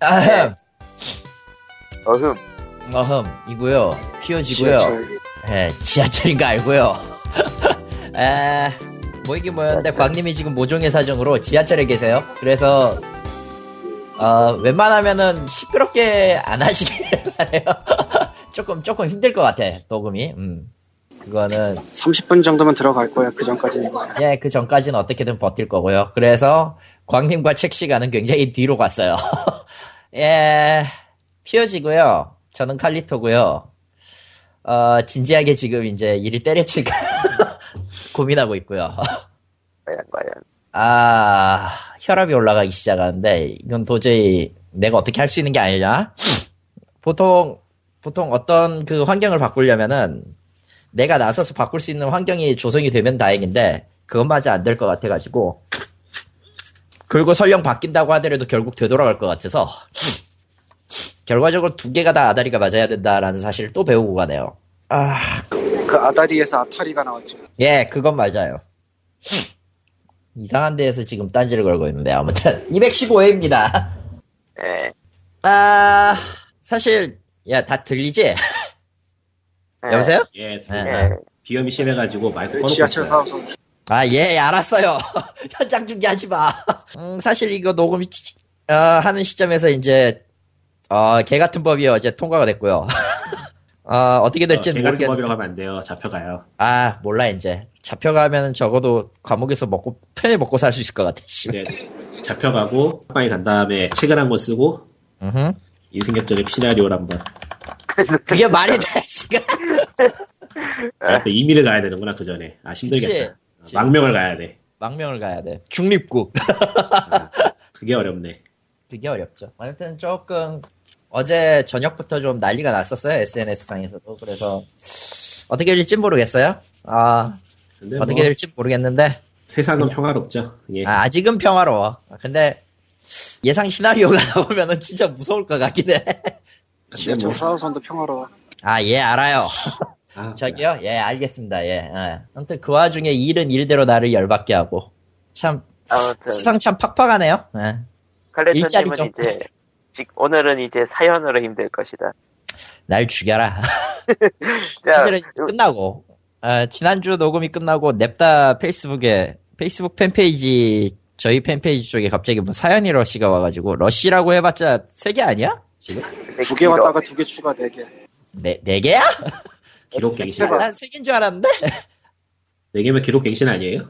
아흠, 어흠. 어흠이고요. 피어지고요. 지하철. 예, 지하철인 거 알고요. 에, 뭐이긴 뭐였는데, 광님이 지금 모종의 사정으로 지하철에 계세요. 그래서, 어, 웬만하면은 시끄럽게 안 하시길 바래요. 조금, 조금 힘들 것 같아, 녹음이. 음. 그거는, 30분 정도면 들어갈 거야. 그 전까지는. 예, 그 전까지는 어떻게든 버틸 거고요. 그래서, 광님과 책 시간은 굉장히 뒤로 갔어요. 예, 피어지고요. 저는 칼리토고요. 어, 진지하게 지금 이제 일이 때려칠까 고민하고 있고요. 과연, 과연. 아, 혈압이 올라가기 시작하는데, 이건 도저히 내가 어떻게 할 수 있는 게 아니냐? 보통, 보통 어떤 그 환경을 바꾸려면은, 내가 나서서 바꿀 수 있는 환경이 조성이 되면 다행인데, 그것마저 안 될 것 같아가지고, 그리고 설령 바뀐다고 하더라도 결국 되돌아갈 것 같아서, 결과적으로 두 개가 다 아다리가 맞아야 된다라는 사실을 또 배우고 가네요. 아, 그 아다리에서 아타리가 나왔죠. 예, 그건 맞아요. 이상한 데에서 지금 딴지를 걸고 있는데, 아무튼, 215회입니다. 예. 아, 사실, 야, 다 들리지? 예. 여보세요? 예, 예. 예. 비염이 심해가지고 마이크 꺼놓고 지하철 있어요. 사와서. 아, 예, 알았어요. 현장 중계하지 마. 음, 사실 이거 녹음, 시- 어, 하는 시점에서 이제, 어, 개 같은 법이 어제 통과가 됐고요. 어, 어떻게 어, 될지는 개 같은 모르겠는데. 법이라고 하면 안 돼요. 잡혀가요. 아, 몰라, 이제. 잡혀가면 적어도 감옥에서 먹고, 편히 먹고 살 수 있을 것 같아, 씨. 네, 잡혀가고 빵이 간 다음에 책을 한 권 쓰고. 인생격전의 시나리오를 한 번. 그게 말이 돼, 지금. 아, 또 이미를 가야 되는구나 그 전에. 아 힘들겠다. 그치. 망명을 가야 돼. 망명을 가야 돼. 중립국. 그게 어렵네. 그게 어렵죠. 아무튼 조금 어제 저녁부터 좀 난리가 났었어요 SNS 상에서도 그래서 어떻게 될지 모르겠어요. 아 근데 어떻게 뭐 될지 모르겠는데 세상은 평화롭죠. 예. 아, 아직은 평화로워. 근데 예상 시나리오가 나오면은 진짜 무서울 것 같긴 해. 지하철 뭐, 사와선도 평화로워. 아 예 알아요. 아, 저기요 예 알겠습니다 예. 예. 아무튼 그 와중에 일은 일대로 나를 열받게 하고 참 아무튼, 세상 참 팍팍하네요. 예. 일자리 좀. 이제, 직- 오늘은 이제 사연으로 힘들 것이다. 날 죽여라. 자, 사실은 끝나고 아, 지난주 녹음이 끝나고 냅다 페이스북에 페이스북 팬페이지 저희 팬페이지 쪽에 갑자기 뭐 사연이 러시가 와가지고 러시라고 해봤자 세 개 아니야? 지금 두 개 왔다가 두 개 추가 네 개. 네, 네 개야? 기록 갱신. 해봐. 난세 개인 줄 알았는데 네 개면 기록 갱신 아니에요?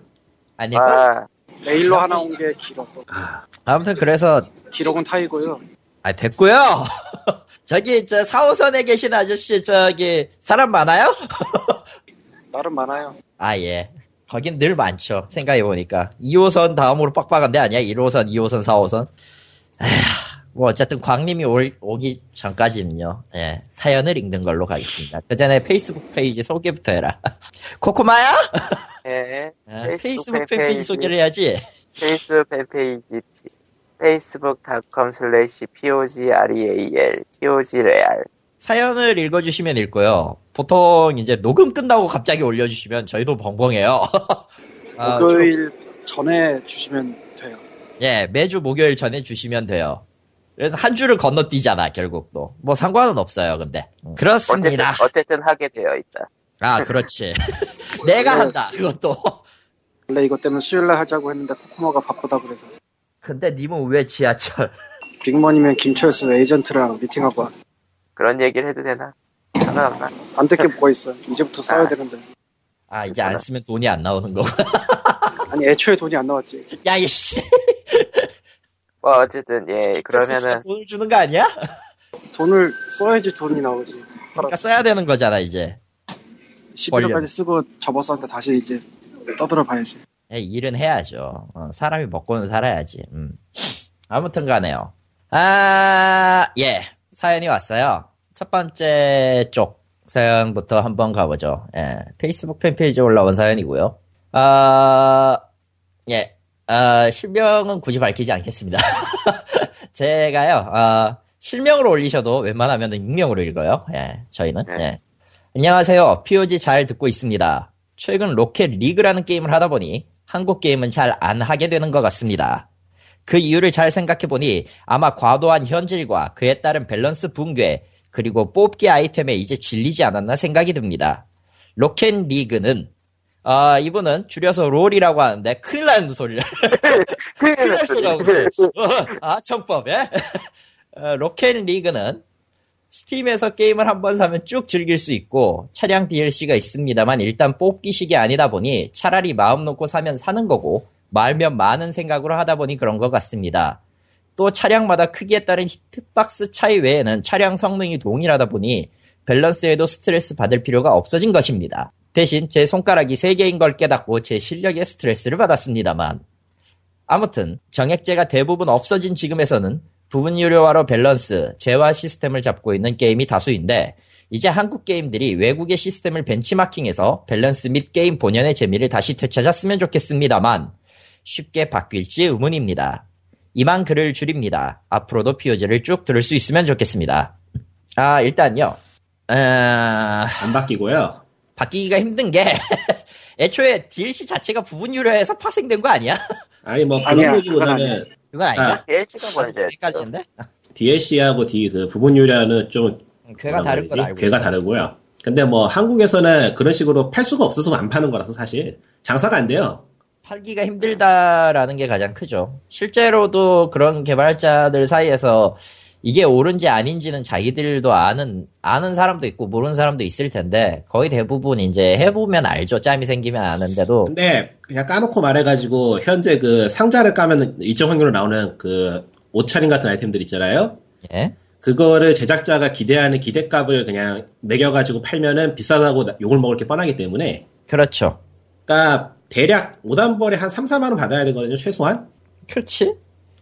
아닐까? 아, 메일로 하나 온 게 기록. 아, 아무튼 그래서 기록은 타이고요. 아 됐고요. 저기 저 4호선에 계신 아저씨 저기 사람 많아요? 나름 많아요. 아 예. 거긴 늘 많죠. 생각해보니까. 2호선 다음으로 빡빡한 데 아니야? 1호선, 2호선, 4호선? 에휴, 뭐 어쨌든 광님이 올- 오기 전까지는요. 예, 사연을 읽는 걸로 가겠습니다. 그 전에 페이스북 페이지 소개부터 해라. 꼬꼬마야? 예. 예, 페이스북 팬페이지 소개를 해야지. 페이스북 팬페이지, facebook.com slash pogreal, pogreal. 사연을 읽어주시면 읽고요. 보통 이제 녹음 끝나고 갑자기 올려주시면 저희도 벙벙해요. 아, 목요일 전에 주시면 돼요. 예, 매주 목요일 전에 주시면 돼요. 그래서 한 주를 건너뛰잖아, 결국 또. 뭐 상관은 없어요, 근데. 음, 어쨌든, 그렇습니다. 어쨌든 하게 되어 있다. 아, 그렇지. 내가 한다, 그것도. 원래 이것 때문에 수요일날 하자고 했는데 코코마가 바쁘다 그래서. 근데 님은 왜 지하철? 빅먼이면 김철수 에이전트랑 미팅하고 와. 그런 얘기를 해도 되나? 상관없나? 안될게 뭐가 있어. 이제부터 써야 아. 되는데. 아, 이제 안 쓰면 돈이 안 나오는 거. 아니 애초에 돈이 안 나왔지. 야, 이씨. 뭐, 어쨌든, 예, 그러면은, 돈을 주는 거 아니야? 돈을 써야지 돈이 나오지. 그러니까 써야 되는 거잖아, 이제. 11월까지 쓰고 접었었는데 다시 이제 떠들어 봐야지. 예, 일은 해야죠. 어, 사람이 먹고는 살아야지. 음. 아무튼 가네요. 아, 예. 사연이 왔어요. 첫 번째 쪽 사연부터 한번 가보죠. 예. 페이스북 팬페이지에 올라온 사연이고요. 아, 예. 아, 실명은 굳이 밝히지 않겠습니다. 제가요, 아, 실명으로 올리셔도 웬만하면 익명으로 읽어요. 예, 저희는. 네. 예. 안녕하세요. POG 잘 듣고 있습니다. 최근 Rocket League라는 게임을 하다 보니 한국 게임은 잘 안 하게 되는 것 같습니다. 그 이유를 잘 생각해 보니 아마 과도한 현질과 그에 따른 밸런스 붕괴, 그리고 뽑기 아이템에 이제 질리지 않았나 생각이 듭니다. Rocket League는 아, 이분은 줄여서 롤이라고 하는데 큰일 나는 소리를 큰일 날 수가 없어. 어, 아, 청법, 예? 어, Rocket League는 Steam에서 게임을 한 번 사면 쭉 즐길 수 있고 차량 DLC가 있습니다만 일단 뽑기식이 아니다 보니 차라리 마음 놓고 사면 사는 거고 말면 마는 생각으로 하다 보니 그런 것 같습니다. 또 차량마다 크기에 따른 hitbox 차이 외에는 차량 성능이 동일하다 보니 밸런스에도 스트레스 받을 필요가 없어진 것입니다. 대신 제 손가락이 3개인 걸 깨닫고 제 실력에 스트레스를 받았습니다만 아무튼 정액제가 대부분 없어진 지금에서는 부분 유료화로 밸런스, 재화 시스템을 잡고 있는 게임이 다수인데 이제 한국 게임들이 외국의 시스템을 벤치마킹해서 밸런스 및 게임 본연의 재미를 다시 되찾았으면 좋겠습니다만 쉽게 바뀔지 의문입니다. 이만 글을 줄입니다. 앞으로도 POG를 쭉 들을 수 있으면 좋겠습니다. 아 일단요. 어, 안 바뀌고요. 바뀌기가 힘든 게 애초에 DLC 자체가 부분 유료해서 파생된 거 아니야? 아니 뭐 그런 아니야, 얘기보다는 그건 아닌가? DLC가 헷갈리는데? DLC하고 D 그 부분 유료는 좀 괴가 뭐라 다른 건 그러지? 알고 괴가. 다르고요. 근데 뭐 한국에서는 그런 식으로 팔 수가 없어서 안 파는 거라서 사실 장사가 안 돼요. 팔기가 힘들다라는 게 가장 크죠. 실제로도 그런 개발자들 사이에서 이게 옳은지 아닌지는 자기들도 아는 아는 사람도 있고 모르는 사람도 있을 텐데 거의 대부분 이제 해보면 알죠. 짬이 생기면 아는데도 근데 그냥 까놓고 말해가지고 현재 그 상자를 까면 일정 확률로 나오는 그 옷차림 같은 아이템들 있잖아요. 예? 그거를 제작자가 기대하는 기대값을 그냥 매겨가지고 팔면은 비싸다고 나- 욕을 먹을 게 뻔하기 때문에 그렇죠. 그러니까 대략 5단벌에 한 3, 4만 원 받아야 되거든요 최소한 그렇지.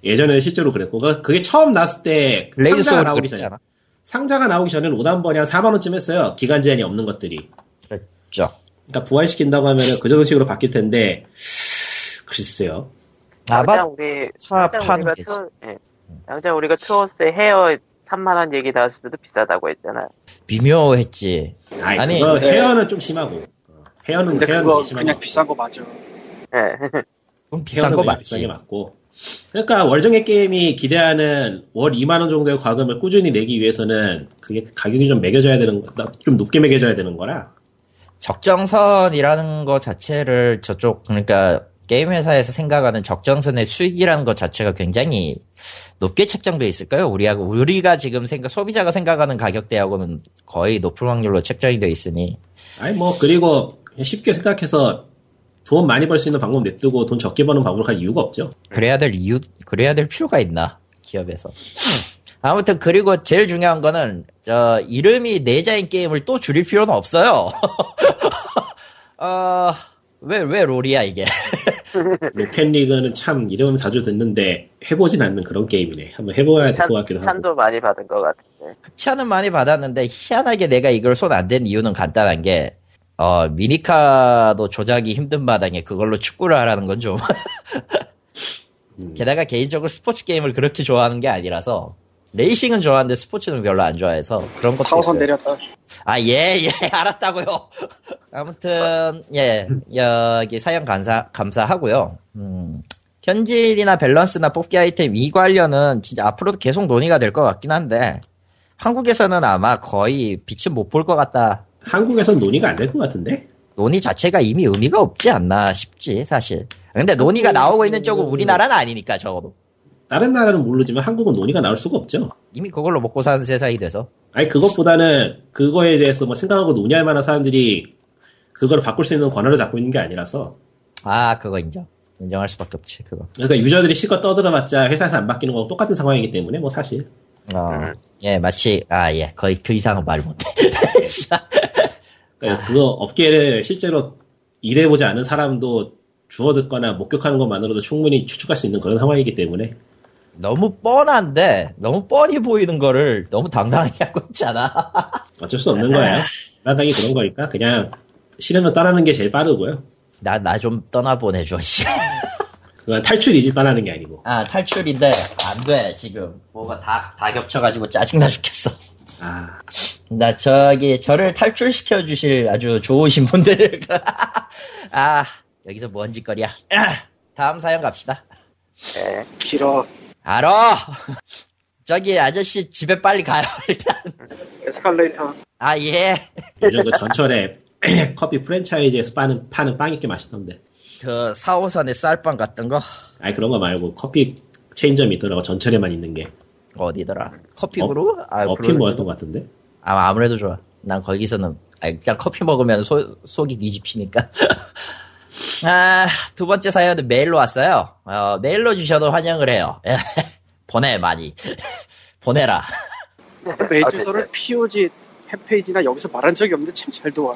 예전에는 실제로 그랬고 그- 그게 처음 나왔을 때 raid 상자가 나오기 전에 않아? 상자가 나오기 전에는 5단벌이 한 4만 원쯤 했어요 기간 제한이 없는 것들이 그렇죠. 그러니까 부활시킨다고 하면은 그 정도 식으로 바뀔 텐데 글쎄요 아마 우리 파는 우리가. 투어, 예. 당장 우리가 투어스의 헤어 3만 원 얘기 나왔을 때도 비싸다고 했잖아. 미묘했지. 아니, 아니, 그거 근데- 헤어는 좀 심하고 어, 헤어는 근데 헤어는 그거 심하고 그냥 비싼 거 맞아. 예. 그럼 비싼 거 그냥 비싼 게 맞지. 맞고 그러니까 월정액 게임이 기대하는 월 2만 원 정도의 과금을 꾸준히 내기 위해서는 그게 가격이 좀 매겨져야 되는 거, 좀 높게 매겨져야 되는 거라 적정선이라는 것 자체를 저쪽 그러니까 게임 회사에서 생각하는 적정선의 수익이라는 것 자체가 굉장히 높게 책정돼 있을까요? 우리하고 우리가 지금 생각 소비자가 생각하는 가격대하고는 거의 높은 확률로 책정이 돼 있으니 아니 뭐 그리고 쉽게 생각해서 돈 많이 벌 수 있는 방법 냅두고 돈 적게 버는 방법을 할 이유가 없죠. 그래야 될 이유 그래야 될 필요가 있나 기업에서 아무튼 그리고 제일 중요한 거는 저 이름이 내자인 게임을 또 줄일 필요는 없어요. 어 왜 왜 롤이야 이게? 로켓리그는 참 이름은 자주 듣는데 해보진 않는 그런 게임이네. 한번 해봐야 될 찬, 것 같기도 하고. 찬도 많이 받은 것 같은데. 극찬은 많이 받았는데 희한하게 내가 이걸 손 안 댄 이유는 간단한 게 어, 미니카도 조작이 힘든 마당에 그걸로 축구를 하라는 건 좀. 음. 게다가 개인적으로 스포츠 게임을 그렇게 좋아하는 게 아니라서 레이싱은 좋아하는데 스포츠는 별로 안 좋아해서 그런 것도 4호선 있고요. 내렸다. 아, 예, 예, 알았다고요. 아무튼, 예, 여기 사연 감사, 감사하고요. 음, 현질이나 밸런스나 뽑기 아이템 이 관련은 진짜 앞으로도 계속 논의가 될 것 같긴 한데, 한국에서는 아마 거의 빛은 못 볼 것 같다. 한국에선 논의가 안 될 것 같은데? 논의 자체가 이미 의미가 없지 않나 싶지, 사실. 근데 논의가 나오고 있는 쪽은 우리나라는 아니니까, 적어도. 다른 나라는 모르지만 한국은 논의가 나올 수가 없죠. 이미 그걸로 먹고 사는 세상이 돼서. 아니 그것보다는 그거에 대해서 뭐 생각하고 논의할 만한 사람들이 그걸 바꿀 수 있는 권한을 잡고 있는 게 아니라서 아, 그거 인정. 인정할 수밖에 없지, 그거. 그러니까 유저들이 실컷 떠들어봤자 회사에서 안 바뀌는 거하고 똑같은 상황이기 때문에 뭐 사실 어, 음. 예, 마치, 아, 예, 거의 그 이상은 말 못해. 그러니까 그거 업계를 실제로 일해보지 않은 사람도 주워 듣거나 목격하는 것만으로도 충분히 추측할 수 있는 그런 상황이기 때문에 너무 뻔한데, 너무 뻔히 보이는 거를 너무 당당하게 하고 있잖아. 어쩔 수 없는 거예요. 마당이 그런 거니까 그냥 싫으면 떠나는 게 제일 빠르고요. 나, 나 좀 떠나보내줘, 씨. 그건 탈출이지 떠나는 게 아니고. 아, 탈출인데, 안 돼, 지금. 뭐가 다, 다 겹쳐가지고 짜증나 죽겠어. 아 나 저기, 저를 탈출시켜 주실 아주 좋으신 분들. 아, 여기서 뭔 짓거리야. 다음 사연 갑시다. 예. 길어. 알아! 저기 아저씨 집에 빨리 가요, 일단. 에스컬레이터. 아, 예. 요즘 그 전철에 커피 프랜차이즈에서 파는, 파는 빵이 꽤 맛있던데. 그 4호선의 쌀빵 같은 거 아니, 그런 거 말고 커피 체인점이 있더라고. 전철에만 있는 게. 어디더라? 커피그루? 아, 어핀 그러네. 뭐였던 것 같은데? 아, 아무래도 좋아. 난 거기서는 아, 그냥 커피 먹으면 소, 속이 뒤집히니까. 아, 두 번째 사연은 메일로 왔어요. 어, 메일로 주셔도 환영을 해요. 보내 많이. 보내라. 메일 아, 주소를 네. POG 홈페이지나 여기서 말한 적이 없는데 참 잘 도와.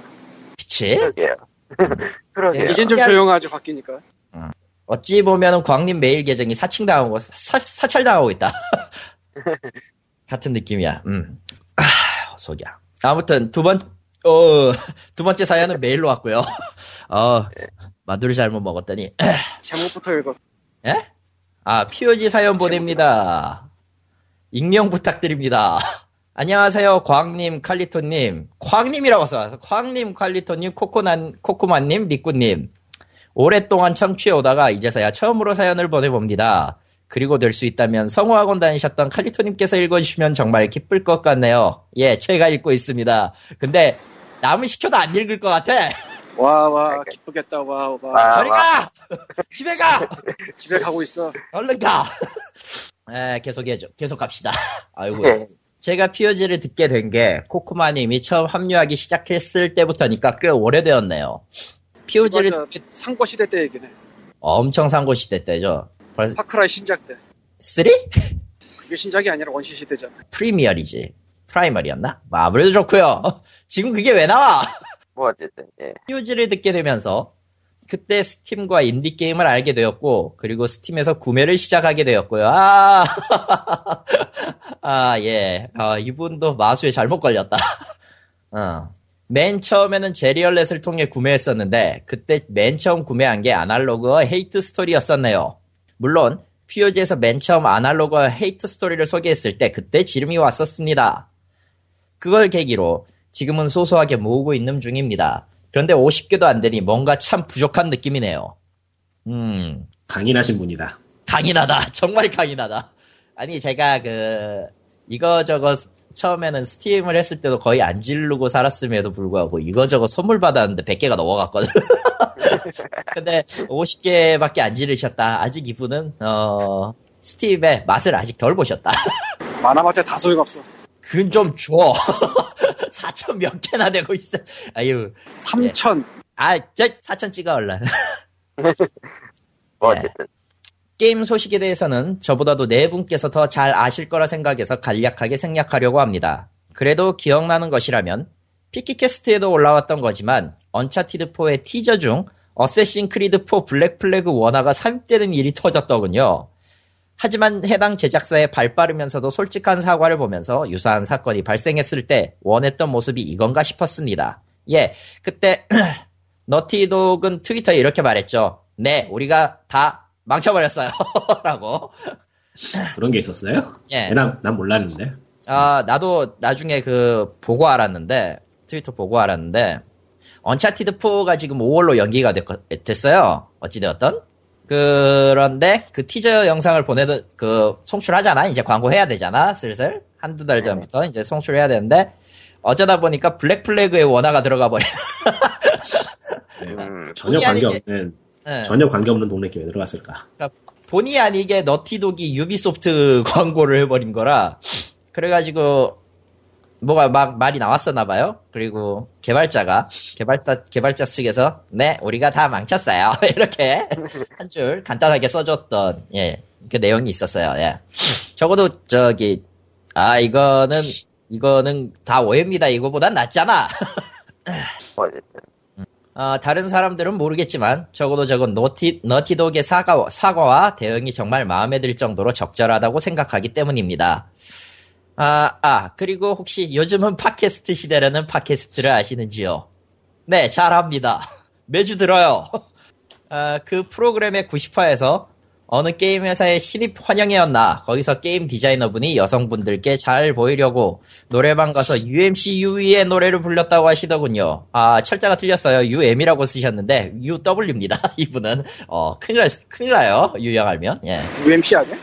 그치? 그러게요. 그러게요. 예. 이젠 좀 조용하죠 바뀌니까. 어찌 보면은 광님 메일 계정이 사칭당하고 사, 사찰당하고 있다. 같은 느낌이야. 음. 아, 속이야. 아무튼 두 번, 어, 두 번째 사연은 메일로 왔고요. 어, 마두를 잘못 먹었더니. 제목부터 읽어. 예? 아, POG 사연 보냅니다. 익명 부탁드립니다. 안녕하세요, 광님, 칼리토님. 광님이라고 써서 광님, 칼리토님, 코코난, 코코만님, 리꾸님. 오랫동안 청취해 오다가 이제서야 처음으로 사연을 보내봅니다. 그리고 될 수 있다면 성우학원 다니셨던 칼리토님께서 읽어주시면 정말 기쁠 것 같네요. 예, 제가 읽고 있습니다. 근데 남은 시켜도 안 읽을 것 같아. 와, 와, 기쁘겠다, 와, 와. 아, 저리 가! 집에 가! 집에 가고 있어. 얼른 가! 에, 계속 해줘. 계속 갑시다. 아이고. 예. 제가 POG를 듣게 된 게 코코마님이 처음 합류하기 시작했을 때부터니까 꽤 오래되었네요. POG를. 듣게 상고 시대 때 얘기네. 엄청 상고 시대 때죠. 벌써 파크라이 신작 때. 3? 그게 신작이 아니라 원시 시대잖아. 프리미어리지. 프라이머리였나? 뭐 아무래도 좋고요. 지금 그게 왜 나와? 뭐 어쨌든 예. POG를 듣게 되면서 그때 스팀과 인디 게임을 알게 되었고 그리고 스팀에서 구매를 시작하게 되었고요. 아, 아 예, 아, 이분도 마수에 잘못 걸렸다. 어. 맨 처음에는 제리얼렛을 통해 구매했었는데 그때 맨 처음 구매한 게 아날로그 어 헤이트 스토리였었네요. 물론 POG에서 맨 처음 아날로그와 헤이트 스토리를 소개했을 때 그때 지름이 왔었습니다. 그걸 계기로 지금은 소소하게 모으고 있는 중입니다. 그런데 50개도 안 되니 뭔가 참 부족한 느낌이네요. 음, 강인하신 분이다. 강인하다. 정말 강인하다. 아니, 제가 그, 이거저거 처음에는 스팀을 했을 때도 거의 안 지르고 살았음에도 불구하고 이거저거 선물 받았는데 100개가 넘어갔거든. 근데 50개밖에 안 지르셨다. 아직 이분은, 어, 스팀의 맛을 아직 덜 보셨다. 많아봤자 다 소용없어. 그건 좀 줘. 4천 몇 개나 되고 있어. 아유. 3천. 아, 저 4천 찍어 얼른. 뭐 예. 어쨌든 게임 소식에 대해서는 저보다도 네 분께서 더 잘 아실 거라 생각해서 간략하게 생략하려고 합니다. 그래도 기억나는 것이라면 피키캐스트에도 올라왔던 거지만 언차티드4의 티저 중 어쌔신 크리드 4 블랙 플래그 원화가 삽입되는 일이 터졌더군요. 하지만 해당 제작사의 발 빠르면서도 솔직한 사과를 보면서 유사한 사건이 발생했을 때 원했던 모습이 이건가 싶었습니다. 예, 그때 너티독은 트위터에 이렇게 말했죠. 네, 우리가 다 망쳐버렸어요. 라고. 그런 게 있었어요? 예. 난, 난 몰랐는데. 아, 나도 나중에 그, 보고 알았는데, 트위터 보고 알았는데, 언차티드 4가 지금 5월로 연기가 됐, 됐어요. 어찌되었던. 그런데 그 티저 영상을 보내도 그 송출하잖아. 이제 광고해야 되잖아. 슬슬. 한두 달 전부터 이제 송출해야 되는데, 어쩌다 보니까 블랙 플래그의 원화가 들어가 버려. 네, 음. 전혀 아니게- 관계 없는, 예. 전혀 관계 없는 동네께 왜 들어갔을까? 그러니까 본의 아니게 너티독이 유비소프트 광고를 해버린 거라 그래가지고 뭐가 막 말이 나왔었나 봐요. 그리고 개발자가 개발자 개발자 측에서 네 우리가 다 망쳤어요 이렇게 한 줄 간단하게 써줬던 예 그 내용이 있었어요. 예 적어도 저기 아 이거는 이거는 다 오해입니다. 이거보단 낫잖아. 뭐 어쨌든 어, 다른 사람들은 모르겠지만 적어도 저건 너티, 너티독의 사과, 사과와 대응이 정말 마음에 들 정도로 적절하다고 생각하기 때문입니다. 아, 아, 그리고 혹시 요즘은 팟캐스트 시대라는 팟캐스트를 아시는지요? 네, 잘합니다. 매주 들어요. 아, 그 프로그램의 90화에서 어느 게임 회사의 신입 환영회였나 거기서 게임 디자이너분이 여성분들께 잘 보이려고 노래방 가서 UMC UE의 노래를 불렀다고 하시더군요. 아 철자가 틀렸어요. UM이라고 쓰셨는데 UW입니다. 이분은 어 큰일 날 큰일 나요. 유형하면 예. UMC 아니야?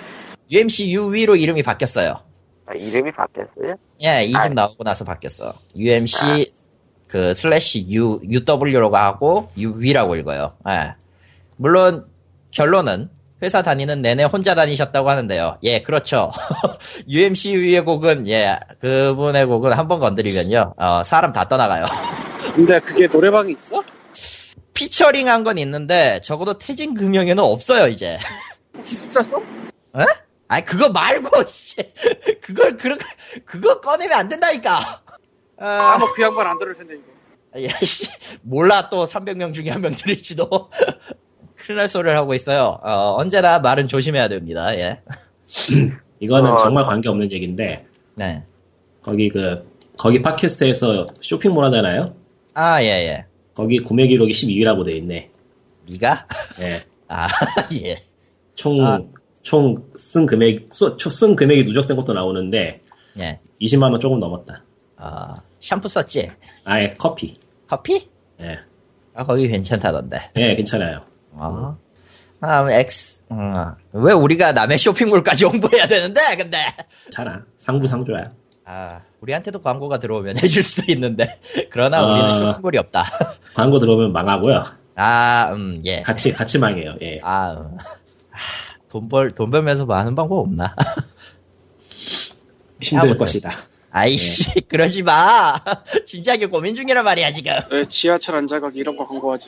UMC UE로 이름이 바뀌었어요. 아, 이름이 바뀌었어요? 예, 이집 나오고 나서 바뀌었어. UMC 그 슬래시 U UW라고 하고 UV라고 읽어요. 예. 물론 결론은 회사 다니는 내내 혼자 다니셨다고 하는데요. 예, 그렇죠. UMC U의 곡은 예, 그분의 곡은 한 번 건드리면요. 어, 사람 다 떠나가요. 근데 그게 노래방이 있어? 피처링 한 건 있는데 적어도 태진 금융에는 없어요, 이제. 혹시 숫자 써? 에? 아니 그거 말고 이제 그걸 그런 그거 꺼내면 안 된다니까. 아, 아마 그 양반 안 들을 텐데 이거. 야, 씨, 몰라, 또 300명 중에 한 명 들을지도. 큰일 날 소리를 하고 있어요. 어, 언제나 말은 조심해야 됩니다, 예. 이거는 어. 정말 관계없는 얘기인데 네. 거기 그 거기 팟캐스트에서 쇼핑몰 하잖아요. 아, 예, 예. 거기 구매 기록이 12위라고 돼 있네. 니가? 예. 아, 예. 총, 아. 총 쓴 금액, 쓴 금액이 누적된 것도 나오는데, 예. 20만 원 조금 넘었다. 어, 샴푸 썼지? 아예 커피. 커피? 예. 아, 거기 괜찮다던데. 예, 괜찮아요. 어. 아, X, 음, 왜 우리가 남의 쇼핑몰까지 홍보해야 되는데, 근데? 잘아. 상부상조야. 아, 우리한테도 광고가 들어오면 해줄 수도 있는데. 그러나 우리는 아. 쇼핑몰이 없다. 광고 들어오면 망하고요. 아, 음, 예. 같이, 같이 망해요. 예. 아, 음. 하, 돈 벌, 돈 벌면서 뭐 하는 방법 없나? 힘들. 것이다. 아이씨, 그러지 마! 진지하게 고민 중이란 말이야, 지금. 왜 지하철 안자가기 이런 거 광고하지?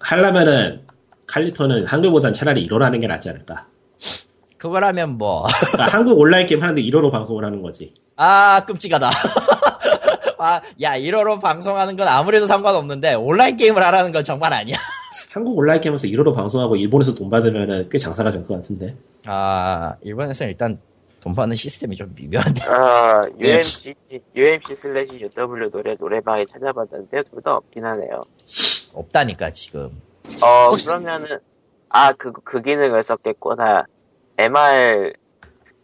하려면은, 칼리토는 한글보단 차라리 1호로 하는 게 낫지 않을까. 그거라면 뭐. 그러니까 한국 온라인 게임 하는데 1호로 방송을 하는 거지. 아, 끔찍하다. 아, 야, 1호로 방송하는 건 아무래도 상관없는데, 온라인 게임을 하라는 건 정말 아니야. 한국 온라인 게임에서 1호로 방송하고 일본에서 돈 받으면은 꽤 장사가 될 것 같은데. 아, 일본에서는 일단 돈 버는 시스템이 좀 미묘한데. 아, 예. UMC, UMC 슬래시 UW 노래 노래방에 찾아봤는데 둘 다 없긴 하네요. 없다니까, 지금. 어, 혹시- 그러면은, 아, 그, 그 기능을 썼겠구나. MR,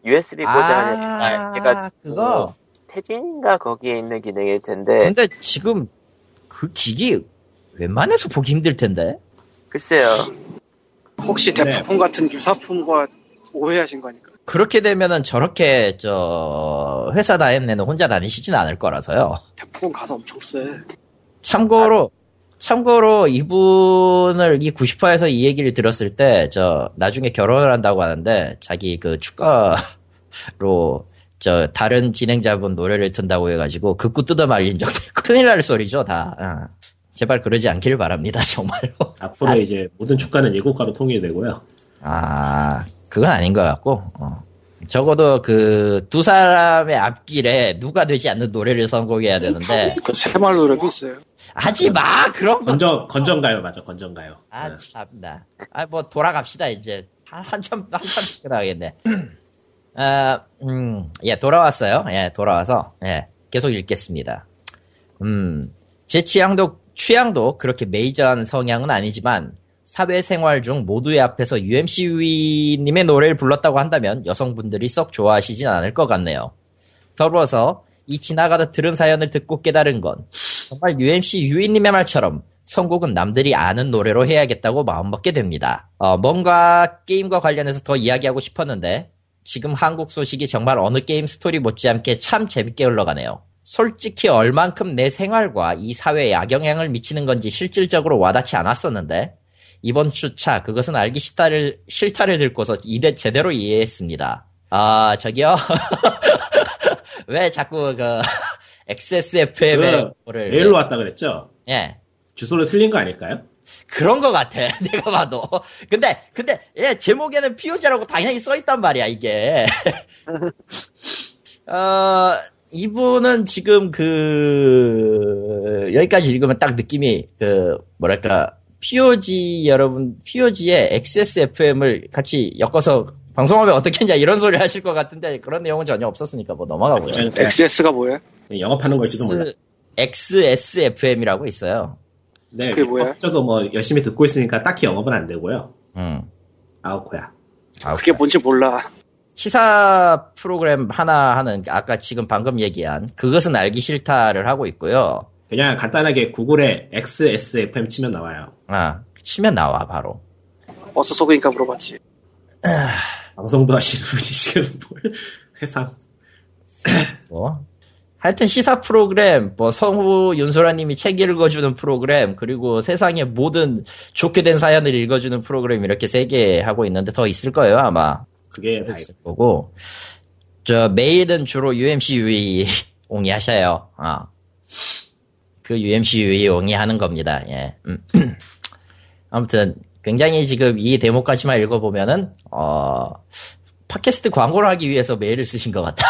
USB 꽂아야 아, 해가지고. 그거. 태진인가 거기에 있는 기능일 텐데. 근데 지금 그 기기 웬만해서 보기 힘들 텐데. 글쎄요. 혹시 네. 대포폰 같은 유사품과 오해하신 거니까. 그렇게 되면은 저렇게 저 회사 다니는 혼자 다니시진 않을 거라서요. 대포폰 가서 엄청 세. 참고로 참고로 이분을 이 90화에서 이 얘기를 들었을 때 저 나중에 결혼을 한다고 하는데 자기 그 축가로 저 다른 진행자분 노래를 튼다고 해가지고 극구 뜯어 말린 적도 큰일 날 소리죠 다. 어. 제발 그러지 않길 바랍니다 정말로. 앞으로 이제 모든 축가는 예고가로 통일되고요. 아, 그건 아닌 것 같고, 어. 적어도 그 두 사람의 앞길에 누가 되지 않는 노래를 선곡해야 되는데, 그 새말 노래도 있어요. 하지 마! 그런 거! 건전, 건전가요, 맞아, 건전가요. 아, 네. 참나. 아, 뭐, 돌아갑시다, 이제. 한, 한참, 한참 나가겠네. 아, 음, 예, 돌아왔어요. 예, 돌아와서, 예, 계속 읽겠습니다. 음, 제 취향도, 취향도 그렇게 메이저한 성향은 아니지만, 사회생활 중 모두의 앞에서 UMC님의 노래를 불렀다고 한다면 여성분들이 썩 좋아하시진 않을 것 같네요. 더불어서 이 지나가다 들은 사연을 듣고 깨달은 건 정말 UMC 유인님의 말처럼 선곡은 남들이 아는 노래로 해야겠다고 마음먹게 됩니다. 어, 뭔가 게임과 관련해서 더 이야기하고 싶었는데 지금 한국 소식이 정말 어느 게임 스토리 못지않게 참 재밌게 흘러가네요. 솔직히 얼만큼 내 생활과 이 사회에 악영향을 미치는 건지 실질적으로 와닿지 않았었는데 이번 주차 그것은 알기 싫다를 싫다를 듣고서 이대 제대로 이해했습니다. 아 저기요 왜 자꾸 그 XSFM의 그, 거를 메일로 왔다 그랬죠? 예 주소를 틀린 거 아닐까요? 그런 것 같아 내가 봐도 근데 근데 예 제목에는 POG라고 당연히 써 있단 말이야 이게 어 이분은 지금 그 여기까지 읽으면 딱 느낌이 그 뭐랄까 POG 여러분 POG에 XSFM을 같이 엮어서 방송하면 어떻겠냐 이런 소리 하실 것 같은데 그런 내용은 전혀 없었으니까 뭐 넘어가고요. 네. XS가 뭐예요? 영업하는 걸지도 몰라. XSFM이라고 있어요. 네, 그게 뭐야? 저도 뭐 열심히 듣고 있으니까 딱히 영업은 안 되고요. 음. 아우코야. 아, 그게 뭔지 몰라. 시사 프로그램 하나 하는 아까 지금 방금 얘기한 그것은 알기 싫다를 하고 있고요. 그냥 간단하게 구글에 XSFM 치면 나와요. 아 치면 나와 바로. 어디서 속으니까 물어봤지. 방송도 하시는 분이 지금 뭘 세상. 뭐 하여튼 시사 프로그램 뭐 성우 윤소라님이 책 읽어주는 프로그램 그리고 세상의 모든 좋게 된 사연을 읽어주는 프로그램 이렇게 세 개 하고 있는데 더 있을 거예요 아마. 그게 다 있을 거고 저 메일은 주로 UMC UE 옹이 하셔요. 아. 그 UMC UE 옹이 하는 겁니다. 예. 음. 아무튼 굉장히 지금 이 대목까지만 읽어보면은 어 팟캐스트 광고를 하기 위해서 메일을 쓰신 것 같다.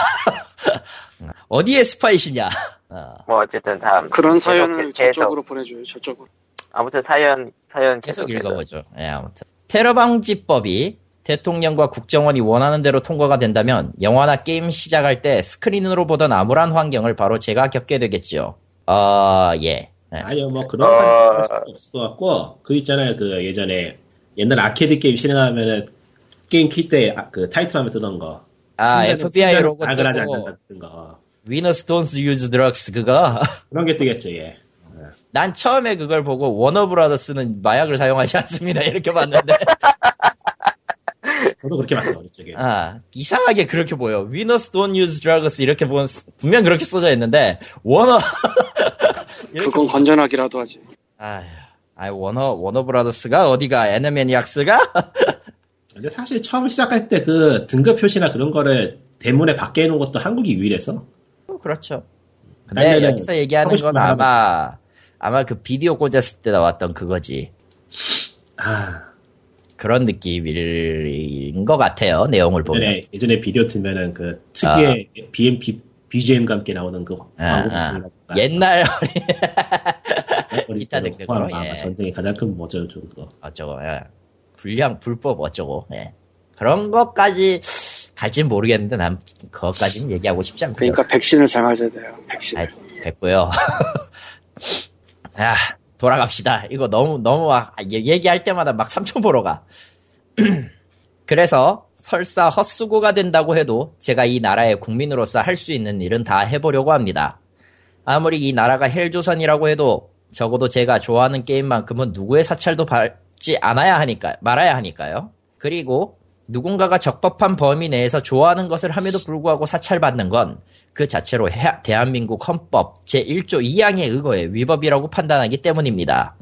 어디에 스파이시냐? 어, 뭐 어쨌든 다음 그런 계속, 사연을 계속. 저쪽으로 보내줘요. 저쪽으로. 아무튼 사연 사연 계속 계속해서. 읽어보죠. 예, 아무튼 테러 방지법이 대통령과 국정원이 원하는 대로 통과가 된다면 영화나 게임 시작할 때 스크린으로 보던 암울한 환경을 바로 제가 겪게 되겠죠. 어, 예. 예. 아니요, 뭐 그런 어. 건 없을 것 같고 그 있잖아요, 그 예전에 옛날 아케이드 게임 실행하면은 게임 킬 때 그 타이틀 하면 뜨던 거. 아, FBI 로고 뜨고 거. Winners don't use drugs 그거 그런 게 뜨겠죠, 예. 난 처음에 그걸 보고 워너브라더스는 마약을 사용하지 않습니다 이렇게 봤는데 저도 그렇게 봤어, 어느 쪽에. 아 이상하게 그렇게 보여 Winners don't use drugs 이렇게 보면 분명 그렇게 써져 있는데 워너 그건 건전하기라도 하지. 아휴, 아 워너 워너 브라더스가 어디가 애니매니악스가? 근데 사실 처음 시작할 때 그 등급 표시나 그런 거를 대문에 밖에 해놓은 것도 한국이 유일해서. 그렇죠. 근데 여기서 얘기하는 건거 아마 아마 그 비디오 꽂았을 때 나왔던 그거지. 아, 그런 느낌인 것 같아요. 내용을 보면. 예전에, 예전에 비디오 틀면은 그 특유의 BM, B, BGM과 함께 나오는 그 아, 광고 아. 거. 옛날 기타 포함, 아마 예. 전쟁의 가장 큰 뭐죠, 저거. 어쩌고 예. 불량 불법 어쩌고 예. 그런 것까지 갈진 모르겠는데 난 그것까지는 얘기하고 싶지 않고요. 그러니까 백신을 잘 맞아야 돼요. 백신. 아, 됐고요. 아, 돌아갑시다. 이거 너무 너무 아, 얘- 얘기할 때마다 막 삼천 보러 가. 그래서 설사 헛수고가 된다고 해도 제가 이 나라의 국민으로서 할 수 있는 일은 다 해보려고 합니다. 아무리 이 나라가 헬조선이라고 해도 적어도 제가 좋아하는 게임만큼은 누구의 사찰도 받지 않아야 하니까 말아야 하니까요. 그리고 누군가가 적법한 범위 내에서 좋아하는 것을 함에도 불구하고 사찰받는 건 그 자체로 해- 대한민국 헌법 제1조 2항에 의거해 위법이라고 판단하기 때문입니다.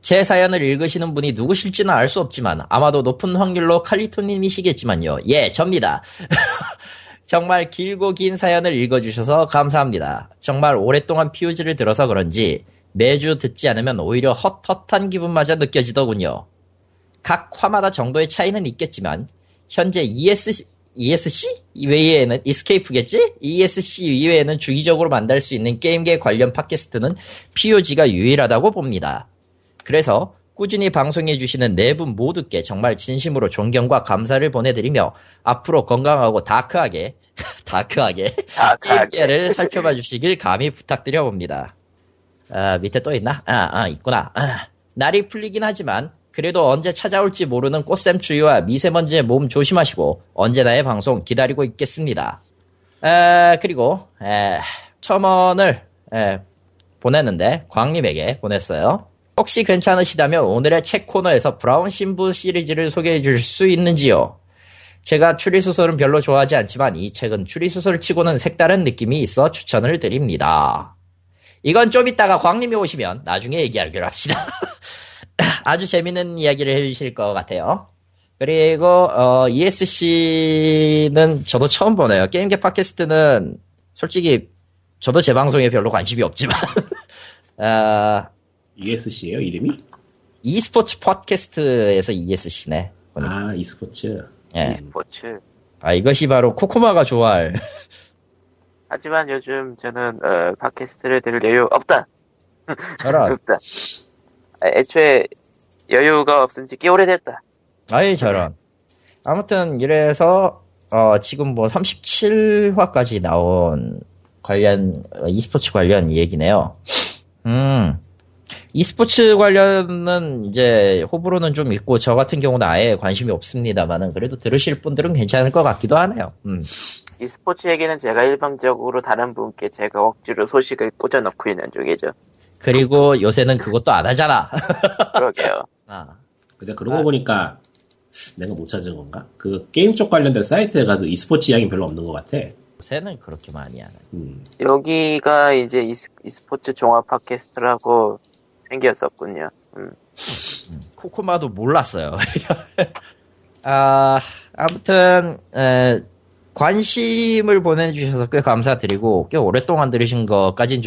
제 사연을 읽으시는 분이 누구실지는 알 수 없지만 아마도 높은 확률로 칼리토님이시겠지만요. 예, 접니다. 정말 길고 긴 사연을 읽어주셔서 감사합니다. 정말 오랫동안 피우지를 들어서 그런지 매주 듣지 않으면 오히려 헛헛한 기분마저 느껴지더군요. 각 화마다 정도의 차이는 있겠지만 현재 ESC, ESC 이외에는 이스케이프겠지? ESC 이외에는 주기적으로 만날 수 있는 게임계 관련 팟캐스트는 POG가 유일하다고 봅니다. 그래서 꾸준히 방송해 주시는 네 분 모두께 정말 진심으로 존경과 감사를 보내드리며 앞으로 건강하고 다크하게 다크하게 다크하게. 게임계를 살펴봐 주시길 감히 부탁드려 봅니다. 아, 밑에 또 있나? 아, 아, 있구나. 아, 날이 풀리긴 하지만 그래도 언제 찾아올지 모르는 꽃샘추위와 미세먼지에 몸 조심하시고 언제나의 방송 기다리고 있겠습니다. 아, 그리고 에, 첨언을 에, 보냈는데 광님에게 보냈어요. 혹시 괜찮으시다면 오늘의 책 코너에서 브라운 신부 시리즈를 소개해 줄 수 있는지요? 제가 추리소설은 별로 좋아하지 않지만 이 책은 추리소설 치고는 색다른 느낌이 있어 추천을 드립니다. 이건 좀 이따가 광님이 오시면 나중에 얘기하기로 합시다. 아주 재밌는 이야기를 해주실 것 같아요. 그리고 어, ESC는 저도 처음 보네요. 게임계 팟캐스트는 솔직히 저도 제 방송에 별로 관심이 없지만 아, USC예요 이름이? e스포츠 팟캐스트에서 ESC네. 아 e스포츠. 예. 스포츠. 아 이것이 바로 코코마가 좋아할 하지만 요즘 저는 어, 팟캐스트를 들을 여유 없다. 저런 없다. 아, 애초에 여유가 없은 지 꽤 오래됐다. 아이 저런 아무튼 이래서 어 지금 뭐 37화까지 나온 관련 어, e스포츠 관련 얘기네요. 음 e스포츠 관련은 이제 호불호는 좀 있고 저 같은 경우는 아예 관심이 없습니다만은 그래도 들으실 분들은 괜찮을 것 같기도 하네요. 음. e스포츠 얘기는 제가 일방적으로 다른 분께 제가 억지로 소식을 꽂아넣고 있는 중이죠. 그리고 요새는 그것도 안 하잖아. 그러게요. 아, 근데 그러고 보니까 내가 못 찾은 건가? 그 게임 쪽 관련된 사이트에 가도 e스포츠 이야기는 별로 없는 것 같아. 요새는 그렇게 많이 안 해. 음. 여기가 이제 e스, e스포츠 종합 팟캐스트라고 생겼었군요. 음. 코코마도 몰랐어요. 아, 아무튼, 에, 관심을 보내주셔서 꽤 감사드리고, 꽤 오랫동안 들으신 것까진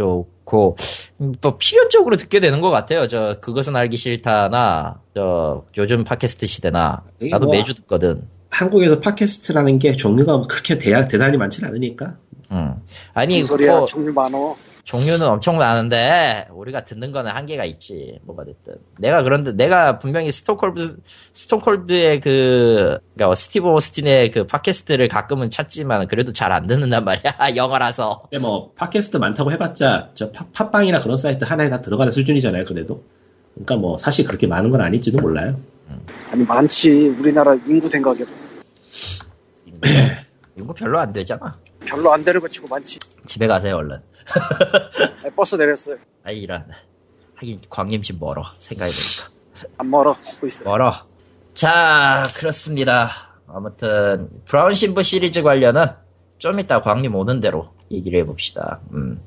좋고, 음, 뭐, 필연적으로 듣게 되는 것 같아요. 저, 그것은 알기 싫다나, 저, 요즘 팟캐스트 시대나, 나도 뭐- 매주 듣거든. 한국에서 팟캐스트라는 게 종류가 뭐 그렇게 대야, 대단히 많지는 않으니까. 응. 아니, 무슨 소리야 뭐, 종류 많어 종류는 엄청 많은데 우리가 듣는 거는 한계가 있지 뭐가 됐든. 내가 그런데 내가 분명히 스톤콜드 스톤콜드의 그 그러니까 스티브 오스틴의 그 팟캐스트를 가끔은 찾지만 그래도 잘 안 듣는단 말이야 영어라서. 근데 뭐 팟캐스트 많다고 해봤자 저 팟- 팟빵이나 그런 사이트 하나에 다 들어가는 수준이잖아요. 그래도. 그러니까 뭐 사실 그렇게 많은 건 아닐지도 몰라요. 아니 많지. 우리나라 인구 생각에도. 이거 별로 안 되잖아. 별로 안 되는 거 치고 많지. 집에 가세요 얼른 아니, 버스 내렸어요 아 이런 하긴 광림집 멀어 생각해보니까 안 멀어 걷고 있어 멀어 자 그렇습니다 아무튼 브라운 신부 시리즈 관련은 좀 이따 광림 오는 대로 얘기를 해봅시다 음.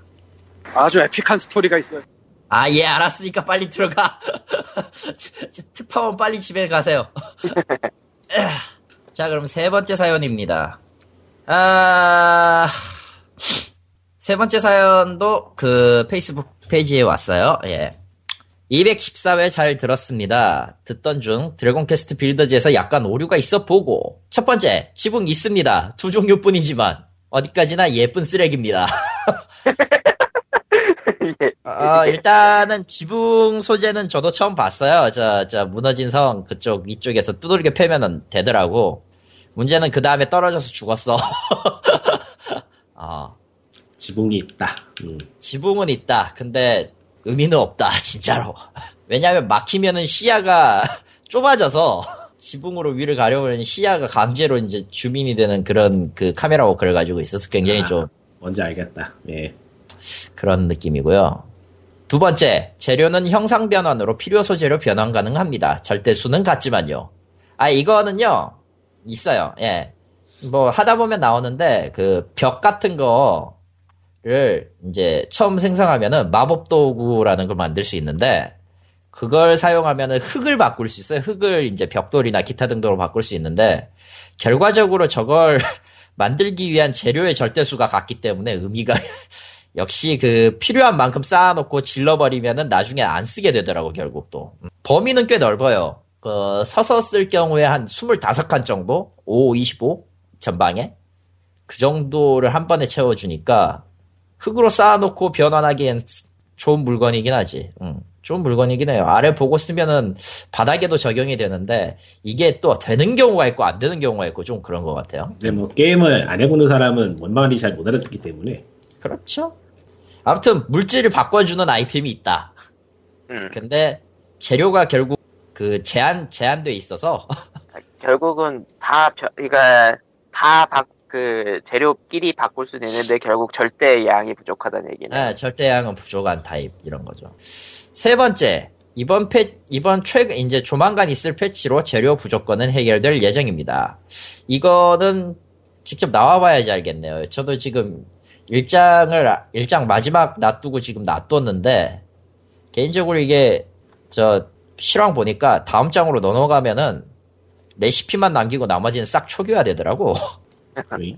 아주 에픽한 스토리가 있어요 아, 예, 알았으니까 빨리 들어가. 특파원 빨리 집에 가세요. 자, 그럼 세 번째 사연입니다. 아, 세 번째 사연도 그 페이스북 페이지에 왔어요. 예. 214회 잘 들었습니다. 듣던 중 드래곤 퀘스트 빌더즈에서 약간 오류가 있어 보고. 첫 번째, 지붕 있습니다. 두 종류뿐이지만 어디까지나 예쁜 쓰레기입니다. 예. 어, 일단은 지붕 소재는 저도 처음 봤어요. 저, 저, 무너진 성 그쪽, 이쪽에서 두들겨 패면은 되더라고. 문제는 그 다음에 떨어져서 죽었어. 어, 지붕이 있다. 음. 지붕은 있다. 근데 의미는 없다, 진짜로. 왜냐면 막히면은 시야가 좁아져서 지붕으로 위를 가려면 시야가 강제로 이제 줌인이 되는 그런 그 카메라 워크를 가지고 있어서 굉장히 좀 뭔지 알겠다. 예. 그런 느낌이고요. 두 번째, 재료는 형상 변환으로 필요 소재로 변환 가능합니다. 절대 수는 같지만요. 아, 이거는요, 있어요. 예. 뭐, 하다 보면 나오는데, 그, 벽 같은 거 를, 이제, 처음 생성하면은, 마법 도구라는 걸 만들 수 있는데, 그걸 사용하면은 흙을 바꿀 수 있어요. 흙을 이제 벽돌이나 기타 등도로 바꿀 수 있는데, 결과적으로 저걸 만들기 위한 재료의 절대수가 같기 때문에 의미가 역시 그 필요한 만큼 쌓아놓고 질러버리면은 나중에 안 쓰게 되더라고 결국 또. 음. 범위는 꽤 넓어요. 그 서서 쓸 경우에 한 25칸 정도? 5, 25 전방에? 그 정도를 한 번에 채워주니까 흙으로 쌓아놓고 변환하기엔 좋은 물건이긴 하지 음, 좋은 물건이긴 해요 아래 보고 쓰면은 바닥에도 적용이 되는데 이게 또 되는 경우가 있고 안 되는 경우가 있고 좀 그런 것 같아요 근데 뭐 게임을 안 해보는 사람은 뭔 말인지 잘 못 알아듣기 때문에 그렇죠. 아무튼 물질을 바꿔주는 아이템이 있다. 음. 근데 재료가 결국 그 제한 제한돼 있어서 결국은 다, 벼- 그러니까 다 바, 그 재료끼리 바꿀 수는 있는데 결국 절대 양이 부족하다는 얘기는. 네, 절대량은 부족한 타입 이런 거죠. 세 번째 이번 패 이번 최근 이제 조만간 있을 패치로 재료 부족권은 해결될 예정입니다. 이거는 직접 나와봐야지 알겠네요. 저도 지금 일장을 일장 마지막 놔두고 지금 놔뒀는데 개인적으로 이게 저 실황 보니까 다음 장으로 넘어가면은 레시피만 남기고 나머지는 싹 초기화 되더라고. 거의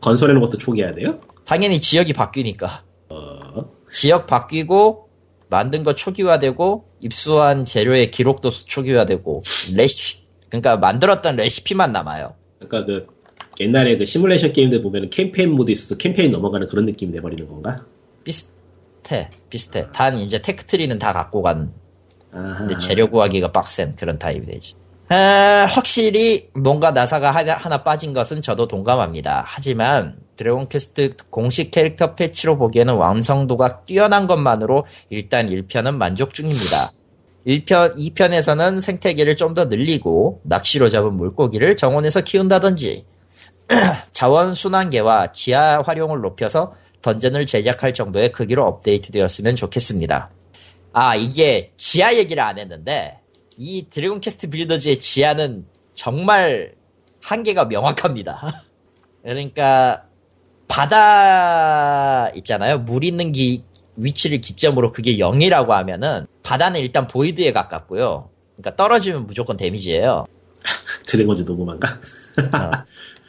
건설해놓은 것도 초기해야 돼요? 당연히 지역이 바뀌니까. 어, 지역 바뀌고 만든 거 초기화되고 입수한 재료의 기록도 초기화되고 레시피 그러니까 만들었던 레시피만 남아요. 그러니까 그 옛날에 그 시뮬레이션 게임들 보면 캠페인 모드 있어서 캠페인 넘어가는 그런 느낌이 돼버리는 건가? 비슷해 비슷해. 단 이제 tech tree는 다 갖고 간 아하. 근데 재료 구하기가 빡센 그런 타입이 되지. 아, 확실히 뭔가 나사가 하나, 하나 빠진 것은 저도 동감합니다. 하지만 드래곤 퀘스트 공식 캐릭터 패치로 보기에는 완성도가 뛰어난 것만으로 일단 1편은 만족 중입니다. 1편, 2편에서는 생태계를 좀 더 늘리고 낚시로 잡은 물고기를 정원에서 키운다든지 자원 순환계와 지하 활용을 높여서 던전을 제작할 정도의 크기로 업데이트되었으면 좋겠습니다. 아, 이게 지하 얘기를 안 했는데 이 드래곤 퀘스트 빌더즈의 지하는 정말 한계가 명확합니다. 그러니까 바다 있잖아요. 물 있는 기, 위치를 기점으로 그게 0이라고 하면은 바다는 일단 void에 가깝고요. 그러니까 떨어지면 무조건 데미지예요. 드래곤즈 녹음한가? 어.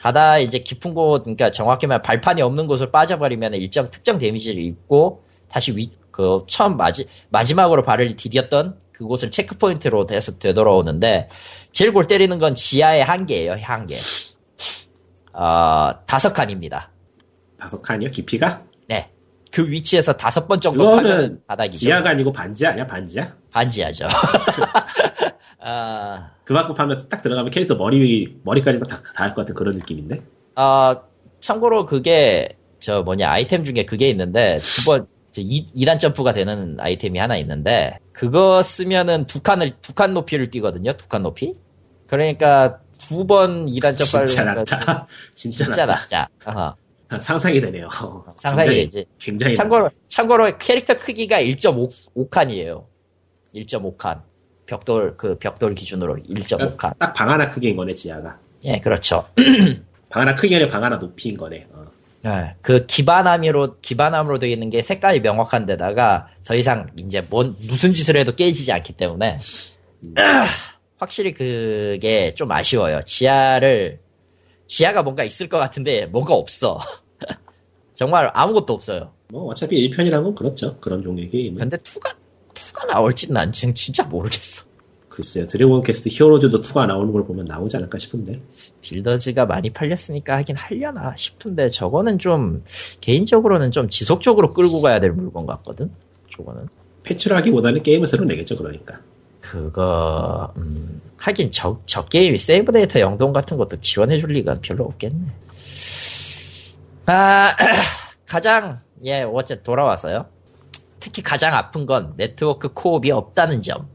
바다 이제 깊은 곳, 그러니까 정확히 말하면 발판이 없는 곳을 빠져버리면 일정 특정 데미지를 입고 다시 위, 그 처음 마지, 마지막으로 발을 디뎠던 그곳을 체크포인트로 돼서 되돌아오는데 제일 골 때리는 건 지하의 한계예요, 한계. 어, 다섯 칸입니다. 다섯 칸이요? 깊이가? 네. 그 위치에서 다섯 번 정도 파면 바닥이죠. 지하가 아니고 반지 아니야? 반지야? 반지하죠. 아, 그만큼 파면 딱 들어가면 캐릭터 머리, 머리까지 다 닿을 것 같은 그런 느낌인데? 어, 참고로 그게 저 뭐냐 아이템 중에 그게 있는데 두 번 2단 점프가 되는 아이템이 하나 있는데 그거 쓰면은 두 칸을 두 칸 높이를 뛰거든요. 두 칸 높이. 그러니까 두 번 2단 점프를 진짜 낮다. 진짜, 진짜 낮다. 상상이 되네요. 상상이 굉장히- 되지. 굉장히 참고로 참고로 캐릭터 크기가 1.5 칸이에요. 1.5칸. 벽돌 그 벽돌 기준으로 1.5칸. 딱 방 하나 크기인 거네, 지하가. 예, 그렇죠. 방 하나 크기 아니라 방 하나 높이인 거네. 어. 네, 그 기반함으로 기반함으로 되어 있는 게 색깔이 명확한 데다가 더 이상 이제 뭔 무슨 짓을 해도 깨지지 않기 때문에 확실히 그게 좀 아쉬워요. 지하를 지하가 뭔가 있을 것 같은데 뭔가 없어. 정말 아무것도 없어요. 뭐 어차피 1편이란 건 그렇죠. 그런 종류의 게임은. 근데 two가 two가 나올지는 난 지금 진짜 모르겠어. 글쎄요. 드래곤 퀘스트 히어로즈도 2가 나오는 걸 보면 나오지 않을까 싶은데. 빌더즈가 많이 팔렸으니까 하긴 하려나 싶은데 저거는 좀 개인적으로는 좀 지속적으로 끌고 가야 될 물건 같거든. 저거는. 패치를 하기보다는 게임을 새로 내겠죠, 그러니까. 그거 음, 하긴 저, 저 게임이 세이브 데이터 연동 같은 것도 지원해 줄 리가 별로 없겠네. 아 가장 예 어째 돌아와서요. 특히 가장 아픈 건 네트워크 co-op이 없다는 점.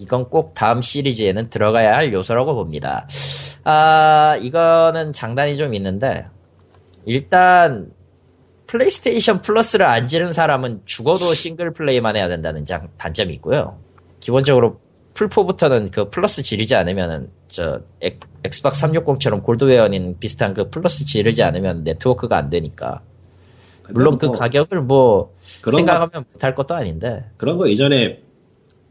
이건 꼭 다음 시리즈에는 들어가야 할 요소라고 봅니다. 아 이거는 장단이 좀 있는데 일단 플레이스테이션 플러스를 안 지른 사람은 죽어도 싱글 플레이만 해야 된다는 장, 단점이 있고요. 기본적으로 플포부터는 그 플러스 지르지 않으면은 저 엑, 엑스박스 360처럼 골드웨어인 비슷한 그 플러스 지르지 않으면 네트워크가 안 되니까 물론 그뭐 가격을 뭐 생각하면 못할 것도 아닌데 그런 거 이전에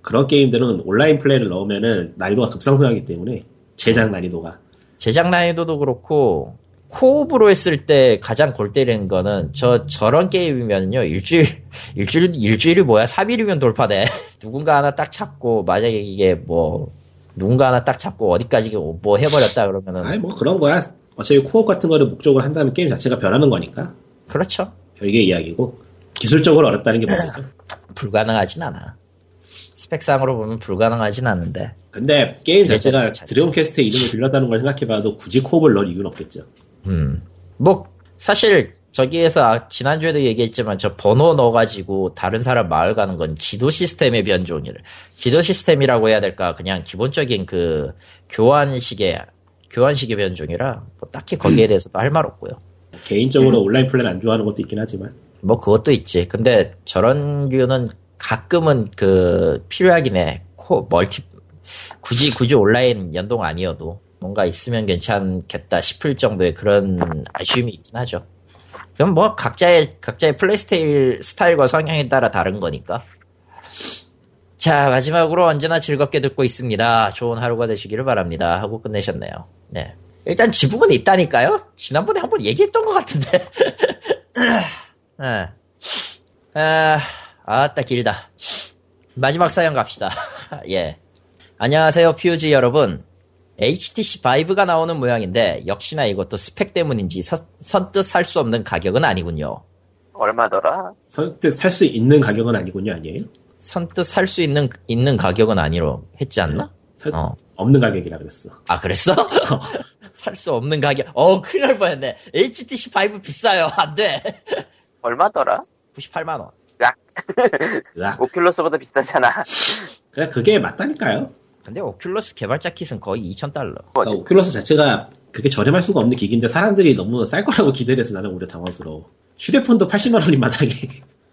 그런 게임들은 온라인 플레이를 넣으면은 난이도가 급상승하기 때문에 제작 난이도가. 제작 난이도도 그렇고 코옵으로 했을 때 가장 골 때리는 거는 저 저런 게임이면요 일주일 일주일 일주일이 뭐야? 3일이면 돌파돼. 누군가 하나 딱 찾고 만약에 이게 뭐 누군가 하나 딱 찾고 어디까지 뭐 해버렸다 그러면은 아니 뭐 그런 거야. 어차피 코업 같은 거를 목적으로 한다면 게임 자체가 변하는 거니까. 그렇죠. 별개 이야기고 기술적으로 어렵다는 게 뭐죠 불가능하진 않아 스펙상으로 보면 불가능하진 않은데 근데 게임 자체가 드래곤 퀘스트의 이름을 빌렸다는 걸 생각해봐도 굳이 co-op을 넣을 이유는 없겠죠 음. 뭐, 사실, 저기에서 아- 지난주에도 얘기했지만 저 번호 넣어가지고 다른 사람 마을 가는 건 지도 시스템의 변종이래. 지도 시스템이라고 해야 될까? 그냥 기본적인 그 교환식의, 교환식의 변종이라 뭐 딱히 거기에 대해서도 할 말 없고요. 개인적으로 온라인 플레이를 안 좋아하는 것도 있긴 하지만 뭐 그것도 있지. 근데 저런 류는 가끔은 그 필요하긴 해. 코, 멀티, 굳이, 굳이 온라인 연동 아니어도 뭔가 있으면 괜찮겠다 싶을 정도의 그런 아쉬움이 있긴 하죠. 그럼 뭐 각자의, 각자의 플레이 스타일, 스타일과 성향에 따라 다른 거니까. 자, 마지막으로 언제나 즐겁게 듣고 있습니다. 좋은 하루가 되시기를 바랍니다. 하고 끝내셨네요. 네. 일단 지붕은 있다니까요? 지난번에 한번 얘기했던 것 같은데. 네. 아, 아따 길다. 마지막 사연 갑시다. 예. 안녕하세요, POG 여러분. HTC 바이브가 나오는 모양인데 역시나 이것도 스펙 때문인지 서- 선뜻 살 수 없는 가격은 아니군요. 얼마더라? 선뜻 살 수 있는 가격은 아니군요 아니에요? 선뜻 살 수 있는 있는 가격은 아니로 했지 않나? 살- 어. 없는 가격이라 그랬어. 아, 그랬어? 살 수 없는 가격. 어, 큰일 날 뻔했네. HTC 5 비싸요. 안 돼. 얼마더라? 98만 원. 으악. 오큘러스보다 비싸잖아. 그냥 그게 맞다니까요. 근데 오큘러스 개발자 킷은 거의 2,000달러. 그러니까 오큘러스 자체가 그렇게 저렴할 수가 없는 기기인데 사람들이 너무 쌀 거라고 기대해서 나는 오히려 당황스러워. 휴대폰도 80만 원인 마당에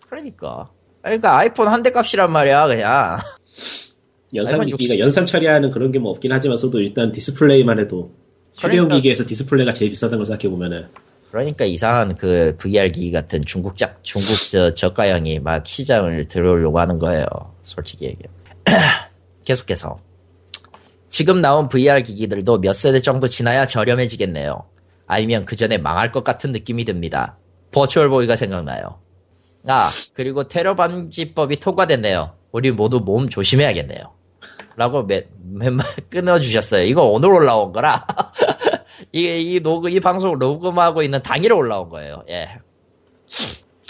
그러니까. 그러니까 아이폰 한 대 값이란 말이야, 그냥. 연산 기기가 연산 처리하는 그런 게 뭐 없긴 하지만서도 일단 디스플레이만 해도 휴대용 그러니까- 기기에서 디스플레이가 제일 비싸다는 걸 생각해 보면은 그러니까 이상한 그 VR 기기 같은 중국 작, 중국 저 저가형이 막 시장을 들어오려고 하는 거예요. 솔직히 얘기해. 계속해서. 지금 나온 VR 기기들도 몇 세대 정도 지나야 저렴해지겠네요. 아니면 그 전에 망할 것 같은 느낌이 듭니다. 버추얼 보이가 생각나요. 아, 그리고 테러 방지법이 통과됐네요. 우리 모두 몸 조심해야겠네요. 라고 몇, 몇말 끊어주셨어요. 이거 오늘 올라온 거라. 이게 이 녹음 이 방송 녹음하고 있는 당일에 올라온 거예요. 예.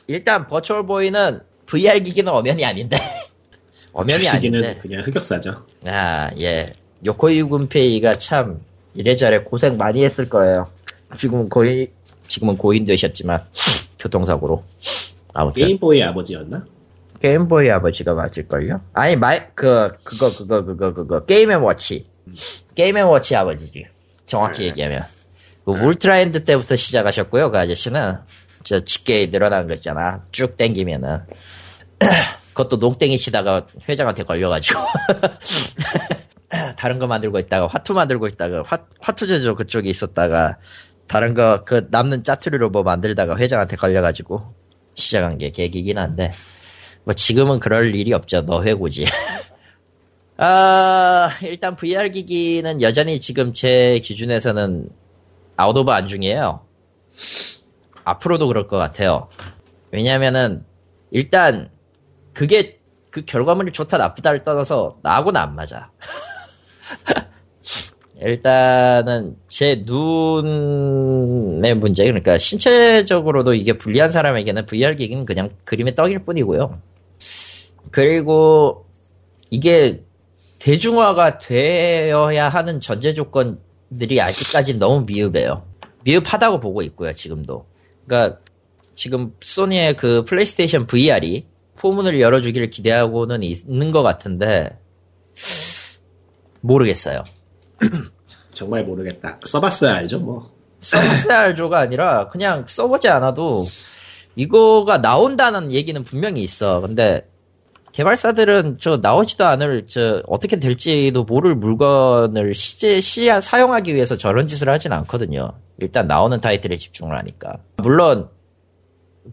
일단 버추얼 보이는 VR 기기는 엄연히 아닌데. 엄연히 아닌데. 그냥 흑역사죠. 아, 예. 요코이 군페이가 참 이래저래 고생 많이 했을 거예요. 지금은 거의 지금은 고인 되셨지만 교통사고로. 아무튼 게임보이의 아버지였나? 게임보이 아버지가 맞을걸요? 아니, 마이, 그, 그거, 그거, 그거, 그거, 게임앤워치. 게임앤워치 아버지지. 정확히 얘기하면. 그 울트라핸드 때부터 시작하셨고요, 그 아저씨는. 저 집게 늘어난 거 있잖아. 쭉 땡기면은. 그것도 농땡이 치다가 회장한테 걸려가지고. 다른 거 만들고 있다가, 화투 만들고 있다가, 화, 화투 제조 그쪽에 있었다가, 다른 거, 그 남는 짜투리로 뭐 만들다가 회장한테 걸려가지고, 시작한 게 계기긴 한데, 뭐 지금은 그럴 일이 없죠. 너 회고지. 아, 일단 VR 기기는 여전히 지금 제 기준에서는 out of 안중이에요. 앞으로도 그럴 것 같아요. 왜냐면은 일단 그게 그 결과물이 좋다 나쁘다를 떠나서 나하고는 안 맞아. 일단은 제 눈의 문제 그러니까 신체적으로도 이게 불리한 사람에게는 VR 기기는 그냥 그림의 떡일 뿐이고요. 그리고 이게 대중화가 되어야 하는 전제 조건들이 아직까지 너무 미흡해요. 미흡하다고 보고 있고요, 지금도. 그러니까 지금 소니의 그 플레이스테이션 VR이 포문을 열어주기를 기대하고는 있는 것 같은데 모르겠어요. 정말 모르겠다. 써봤어야 알죠, 뭐. 써봤어야 알죠가 아니라 그냥 써보지 않아도 이거가 나온다는 얘기는 분명히 있어. 근데 개발사들은 저 나오지도 않을 저 어떻게 될지도 모를 물건을 시제 시 사용하기 위해서 저런 짓을 하진 않거든요. 일단 나오는 타이틀에 집중을 하니까. 물론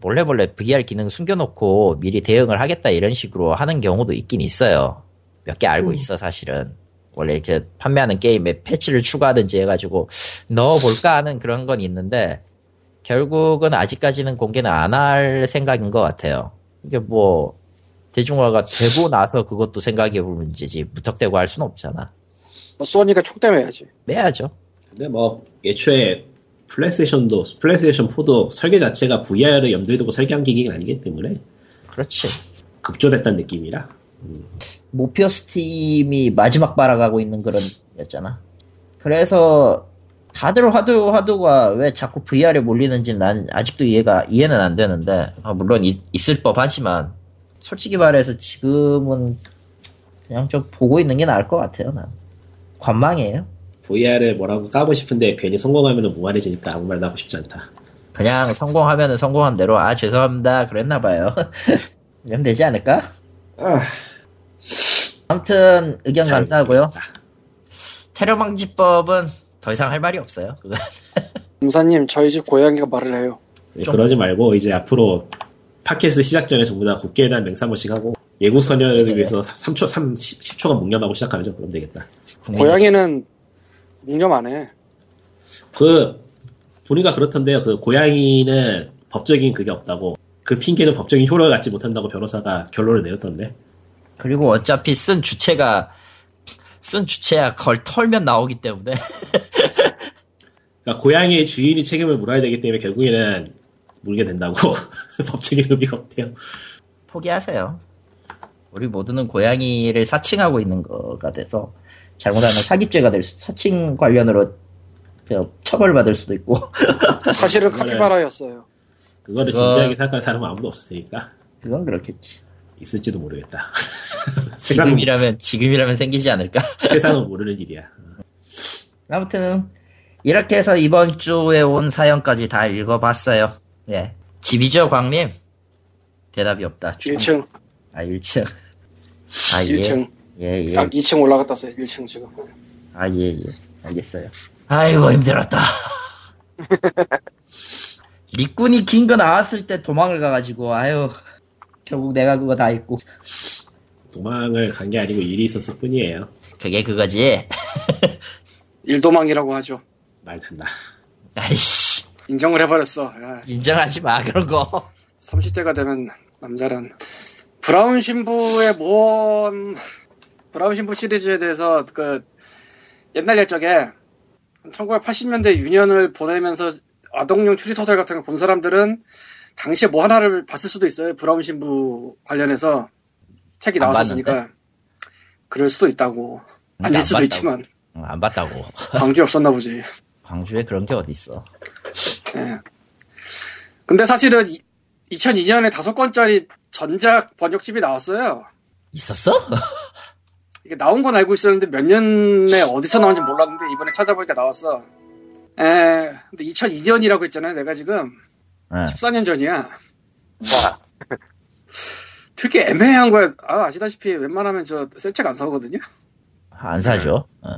몰래 몰래 VR 기능 숨겨놓고 미리 대응을 하겠다 이런 식으로 하는 경우도 있긴 있어요. 몇 개 알고 있어 사실은. 원래 이제 판매하는 게임에 패치를 추가하든지 해가지고 넣어볼까 하는 그런 건 있는데 결국은 아직까지는 공개는 안 할 생각인 것 같아요. 이게 뭐 대중화가 되고 나서 그것도 생각해볼 문제지 무턱대고 할 수는 없잖아. 뭐 소니가 총대 매야지. 내야죠. 근데 뭐, 애초에 플레이스테이션도, 플레이스테이션 4도 설계 자체가 VR을 염두에 두고 설계한 기기는 아니기 때문에 그렇지. 급조됐다는 느낌이라. 모피어스 팀이 마지막 발아가고 있는 그런 였잖아. 그래서 다들 화두 화두가 왜 자꾸 VR에 몰리는지 난 아직도 이해가 이해는 안 되는데 아, 물론 이- 있을 법하지만 솔직히 말해서 지금은 그냥 좀 보고 있는 게 나을 것 같아요. 난 관망이에요. VR을 뭐라고 까고 싶은데 괜히 성공하면 무한해지니까 아무 말도 하고 싶지 않다. 그냥 성공하면은 성공한 대로 아 죄송합니다 그랬나 봐요. 이러면 되지 않을까? 아, 아무튼 의견 잘 감사하고요. 테러 방지법은 더 이상 할 말이 없어요. 그거. 검사님 저희 집 고양이가 말을 해요. 네, 좀- 그러지 말고 이제 앞으로 팟캐스트 시작 전에 전부 다 국기에 대한 맹사 한 번씩 하고 예고 선언을 위해서 3초, 3, 10, 초간 묵념하고 시작하죠. 그럼 되겠다. 고양이는 묵념 안 해. 그 보니까 그렇던데요. 그 고양이는 법적인 그게 없다고 그 핑계는 법적인 효력을 갖지 못한다고 변호사가 결론을 내렸던데. 그리고 어차피 쓴 주체가 쓴 주체야 걸 털면 나오기 때문에 그러니까 고양이의 주인이 책임을 물어야 되기 때문에 결국에는 물게 된다고 법적인 의미가 없대요. 포기하세요. 우리 모두는 고양이를 사칭하고 있는 거가 돼서 잘못하면 사기죄가 될 수, 사칭 관련으로 저 처벌받을 수도 있고. 사실은 카피바라였어요. 그거를 그거- 진지하게 생각하는 사람은 아무도 없을 테니까 그건 그렇겠지. 있을지도 모르겠다. 지금이라면, 지금이라면 생기지 않을까? 세상은 모르는 일이야. 아무튼, 이렇게 해서 이번 주에 온 사연까지 다 읽어봤어요. 예. 집이죠, 광님? 대답이 없다. 주- 1층, 아, 1층. 아, 예. 1층. 예, 예. 딱 2층 올라갔다 왔어요. 1층 지금. 아, 예, 예. 알겠어요. 아이고, 힘들었다. 리꾼이 긴 거 나왔을 때 도망을 가가지고, 아유. 결국 내가 그거 다 읽고. 도망을 간 게 아니고 일이 있었을 뿐이에요. 그게 그거지. 일도망이라고 하죠. 말 탄다. 아이씨. 인정을 해버렸어. 야, 인정하지 마, 그런 거. 30대가 되면 남자란. 브라운 신부의 모험, 브라운 신부 시리즈에 대해서 그 옛날 옛적에 1980년대 유년을 보내면서 아동용 추리소설 같은 거본 사람들은 당시에 뭐 하나를 봤을 수도 있어요. 브라운 신부 관련해서 책이 안 나왔었으니까. 그럴 수도 있다고. 아닐 안 수도 봤다고. 있지만 응, 안 봤다고. 광주에 없었나 보지. 광주에 그런 게 어딨어. 예. 근데 사실은 2002년에 다섯 권짜리 전작 번역집이 나왔어요. 있었어? 이게 나온 건 알고 있었는데 몇 년에 어디서 나온지 몰랐는데 이번에 찾아보니까 나왔어. 에, 근데 2002년이라고 했잖아요. 내가 지금 응. 14년 전이야. 와, 되게 애매한 거야. 아, 아시다시피 웬만하면 저새책 안 사거든요. 안 사죠. 응.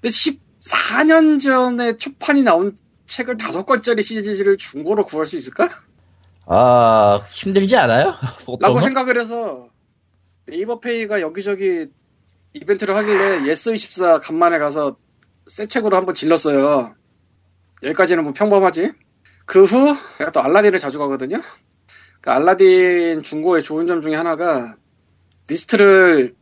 근데 14년 전에 초판이 나온 책을 다섯 권짜리 시리즈를 중고로 구할 수 있을까? 아, 힘들지 않아요? 라고? 생각을 해서 네이버페이가 여기저기 이벤트를 하길래 예스24 간만에 가서 새 책으로 한번 질렀어요. 여기까지는 뭐 평범하지. 그 후 내가 또 알라딘을 자주 가거든요. 그 알라딘 중고의 좋은 점 중에 하나가 리스트를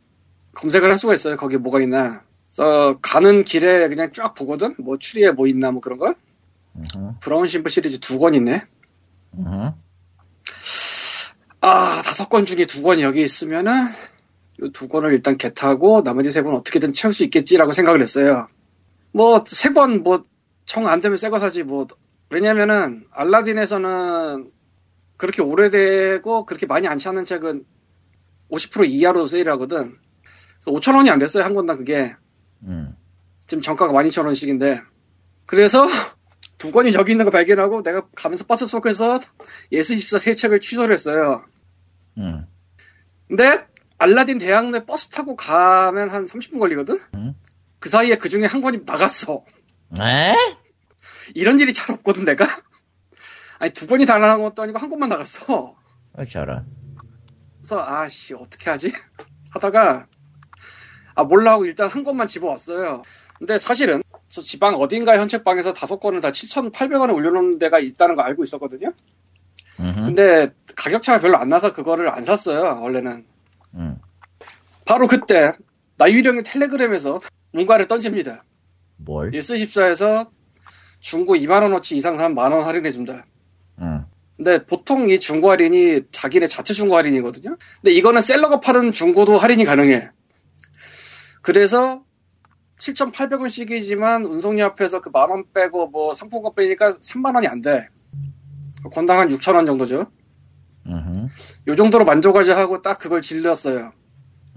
검색을 할 수가 있어요. 거기에 뭐가 있나. 그래서 가는 길에 그냥 쫙 보거든. 뭐 추리에 뭐 있나 뭐 그런 거. 브라운 신부 시리즈 두 권 있네. 아, 다섯 권 중에 두 권이 여기 있으면은, 이 두 권을 일단 개타고, 나머지 세 권 어떻게든 채울 수 있겠지라고 생각을 했어요. 뭐, 세 권, 뭐, 정 안 되면 새 거 사지, 뭐, 왜냐면은, 알라딘에서는 그렇게 오래되고, 그렇게 많이 안 차는 책은 50% 이하로 세일하거든. 그래서 5천 원이 안 됐어요, 한 권당 그게. 음. 지금 정가가 12,000원씩인데. 그래서, 두 권이 저기 있는 거 발견하고, 내가 가면서 버스 속에서 Yes24 세 책을 취소를 했어요. 음. 근데 알라딘 대학로 버스 타고 가면 한 30분 걸리거든? 음. 그 사이에 그 중에 한 권이 나갔어. 에? 이런 일이 잘 없거든, 내가? 아니, 두 권이 다 나간 것도 아니고 한 권만 나갔어. 어, 저런. 그래서, 아씨, 어떻게 하지? 하다가, 아, 몰라 하고 일단 한 권만 집어왔어요. 근데 사실은, 저 지방 어딘가 헌책방에서 다섯 권을 다 7,800원에 올려놓은 데가 있다는 거 알고 있었거든요? 음흠, 근데 가격차가 별로 안 나서 그거를 안 샀어요, 원래는. 음. 바로 그때, 나유령이 Telegram에서 뭔가를 던집니다. 뭘? Yes24에서 중고 2만원어치 이상 사면 만원 할인해준다. 음. 근데 보통 이 중고 할인이 자기네 자체 중고 할인이거든요? 근데 이거는 seller가 파는 중고도 할인이 가능해. 그래서 7,800원씩이지만 운송료 합해서 그 만 원 빼고 뭐 상품권 빼니까 3만 원이 안 돼. 권당 한 6천 원 정도죠. 음흠, 요 정도로 만족하자 하고 딱 그걸 질렀어요.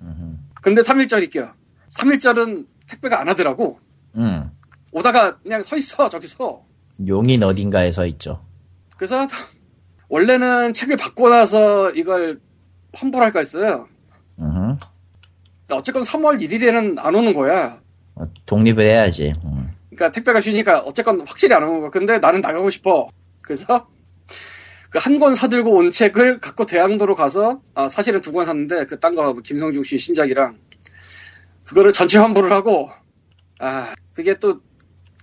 음흠. 근데 3일절이 껴. 3일절은 택배가 안 하더라고. 음. 오다가 그냥 서 있어, 저기서. 용인 어딘가에 서 있죠. 그래서 원래는 책을 받고 나서 이걸 환불할까 했어요. 어쨌건 3월 1일에는 안 오는 거야. 어, 독립을 해야지. 음. 그러니까 택배가 쉬니까 어쨌건 확실히 안 오는 거야. 근데 나는 나가고 싶어. 그래서 그 한 권 사들고 온 책을 갖고 대학로로 가서 아, 사실은 두 권 샀는데 그 딴 거 김성중 씨 신작이랑 그거를 전체 환불을 하고 아 그게 또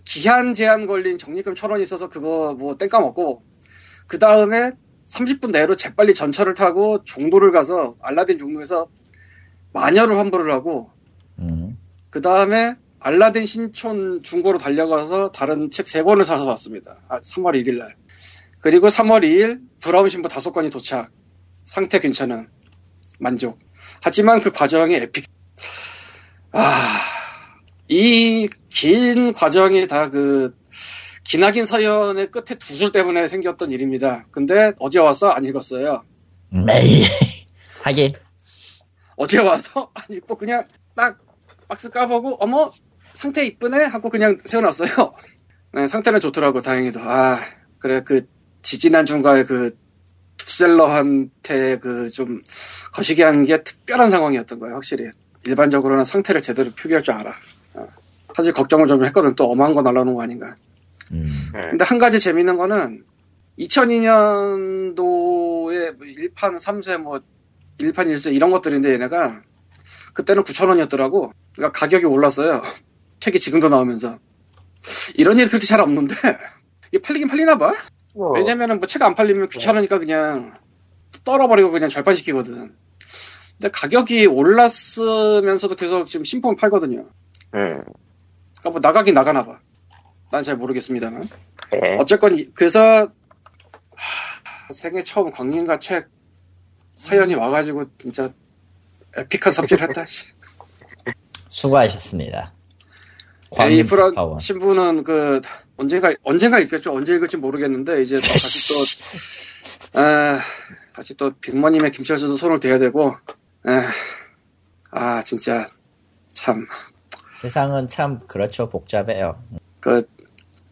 기한 제한 걸린 적립금 천 원이 있어서 그거 뭐 땡까 먹고 그 다음에 30분 내로 재빨리 전철을 타고 종로를 가서 알라딘 종로에서 마녀를 환불을 하고 음. 그 다음에 알라딘 신촌 중고로 달려가서 다른 책세 권을 사서 왔습니다. 아, 3월 1일 날. 그리고 3월 2일 브라운 신부 다섯 권이 도착. 상태 괜찮은 만족. 하지만 그 과정이 에픽. 아 이 긴 과정이 다 그 기나긴 사연의 끝에 두 줄 때문에 생겼던 일입니다. 근데 어제 와서 안 읽었어요. 매일 하긴 어제 와서 안 읽고 그냥 딱 박스 까보고 어머 상태 이쁘네 하고 그냥 세워놨어요. 네, 상태는 좋더라고 다행히도. 아 그래 그 지지난 중가에 그 툭셀러한테 그 좀 거시기 한 게 특별한 상황이었던 거예요 확실히. 일반적으로는 상태를 제대로 표기할 줄 알아. 어. 사실 걱정을 좀 했거든. 또 어마한 거 날라오는 거 아닌가. 음. 근데 한 가지 재밌는 거는 2002년도에 1판 3세 뭐 1판 1세 이런 것들인데 얘네가 그때는 9,000원이었더라고. 그러니까 가격이 올랐어요. 책이 지금도 나오면서. 이런 일이 그렇게 잘 없는데 이게 팔리긴 팔리나 봐. 뭐, 왜냐면은 뭐 책 안 팔리면 귀찮으니까 그냥 떨어버리고 그냥 절판시키거든. 근데 가격이 올랐으면서도 계속 지금 신품 팔거든요. 음, 그러니까 뭐 나가긴 나가나 봐. 난 잘 모르겠습니다만. 네. 어쨌건 이- 그래서 하, 생애 처음 광림과 책 사연이 와가지고 진짜 에픽한 삽질했다. 씨. 수고하셨습니다. 이 광림 프란 파원. 신부는 그 언젠가 언젠가 읽겠죠. 언제 읽을지 모르겠는데 이제 또 다시 또 아, 다시 또 빅머님의 김철수도 손을 대야 되고 에, 아 진짜 참 세상은 참 그렇죠 복잡해요. 그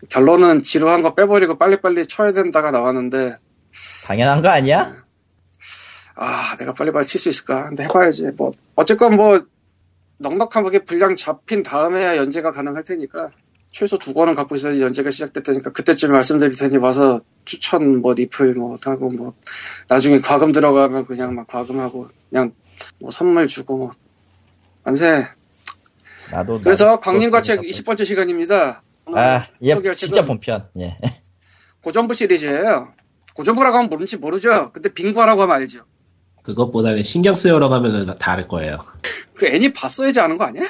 결론은 지루한 거 빼버리고 빨리빨리 쳐야 된다가 나왔는데 당연한 거 아니야? 아 내가 빨리빨리 칠 수 있을까? 근데 해봐야지 뭐 어쨌건 뭐 넉넉하게 분량 잡힌 다음에야 연재가 가능할 테니까 최소 두 권은 갖고 있어야 연재가 시작됐다니까 그때쯤 말씀드릴 테니 와서 추천 뭐 리플 뭐 하고 뭐 나중에 과금 들어가면 그냥 막 과금하고 그냥 뭐 선물 주고 뭐. 만세. 나도 그래서 나도 광림과 책 갖고 20번째 시간입니다. 아, 얘 소개할 진짜 본편. 예. 고전부 시리즈예요. 고전부라고 하면 모르는지 모르죠. 근데 빙과라고 하면 알죠. 그것보다는 신경 쓰여라고 하면 다알 거예요. 그 애니 봤어야지 아는 거 아니야?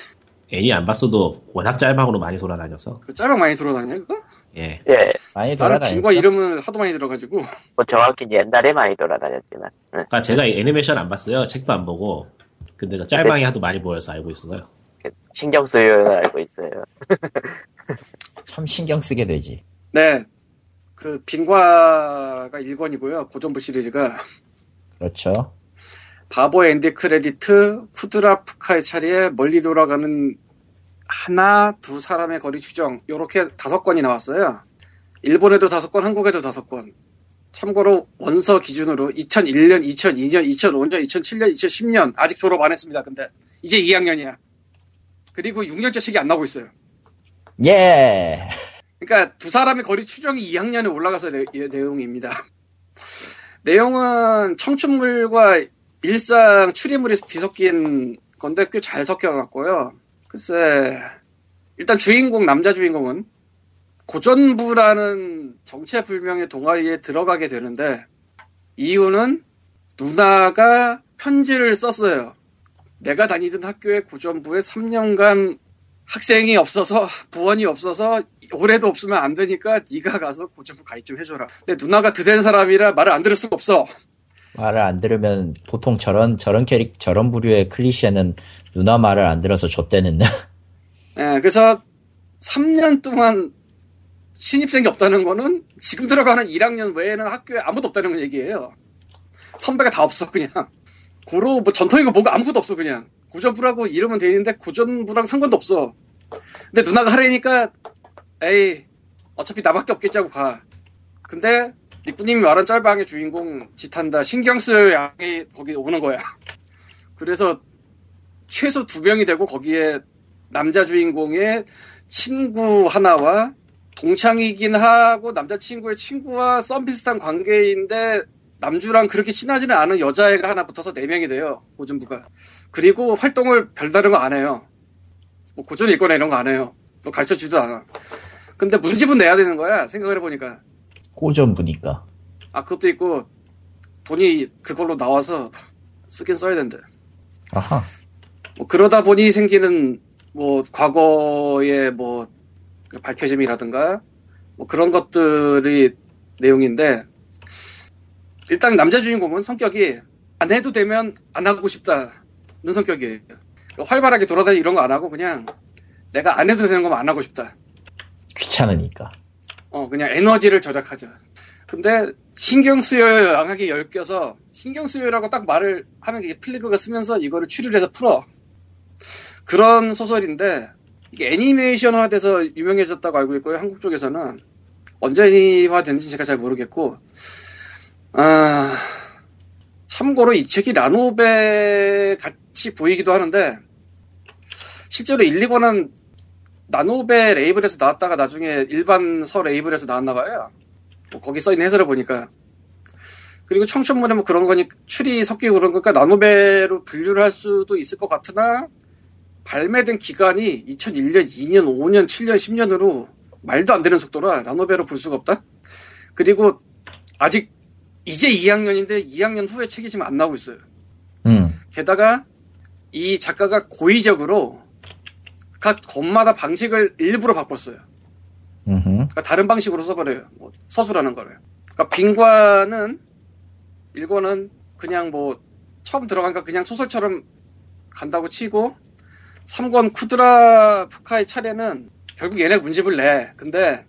애니 안 봤어도 워낙 짤방으로 많이 돌아다녀서 그 짤방 많이 돌아다녀 그거? 예. 예, 많이 돌아다녔죠. 빙과 이름을 하도 많이 들어가지고 뭐 정확히 옛날에 많이 돌아다녔지만. 응. 그러니까 제가 애니메이션 안 봤어요. 책도 안 보고. 근데 그 짤방이 하도 많이 보여서 알고 있어요. 신경 쓰여는 알고 있어요. 참 신경 쓰게 되지. 네. 그 빙과가 1권이고요. 고전부 시리즈가 그렇죠. 바보의 end credit, 쿠드랴프카의 차례에 멀리 돌아가는 하나, 두 사람의 거리 추정 요렇게 다섯 권이 나왔어요. 일본에도 다섯 권, 한국에도 다섯 권. 참고로 원서 기준으로 2001년, 2002년, 2005년, 2007년, 2010년 아직 졸업 안 했습니다. 근데 이제 2학년이야. 그리고 6년째 책이 안 나오고 있어요. 예. 그러니까 두 사람의 거리 추정이 2학년에 올라가서 내, 이 내용입니다. 내용은 청춘물과 일상 추리물이 뒤섞인 건데 꽤 잘 섞여갖고요. 글쎄 일단 주인공 남자 주인공은 고전부라는 정체불명의 동아리에 들어가게 되는데 이유는 누나가 편지를 썼어요. 내가 다니던 학교의 고전부에 3년간 학생이 없어서 부원이 없어서 올해도 없으면 안 되니까 네가 가서 고전부 가입 좀 해줘라. 근데 누나가 드된 사람이라 말을 안 들을 수가 없어. 말을 안 들으면 보통 저런 저런 캐릭 저런 부류의 클리셰는 누나 말을 안 들어서 좆대는 예, 그래서 3년 동안 신입생이 없다는 거는 지금 들어가는 1학년 외에는 학교에 아무도 없다는 얘기예요. 선배가 다 없어 그냥. 고로 뭐 전통이고 뭐가 아무것도 없어 그냥. 고전부라고 이름은 돼 있는데 고전부랑 상관도 없어. 근데 누나가 하라니까 에이 어차피 나밖에 없겠지 하고 가. 근데 니꾸님이 말한 짤방의 주인공 짓한다 신경 쓸 양이 거기 오는 거야. 그래서 최소 두 명이 되고 거기에 남자 주인공의 친구 하나와 동창이긴 하고 남자친구의 친구와 썸 비슷한 관계인데 남주랑 그렇게 친하지는 않은 여자애가 하나 붙어서 네 명이 돼요 고전부가. 그리고 활동을 별다른 거 안 해요. 뭐 고전 읽거나 이런 거 안 해요. 뭐 가르쳐 주지도 않아. 근데 문집은 내야 되는 거야 생각을 해보니까 꼬전부니까. 아 그것도 있고 돈이 그걸로 나와서 쓰긴 써야 된대 아하. 뭐 그러다 보니 생기는 뭐 과거의 뭐 밝혀짐이라든가 뭐 그런 것들이 내용인데 일단 남자 주인공은 성격이 안 해도 되면 안 하고 싶다는 성격이에요. 그러니까 활발하게 돌아다니 이런 거 안 하고 그냥 내가 안 해도 되는 거면 안 하고 싶다. 귀찮으니까. 어, 그냥 에너지를 절약하자. 근데 신경 쓰여요 양하게 엮여서 신경 쓰여라고 딱 말을 하면 이게 플리그가 쓰면서 이거를 추리를 해서 풀어. 그런 소설인데 이게 애니메이션화돼서 유명해졌다고 알고 있고요. 한국 쪽에서는 언제 애니화됐는지 제가 잘 모르겠고 아 참고로 이 책이 라노베 같이 보이기도 하는데 실제로 1, 2권은 나노베 레이블에서 나왔다가 나중에 일반 서 레이블에서 나왔나 봐요. 뭐 거기 써있는 해설을 보니까. 그리고 청춘물에 뭐 그런 거니 추리 섞이고 그런 거니까 나노베로 분류를 할 수도 있을 것 같으나 발매된 기간이 2001년, 2년, 5년, 7년, 10년으로 말도 안 되는 속도라 나노베로 볼 수가 없다. 그리고 아직 이제 2학년인데 2학년 후에 책이 지금 안 나오고 있어요. 음. 게다가 이 작가가 고의적으로 각 권마다 방식을 일부러 바꿨어요. 그러니까 다른 방식으로 써버려요. 뭐 서술하는 거를. 그러니까 빙과는 일권은 그냥 뭐 처음 들어가니까 그냥 소설처럼 간다고 치고 3권 쿠드라 푸카의 차례는 결국 얘네 문집을 내. 근데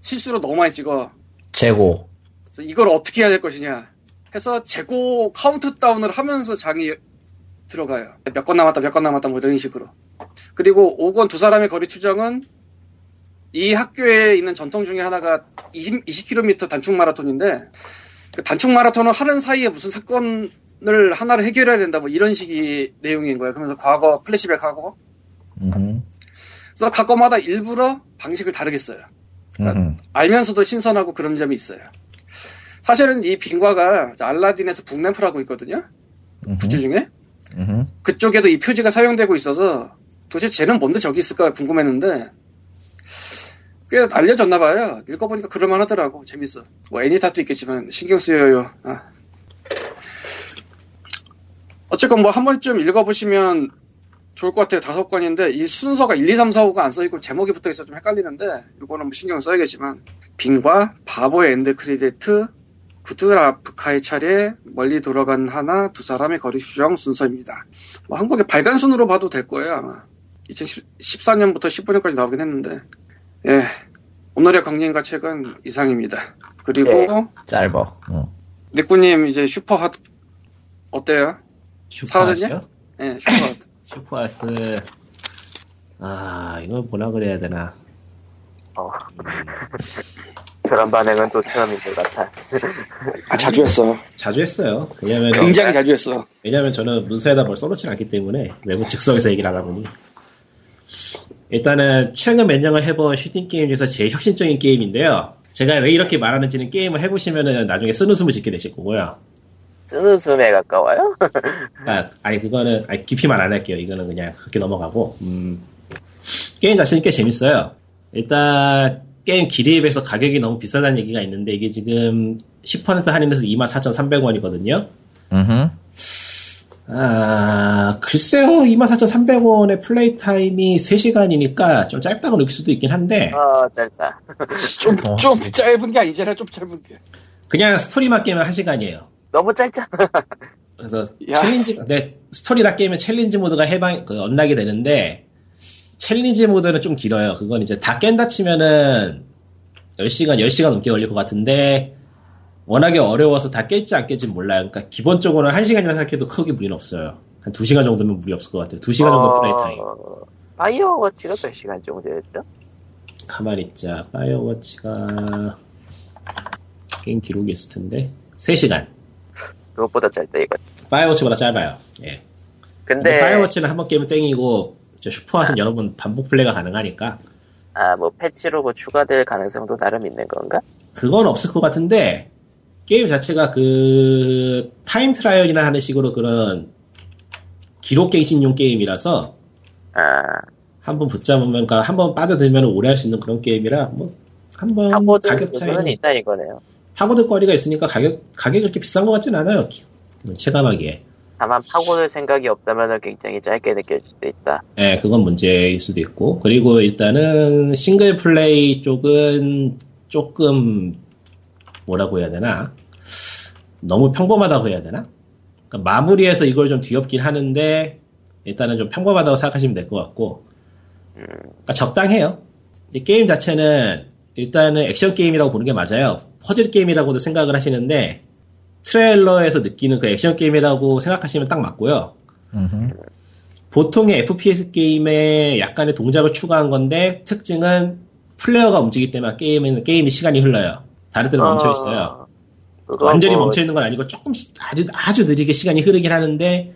실수로 너무 많이 찍어. 재고. 이걸 어떻게 해야 될 것이냐 해서 재고 카운트다운을 하면서 장이 들어가요. 몇건 남았다, 몇건 남았다, 뭐 이런 식으로. 그리고 5권 두 사람의 거리 추정은 이 학교에 있는 전통 중에 하나가 20, 20km 단축 마라톤인데 그 단축 마라톤을 하는 사이에 무슨 사건을 하나를 해결해야 된다, 뭐 이런 식의 내용인 거예요. 그러면서 과거 플래시백하고 음흠. 그래서 각 거마다 일부러 방식을 다르게 써요. 음흠. 알면서도 신선하고 그런 점이 있어요. 사실은 이 빙과가 알라딘에서 북램프라고 있거든요. 굿즈 중에. 음흠. 그쪽에도 이 표지가 사용되고 있어서 도대체 쟤는 뭔데 저기 있을까 궁금했는데 꽤 알려졌나 봐요. 읽어보니까 그럴만하더라고. 재밌어. 뭐 애니탓도 있겠지만 신경 쓰여요. 아. 어쨌건 뭐 한 번쯤 읽어보시면 좋을 것 같아요. 다섯 권인데 이 순서가 1, 2, 3, 4, 5가 안 써있고 제목이 붙어있어 좀 헷갈리는데 이거는 뭐 신경 써야겠지만 빙과 바보의 end credit 쿠드랴프카의 차례 멀리 돌아가는 히나 두 사람의 거리 추정 순서입니다. 뭐 한국의 발간 순으로 봐도 될 거예요 아마. 2014년부터 15년까지 나오긴 했는데 예 오늘의 강림과 책은 이상입니다. 그리고 네. 짧어. 응. 니꾸님 이제 SUPERHOT 어때요? 사라졌냐? 예 SUPERHOT. SUPERHOT. 아, 이걸 뭐라 그래야 되나. 어. 그런 반응은 또 처음인 것 같아. 아 자주 했어. 자주 했어요. 왜냐면, 굉장히 자주 했어. 왜냐면 저는 문서에다 뭘 써놓진 않기 때문에 외부 즉석에서 얘기를 하다 보니. 일단은 최근 몇 년을 해본 슈팅 게임 중에서 제일 혁신적인 게임인데요. 제가 왜 이렇게 말하는지는 게임을 해보시면은 나중에 쓰는 숨을 짓게 되실 거고요. 쓰는 숨에 가까워요? 아, 아니 그거는 아니, 깊이만 안 할게요. 이거는 그냥 그렇게 넘어가고 음, 게임 자체는 꽤 재밌어요. 일단 게임 길이에 비해서 가격이 너무 비싸다는 얘기가 있는데 이게 지금 10% 할인해서 24,300원이거든요. 아 글쎄요 24,300원의 플레이 타임이 3시간이니까 좀 짧다고 느낄 수도 있긴 한데 어, 짧다. 좀 어, 좀 네. 짧은 게 아니잖아. 좀 짧은 게. 그냥 스토리만 게임은 1시간이에요. 너무 짧잖아. 그래서 야. challenge, 네, 스토리라 게임은 challenge mode가 해방, 그, unlock이 되는데, challenge mode는 좀 길어요. 그건 이제 다 깬다 치면은, 10시간, 10시간 넘게 걸릴 것 같은데, 워낙에 어려워서 다 깰지 안 깰지 몰라요. 그러니까 기본적으로는 1시간이나 생각해도 크게 무리는 없어요. 한 2시간 정도면 무리 없을 것 같아요. 2시간 정도 play time. 어, Firewatch가 몇 시간 정도였죠? 가만히 있자. Firewatch가, 게임 기록이 있을 텐데, 3시간. 그것보다 짧다, 이거. Firewatch보다 짧아요. 예. 근데 근데, Firewatch는 한번 게임은 땡이고 저 SUPERHOT은 여러 번 반복 플레이가 가능하니까 아, 뭐, 패치로 뭐 추가될 가능성도 나름 있는 건가? 그건 없을 것 같은데 게임 자체가 그 time trial이나 하는 식으로 그런 기록 갱신용 게임이라서 아, 한번 붙잡으면 그러니까 한번 빠져들면 오래 할 수 있는 그런 게임이라 뭐 한번 파고들 가격 차이는 있다, 이거네요. 파고들 거리가 있으니까 가격 가격이 그렇게 비싼 것 같진 않아요 체감하기에 다만 파고들 생각이 없다면 굉장히 짧게 느껴질 수도 있다. 예, 그건 문제일 수도 있고. 그리고 일단은 싱글 플레이 쪽은 조금 뭐라고 해야 되나? 너무 평범하다고 해야 되나? 그러니까 마무리해서 이걸 좀 뒤엎긴 하는데 일단은 좀 평범하다고 생각하시면 될 것 같고 그러니까 적당해요. 이 게임 자체는 일단은 액션 게임이라고 보는 게 맞아요. 퍼즐 게임이라고도 생각을 하시는데 트레일러에서 느끼는 그 액션 게임이라고 생각하시면 딱 맞고요. 음흠. 보통의 FPS 게임에 약간의 동작을 추가한 건데 특징은 플레이어가 움직일 때만 게임은 게임이 시간이 흘러요. 다른 데는 멈춰 있어요. 완전히 뭐, 멈춰 있는 건 아니고 조금씩 아주 아주 느리게 시간이 흐르긴 하는데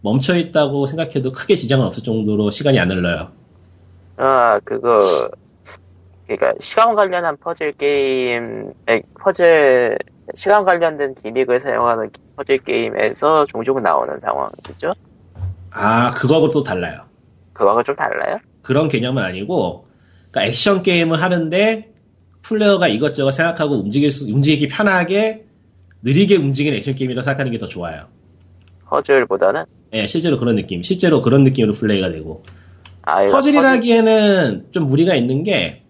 멈춰 있다고 생각해도 크게 지장은 없을 정도로 시간이 안 흘러요. 아, 그거, 그니까, 시간 관련한 퍼즐 게임, 에, 퍼즐, 시간 관련된 기믹을 사용하는 퍼즐 게임에서 종종 나오는 상황이죠? 아 그거하고 또 달라요. 그거하고 좀 달라요? 그런 개념은 아니고 그러니까 액션 게임을 하는데 플레이어가 이것저것 생각하고 움직일 수, 움직이기 편하게 느리게 움직이는 액션 게임이라고 생각하는 게 더 좋아요. 퍼즐보다는? 예, 실제로 그런 느낌, 실제로 그런 느낌으로 플레이가 되고 아, 퍼즐이라기에는 좀 무리가 있는 게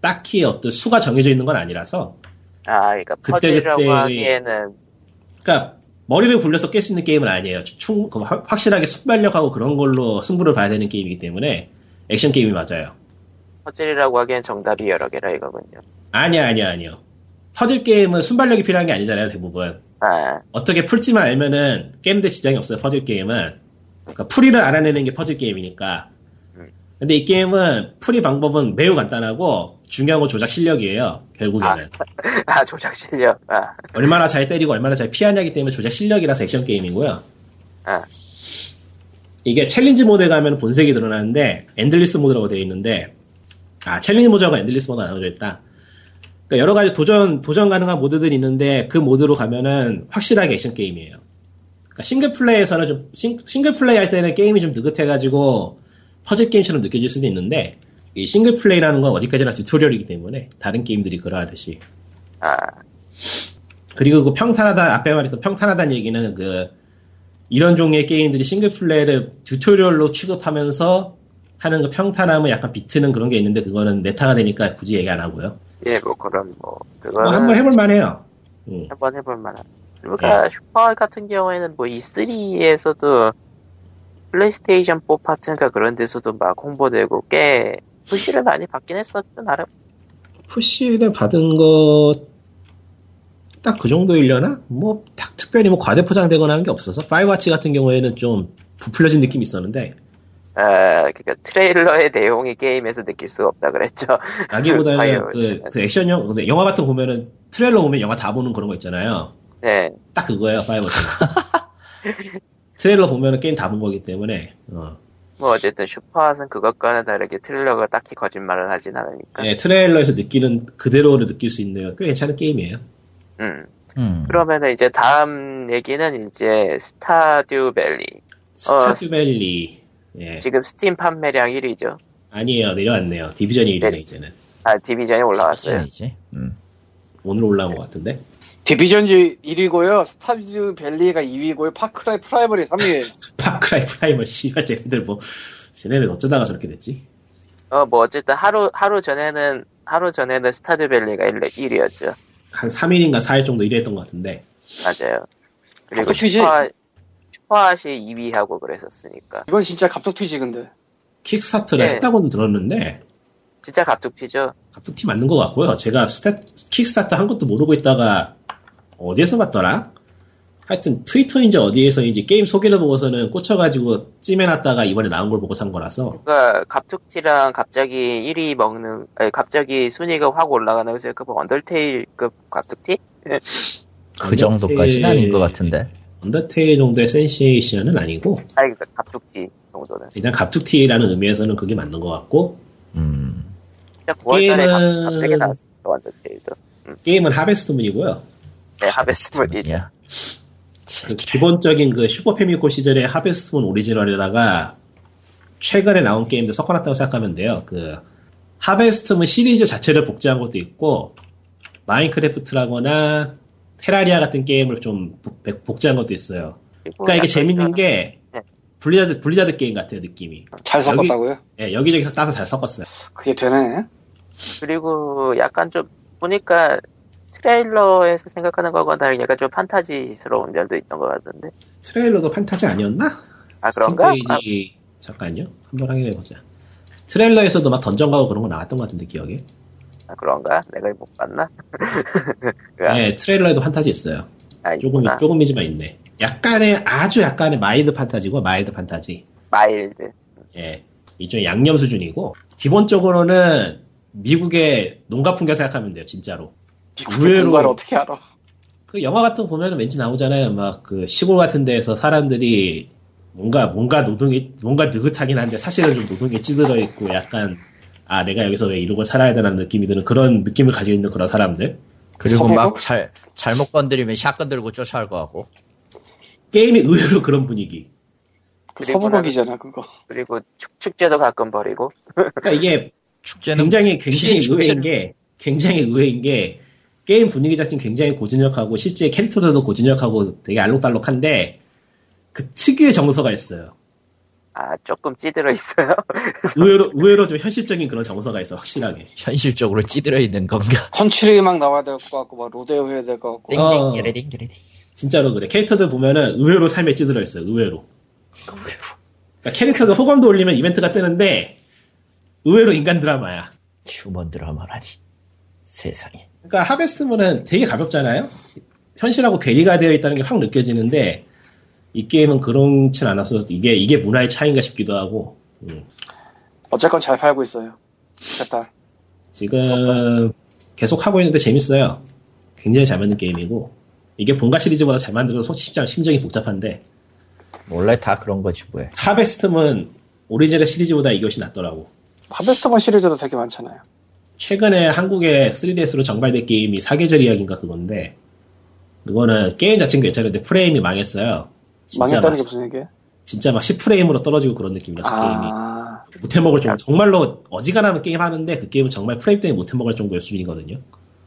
딱히 어떤 수가 정해져 있는 건 아니라서 퍼즐- 아, 그니까 그때, 퍼즐이라고 그때- 하기에는, 그러니까 머리를 굴려서 깰 수 있는 게임은 아니에요. 충그 확- 확실하게 순발력하고 그런 걸로 승부를 봐야 되는 게임이기 때문에 액션 게임이 맞아요. 퍼즐이라고 하기엔 정답이 여러 개라 이거군요. 아니야, 아니야, 아니요. 퍼즐 게임은 순발력이 필요한 게 아니잖아요, 대부분. 아, 어떻게 풀지만 알면은 깨는데 지장이 없어요, 퍼즐 게임은. 그러니까 풀이를 알아내는 게 퍼즐 게임이니까. 근데 이 게임은 풀이 방법은 매우 간단하고 중요한 건 조작 실력이에요, 결국에는. 아, 조작 실력. 아, 얼마나 잘 때리고 얼마나 잘 피하냐기 때문에 조작 실력이라서 액션 게임이고요. 아, 이게 challenge mode에 가면 본색이 드러나는데 endless mode라고 되어 있는데 아 challenge mode하고 endless mode가 나눠져 있다. 그러니까 여러 가지 도전 도전 가능한 모드들이 있는데 그 모드로 가면은 확실하게 액션 게임이에요. 그러니까 single play에서는 좀 싱, single play 할 때는 게임이 좀 느긋해가지고 퍼즐 게임처럼 느껴질 수도 있는데 이 single play라는 건 어디까지나 tutorial이기 때문에 다른 게임들이 그러하듯이 아, 그리고 그 평탄하다 앞에 말했던 평탄하다는 얘기는 그 이런 종류의 게임들이 single play를 tutorial로 취급하면서 하는 그 평탄함을 약간 비트는 그런 게 있는데 그거는 meta가 되니까 굳이 얘기 안 하고요. 예, 뭐, 그런, 뭐, 뭐 그거는. 한번 해볼 만해요. 음. 한번 해볼 만한. 그러니까 슈퍼 같은 경우에는 뭐 E3에서도 PlayStation 4 파트인가 그런 데서도 막 홍보되고 꽤 push를 많이 받긴 했었죠 나름. push를 받은 거 딱 그 정도이려나? 뭐딱 특별히 뭐 과대 포장되거나 한 게 없어서 Firewatch 같은 경우에는 좀 부풀려진 느낌이 있었는데 아, 그러니까 트레일러의 내용이 게임에서 느낄 수가 없다 그랬죠. Firewatch는. 그, 그 액션형 근데 영화 같은 거 보면은 트레일러 보면 영화 다 보는 그런 거 있잖아요. 네, 딱 그거예요, Firewatch는. 트레일러 보면은 게임 다 본 거기 때문에, 어. 뭐 어쨌든 SUPERHOT은 그것과는 다르게 트레일러가 딱히 거짓말을 하진 않으니까. 예, 트레일러에서 느끼는 그대로를 느낄 수 있는 꽤 괜찮은 게임이에요. 음. 음. 그러면은 이제 다음 얘기는 이제 Stardew Valley. Stardew Valley, 예. 지금 스팀 판매량 1위죠. 아니에요, 내려왔네요. Division이 1위네, 네. 이제는. 아, Division이 올라왔어요. 음. 오늘 올라온 것 같은데. Division이 1위고요. Stardew Valley가 2위고요. Far Cry Primal이 3위에요. Far Cry Primal, 씨발, 쟤네들 뭐, 쟤네들 어쩌다가 저렇게 됐지? 어, 뭐, 어쨌든 하루, 하루 전에는, 하루 전에는 Stardew Valley가 1, 1위였죠. 한 3일인가 4일 정도 1위 했던 것 같은데. 맞아요. 그리고? 슈퍼, 슈퍼핫이 2위하고 그랬었으니까. 이건 진짜 갑툭튀지 근데. Kickstart를 네. 했다고는 들었는데, 진짜 갑툭튀죠? 갑툭튀 맞는 것 같고요. 제가 스타, Kickstart 한 것도 모르고 있다가 어디에서 봤더라? 하여튼 트위터인지 어디에서인지 게임 소개를 보고서는 꽂혀가지고 찜해놨다가 이번에 나온 걸 보고 산 거라서 그니까, 갑툭튀랑 갑자기 1위 먹는, 아니, 갑자기 순위가 확 올라가는, 그래서 그 Undertale급 갑툭튀? 그 정도까지는 아닌 것 같은데. Undertale 정도의 센세이션은 아니고 아니, 그니까, 갑툭튀 정도는. 일단 갑툭튀라는 의미에서는 그게 맞는 것 같고 음. 진짜 9월달에 게임은- 갑자기 나왔으니까, Undertale도. 게임은 Harvest Moon이고요. 네, 하베스물이죠. 야. 그 기본적인 그 Super Famicom 시절의 Harvest Moon 오리지널에다가 최근에 나온 게임들 섞어놨다고 생각하면 돼요. 그 Harvest Moon 시리즈 자체를 복제한 것도 있고 마인크래프트라거나 Terraria 같은 게임을 좀 복- 복제한 것도 있어요. 그러니까 이게 재밌는 게 네. 블리자드 블리자드 게임 같아요 느낌이. 잘 섞었다고요? 예, 여기저기서 따서 잘 섞었어요. 그게 되네. 그리고 약간 좀, 보니까, 트레일러에서 생각하는 거하고는 다르게 약간 좀 판타지스러운 면도 있던 것 같은데. 트레일러도 판타지 아니었나? 아, 그런가? 아, 스팀페이지 잠깐요. 한번 확인해 보자. 트레일러에서도 막 던전 가고 그런 거 나왔던 것 같은데 기억에. 아, 그런가? 내가 못 봤나? 그, 네, 트레일러에도 판타지 있어요. 아, 조금 있구나. 조금이지만 있네. 약간의 아주 약간의 mild 판타지고 mild 판타지. mild. 예, 이쪽 양념 수준이고 기본적으로는 미국의 농가 풍경 생각하면 돼요, 진짜로. 미국의 의외로- 농가를 어떻게 알아? 그 영화 같은 거 보면 왠지 나오잖아요. 막 그 시골 같은 데에서 사람들이 뭔가 뭔가 노동이 뭔가 느긋하긴 한데 사실은 좀 노동에 찌들어 있고 약간 아 내가 여기서 왜 이러고 살아야 되는 느낌이 드는 그런 느낌을 가지고 있는 그런 사람들. 그리고? 막 잘, 잘못 건드리면 샷건 들고 쫓아올 것 같고. 게임이 의외로 그런 분위기. 그 그리고 서부곡이잖아 그거. 그리고 축, 축제도 가끔 벌이고. 그러니까 이게 축제는 굉장히 굉장히 축제는- 의외인 게 굉장히 의외인 게 게임 분위기 자체는 굉장히 고즈넉하고 실제 캐릭터들도 고즈넉하고 되게 알록달록한데 그 특유의 정서가 있어요. 아, 조금 찌들어 있어요. 의외로 의외로 좀 현실적인 그런 정서가 있어 확실하게. 현실적으로 찌들어 있는 건가? 컨츄리 막 나와야 될 것 같고 막 로데오 해야 될 것 같고. 띵띵, 어. 게레딩. 진짜로 그래. 캐릭터들 보면은 의외로 삶에 찌들어 있어요. 의외로. 그러니까 캐릭터들 호감도 올리면 이벤트가 뜨는데 의외로 인간 드라마야. 휴먼 드라마라니. 세상에. 그러니까 하베스트문은 되게 가볍잖아요. 현실하고 괴리가 되어 있다는 게 확 느껴지는데 이 게임은 그렇진 않아서 이게 이게 문화의 차이인가 싶기도 하고 음. 어쨌건 잘 팔고 있어요. 됐다. 지금 계속 하고 있는데 재밌어요. 굉장히 잘 만든 게임이고 이게 본가 시리즈보다 잘 만들어서 솔직히 심정이 복잡한데 원래 다 그런 거지 뭐야. Harvest Moon 오리지널 시리즈보다 이것이 낫더라고. Harvest Moon 시리즈도 되게 많잖아요. 최근에 한국에 3DS로 정발된 게임이 사계절 이야기인가 그건데 그거는 게임 자체는 괜찮은데 프레임이 망했어요. 진짜 망했다는 막, 게 무슨 얘기예요? 진짜 막 10프레임으로 떨어지고 그런 느낌이라서 게임이 아, 못해먹을 정도 정말로 어지간하면 게임 하는데 그 게임은 정말 프레임 때문에 못 해먹을 정도의 수준이거든요.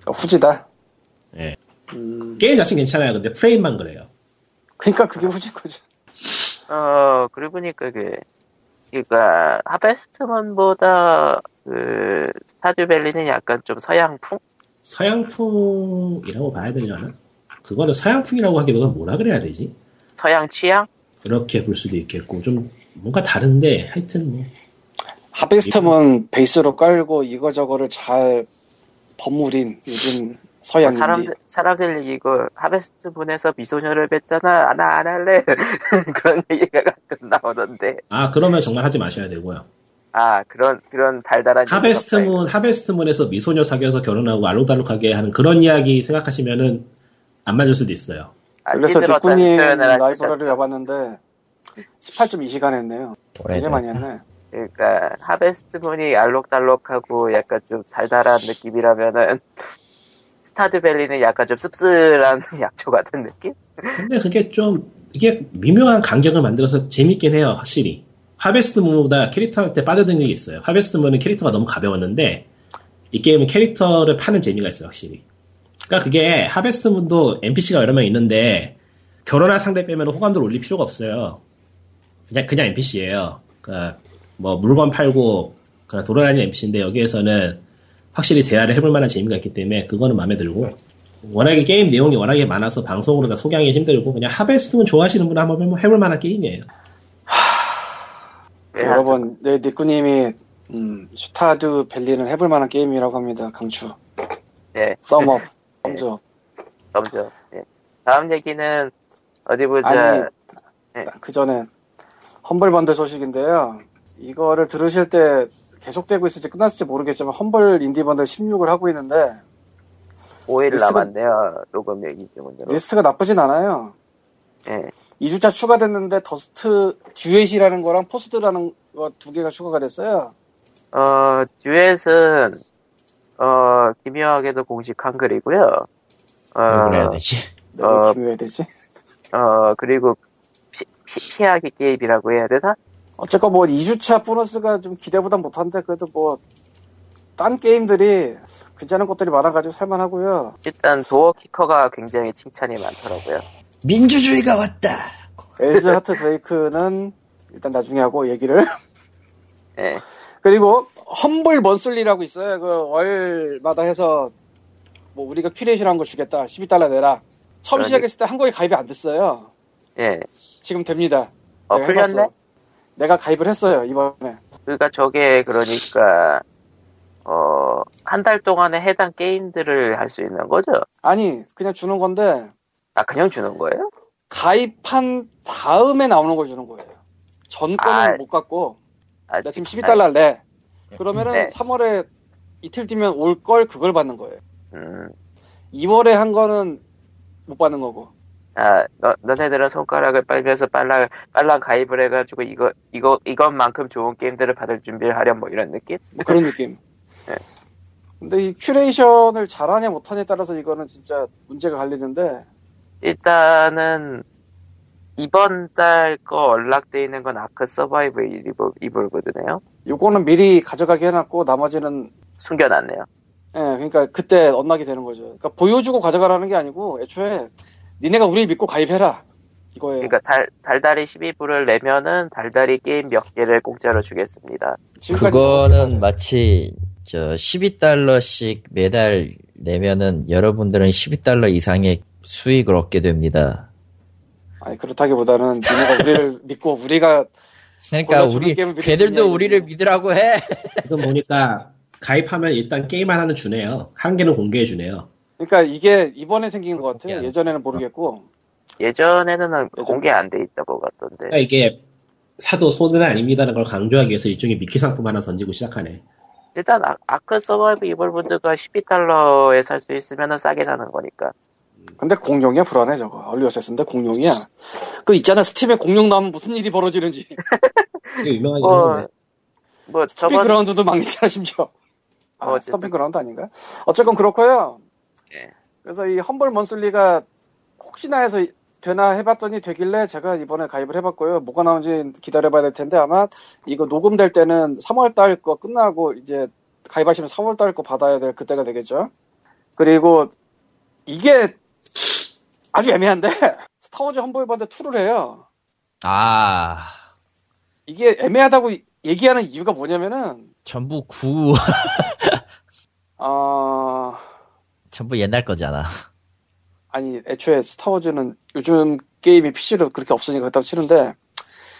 어, 후지다. 예. 음, 게임 자체는 괜찮아요. 근데 프레임만 그래요. 그러니까 그게 후진 거죠. 어, 그러고 보니까 그, 그니까, 하베스트먼보다, 그, 스타듀밸리는 약간 좀 서양풍? 서양풍이라고 봐야 되려나? 그거는 서양풍이라고 하기보다 뭐라 그래야 되지? 서양 취향? 그렇게 볼 수도 있겠고 좀 뭔가 다른데 하여튼 뭐 하베스트먼 베이스로 깔고 이거저거를 잘 버무린 요즘 서양 인디. 사람들, 사람들 이거 하베스트문에서 미소녀를 뵀잖아. 나 안 할래. 그런 얘기가 가끔 나오던데. 아 그러면 정말 하지 마셔야 되고요. 아, 그런, 그런 달달한. 하베스트문 하베스트문에서 미소녀 사귀어서 결혼하고 알록달록하게 하는 그런 이야기 생각하시면은 안 맞을 수도 있어요. 아, 그래서 하시죠. 라이브러리 해봤는데 18.2시간 했네요. 되게 오래됐다. 많이 했네. 그러니까 하베스트문이 알록달록하고 약간 좀 달달한 느낌이라면은 스타드밸리는 약간 좀 씁쓸한 약초 같은 느낌? 근데 그게 좀 이게 미묘한 간격을 만들어서 재밌긴 해요 확실히. 하베스트문보다 캐릭터한테 빠져드는 게 있어요. 하베스트문은 캐릭터가 너무 가벼웠는데 이 게임은 캐릭터를 파는 재미가 있어요 확실히. 그러니까 그게 하베스트문도 NPC가 여러 명 있는데 결혼할 상대 빼면 호감도를 올릴 필요가 없어요. 그냥 그냥 NPC예요. 그러니까 뭐 물건 팔고 그냥 돌아다니는 NPC인데 여기에서는 확실히 대화를 해볼 만한 재미가 있기 때문에 그거는 마음에 들고 워낙에 게임 내용이 워낙에 많아서 방송으로 다 소개하기 힘들고 그냥 Harvest Moon 좋아하시는 분 한번 해볼- 해볼 만한 게임이에요. 왜 여러분, 네, 니꾸님이 음, Stardew Valley는 해볼 만한 게임이라고 합니다. 강추. 예, thumb up. thumb up. 넘죠. 예. 다음 얘기는 어디 보자. 아니, 네. 그 전에 Humble Bundle 소식인데요. 이거를 들으실 때 계속되고 있을지 끝났을지 모르겠지만 Humble Indie Bundle 16을 하고 있는데 5일 리스트가- 남았네요. 녹음 얘기 때문에. 리스트가 나쁘진 않아요. 예. 2주차 추가됐는데 더스트 듀엣이라는 거랑 포스트라는 거 두 개가 추가가 됐어요. 어, 듀엣은, 어, 기묘하게도 공식 한글이고요. 어, 왜 그래야 되지? 어, 기묘해야 되지? 어, 그리고 피, 피, 피하기 게임이라고 해야 되나? 어쨌건 뭐 2주차 보너스가 좀 기대보다 못한데 그래도 뭐 딴 게임들이 괜찮은 것들이 많아가지고 살만하고요. 일단 도어 키커가 굉장히 칭찬이 많더라고요. 민주주의가 왔다. 엘즈 하트 브레이크는 일단 나중에 하고 얘기를. 예. 그리고 험블 먼슬리라고 있어요. 그 월마다 해서 뭐 우리가 큐레이션한 거 주겠다. 12달러 내라. 처음 그러니- 시작했을 때 한국에 가입이 안 됐어요. 예. 지금 됩니다. 어, 내가 풀렸네? 해봤어. 내가 가입을 했어요 이번에. 그러니까 저게 그러니까 어 한 달 동안에 해당 게임들을 할 수 있는 거죠? 아니 그냥 주는 건데 아 그냥 주는 거예요? 가입한 다음에 나오는 걸 주는 거예요. 전 거는 아, 못 갖고 아, 나 지금 지금 12달러 할래. 그러면은 네. 3월에 이틀 뒤면 올 걸 그걸 받는 거예요. 음, 2월에 한 거는 못 받는 거고. 아, 너, 너네들은 손가락을 빨면서 빨랑, 빨랑 가입을 해가지고 이거, 이거, 이것만큼 좋은 게임들을 받을 준비를 하렴 뭐 이런 느낌? 뭐 그런 느낌. 네. 근데 이 curation을 잘하냐 못하냐에 따라서 이거는 진짜 문제가 갈리는데 일단은, 이번 달거 unlock돼 있는 건 ARK Survival Evol, Evolved거든요. 요거는 미리 가져가게 해놨고 나머지는 숨겨놨네요. 예, 그러니까 그때 unlock이 되는 거죠. 그러니까 보여주고 가져가라는 게 아니고 애초에 니네가 우리 믿고 가입해라 이거예요. 그러니까 달, 달달이 12불을 내면은 달달이 게임 몇 개를 공짜로 주겠습니다. 지금까지 그거는 마치 저 12달러씩 매달 내면은 여러분들은 12달러 이상의 수익을 얻게 됩니다. 아니 그렇다기보다는 니네가 우리를 믿고 우리가 그러니까 우리 걔들도 우리를. 믿으라고 해. 지금 보니까 가입하면 일단 게임 하나는 주네요. 한 개는 공개해 주네요. 그러니까 이게 이번에 생긴 것 같아요. 예전에는 모르겠고 예전에는 공개 안 돼 있다고 같던데. 그러니까 이게 사도 손해는 아닙니다라는 걸 강조하기 위해서 일종의 미끼 상품 하나 던지고 시작하네. 일단 아, ARK Survival Evolved가 12달러에 살 수 있으면 싸게 사는 거니까. 근데 공룡이야 불안해 저거 early access인데 공룡이야. 그 있잖아 Steam에 공룡 나오면 무슨 일이 벌어지는지. 되게 유명하긴 뭐, 한데. 뭐 Stomping 저번 Ground도 망했잖아 심지어. 아, 어쨌든. Stomping Ground 아닌가? 어쨌건 그렇고요. 예. 그래서 이 Humble Monthly가 혹시나 해서 되나 해봤더니 되길래 제가 이번에 가입을 해봤고요. 뭐가 나온지 기다려봐야 될 텐데 아마 이거 녹음될 때는 3월 달 거 끝나고 이제 가입하시면 4월 달 거 받아야 될 그때가 되겠죠. 그리고 이게 아주 애매한데 스타워즈 험블 번드 2를 해요. 아 이게 애매하다고 얘기하는 이유가 뭐냐면은 전부 구 어 전부 옛날 거잖아. 아니 애초에 스타워즈는 요즘 게임이 PC로 그렇게 없으니까 그렇다고 치는데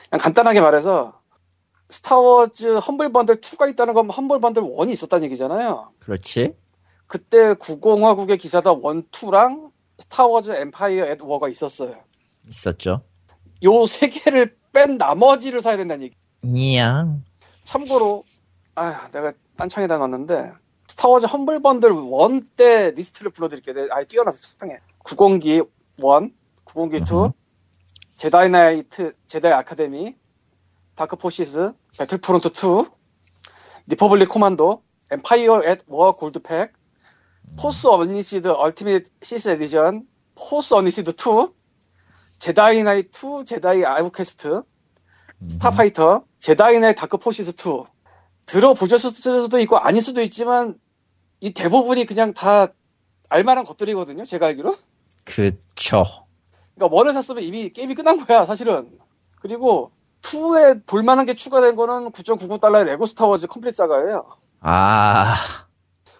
그냥 간단하게 말해서 스타워즈 Humble Bundle 2가 있다는 건 Humble Bundle 1이 있었다는 얘기잖아요. 그렇지? 그때 구공화국의 기사단 1, 2랑 스타워즈 엠파이어 앳 워가 있었어요. 있었죠. 요 세 개를 뺀 나머지를 사야 된다는 얘기. 냥 참고로 아 내가 딴창에다 놨는데 스타워즈 Humble Bundle 1 때 리스트를 불러드릴게요. 아예 띄워놔서 창에 구공기 1, 구공기 2, 음흠. Jedi Knight, Jedi Academy, Dark Forces, Battlefront 2, Republic Commando, Empire at War Gold Pack, Force Unleashed Ultimate Sith Edition, Force Unleashed 2, Jedi Knight 2, Jedi Outcast, Starfighter, Jedi Knight Dark Forces 2. 들어보셨을 수도 있고 아닐 수도 있지만 이 대부분이 그냥 다 알만한 것들이거든요. 제가 알기로. 그쵸. 그러니까 one을 샀으면 이미 게임이 끝난 거야, 사실은. 그리고 2에 볼만한 게 추가된 거는 9.99달러의 Lego Star Wars Complete Saga예요. 아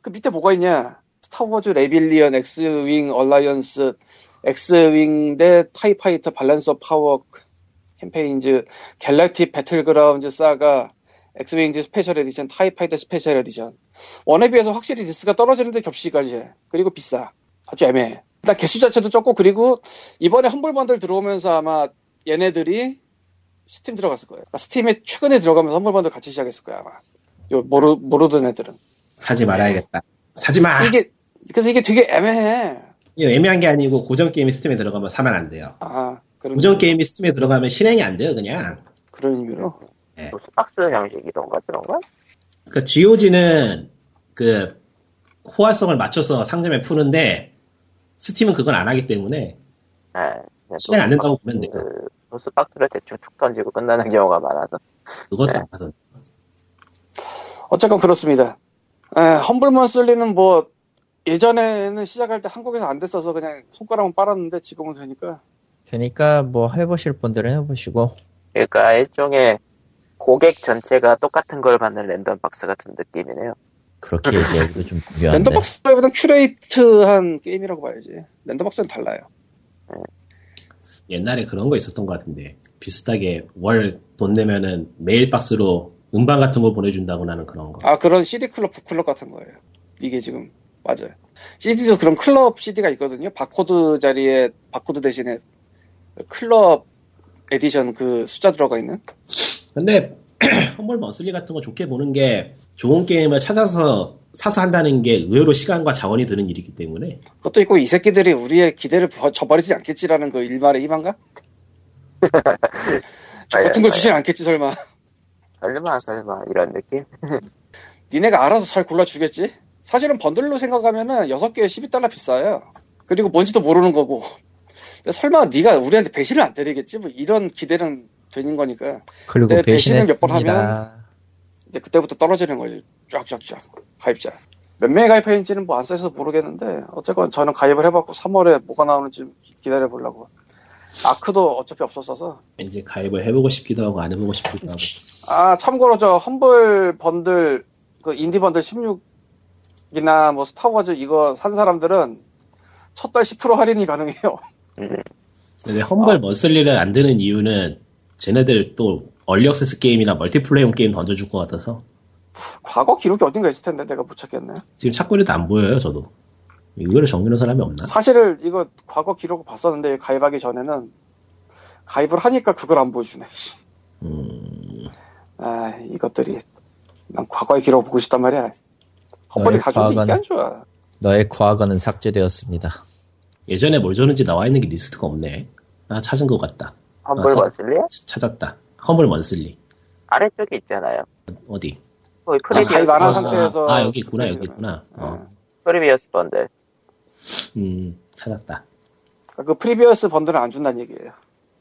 그 밑에 뭐가 있냐? Star Wars Rebellion, X-Wing Alliance, X-Wing 대 TIE Fighter Balance of Power Campaigns, Galactic Battlegrounds Saga, X-Wings Special Edition, TIE Fighter Special Edition. one에 비해서 확실히 디스가 떨어지는데 겹치기까지 해. 그리고 비싸. 아주 애매해. 일단 개수 자체도 적고 그리고 이번에 Humble Bundle 들어오면서 아마 얘네들이 스팀 들어갔을 거예요. 그러니까 Steam에 최근에 들어가면서 Humble Bundle 같이 시작했을 거야 아마. 요 모르 모르던 애들은. 사지 말아야겠다. 사지 마! 이게 그래서 이게 되게 애매해. 이거 애매한 게 아니고 고전 게임이 Steam에 들어가면 사면 안 돼요. 아 그런 고전 게임이 Steam에 들어가면 실행이 안 돼요, 그냥. 그런 의미로. 로스박스 형식이던가 그런 거? 그 GOG는 그 호환성을 맞춰서 상점에 푸는데 스팀은 그걸 안 하기 때문에 네. 그냥 실행 안 된다고 보면 돼요. 그, 로스박스를 대충 툭 던지고 끝나는 경우가 많아서. 그것도 네. 안 봐서 어쨌건 그렇습니다. 에, 험블먼 쓸리는 뭐 예전에는 시작할 때 한국에서 안 됐어서 그냥 손가락만 빨았는데 지금은 되니까 되니까 뭐 해보실 분들은 해보시고 그러니까 일종의 고객 전체가 똑같은 걸 받는 랜덤 박스 같은 느낌이네요. 그렇게 얘기하기도 좀 미안한데. 랜덤 박스보다는 curate한 게임이라고 봐야지. 랜덤 박스는 달라요. 옛날에 그런 거 있었던 것 같은데 비슷하게 월 돈 내면은 메일 박스로 음반 같은 거 보내준다고 하는 그런 거. 아 그런 CD 클럽, 북클럽 같은 거예요. 이게 지금 맞아요. CD도 그런 클럽 CD가 있거든요. 바코드 자리에 바코드 대신에 클럽 에디션 그 숫자 들어가 있는. 근데 Humble Monthly 같은 거 좋게 보는 게 좋은 게임을 찾아서 사서 한다는 게 의외로 시간과 자원이 드는 일이기 때문에 그것도 있고 이 새끼들이 우리의 기대를 버- 저버리지 않겠지라는 그 일말의 희망감? 저 같은 거 주진 않겠지 설마. 설마 설마 이런 느낌? 니네가 알아서 잘 골라 주겠지? 사실은 번들로 생각하면은 6개에 12달러 비싸요. 그리고 뭔지도 모르는 거고. 근데 설마 네가 우리한테 배신을 안 때리겠지? 뭐 이런 기대는 되는 거니까. 그리고 네, 배신을 몇번 배신했습니다. 이제 그때부터 떨어지는 거지. 쫙쫙쫙. 가입자. 몇 명이 가입했는지는 뭐 안 써서 모르겠는데, 어쨌건 저는 가입을 해봤고, 3월에 뭐가 나오는지 기다려 보려고. 아크도 어차피 없었어서. 이제 가입을 해보고 싶기도 하고 안 해보고 싶기도 하고 아, 참고로 저 Humble Bundle, 그 Indie Bundle 16 이나 뭐 Star Wars 이거 산 사람들은 첫 달 10% 할인이 가능해요. 근데 Humble Monthly를 안 드는 이유는 쟤네들 또 early access 게임이나 multiplay용 게임 던져줄 것 같아서 과거 기록이 어딘가 있을 텐데 내가 못 찾겠네. 지금 찾고 있는데 안 보여요 저도 이거를 정리하는 사람이 없나? 사실 이거 과거 기록을 봤었는데 가입하기 전에는 가입을 하니까 그걸 안 보여주네. 씨. 음, 아 이것들이 난 과거의 기록을 보고 싶단 말이야. Humble이 좋은데 이게 과거는- 안 좋아. 너의 과거는 삭제되었습니다. 예전에 뭘 줬는지 나와 있는 게 리스트가 없네 아 찾은 것 같다 Humble 아, 사- 머슬리요? 찾았다 Humble Monthly 아래쪽에 있잖아요. 어디? 거기 아, previous 아, 상태에서 아, 여기 있구나. 여기 있구나 어, 어. previous bundle. 음 찾았다 그 previous bundle은 안 준다는 얘기예요.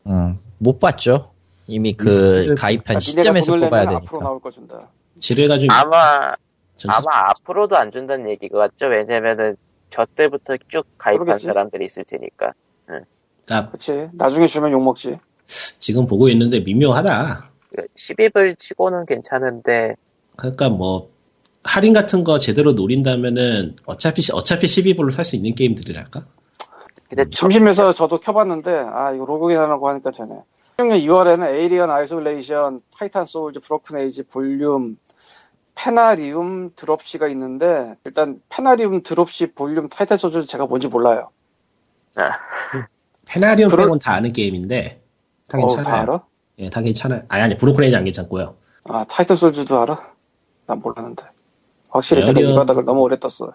음, 못 봤죠. 이미 그 가입한 그러니까 시점에서 뽑아야 내면 앞으로 되니까. 나올 거 준다. 지뢰가 좀 아마 전- 아마 앞으로도 안 준다는 얘기 같죠? 왜냐면은 저 때부터 쭉 가입한 그러겠지. 사람들이 있을 테니까. 아, 그치. 나중에 주면 욕 먹지. 지금 보고 있는데 미묘하다 12불 치고는 괜찮은데 그러니까 뭐 할인 같은 거 제대로 노린다면은 어차피 어차피 12불로 살 수 있는 게임들이랄까? 근데 음. 심심해서 저도 켜봤는데 아 이거 로그인하라고 하니까 되네. 16년 2월에는 Alien Isolation, Titan Souls, Broken Age, Volume, Penarium, Dropsy가 있는데 일단 Penarium, Dropsy, Volume, Titan Souls 제가 뭔지 몰라요. 아, Penarium 그럴- 빼곤 다 아는 게임인데 다 어, 괜찮아요. 다 알아? 예, 다 괜찮아요. 아니 아니 Broken Age 안 괜찮고요. 아 Titan Souls도 알아? 난 몰랐는데. 확실히 제가 이 Alien- 바닥을 너무 오래 떴어.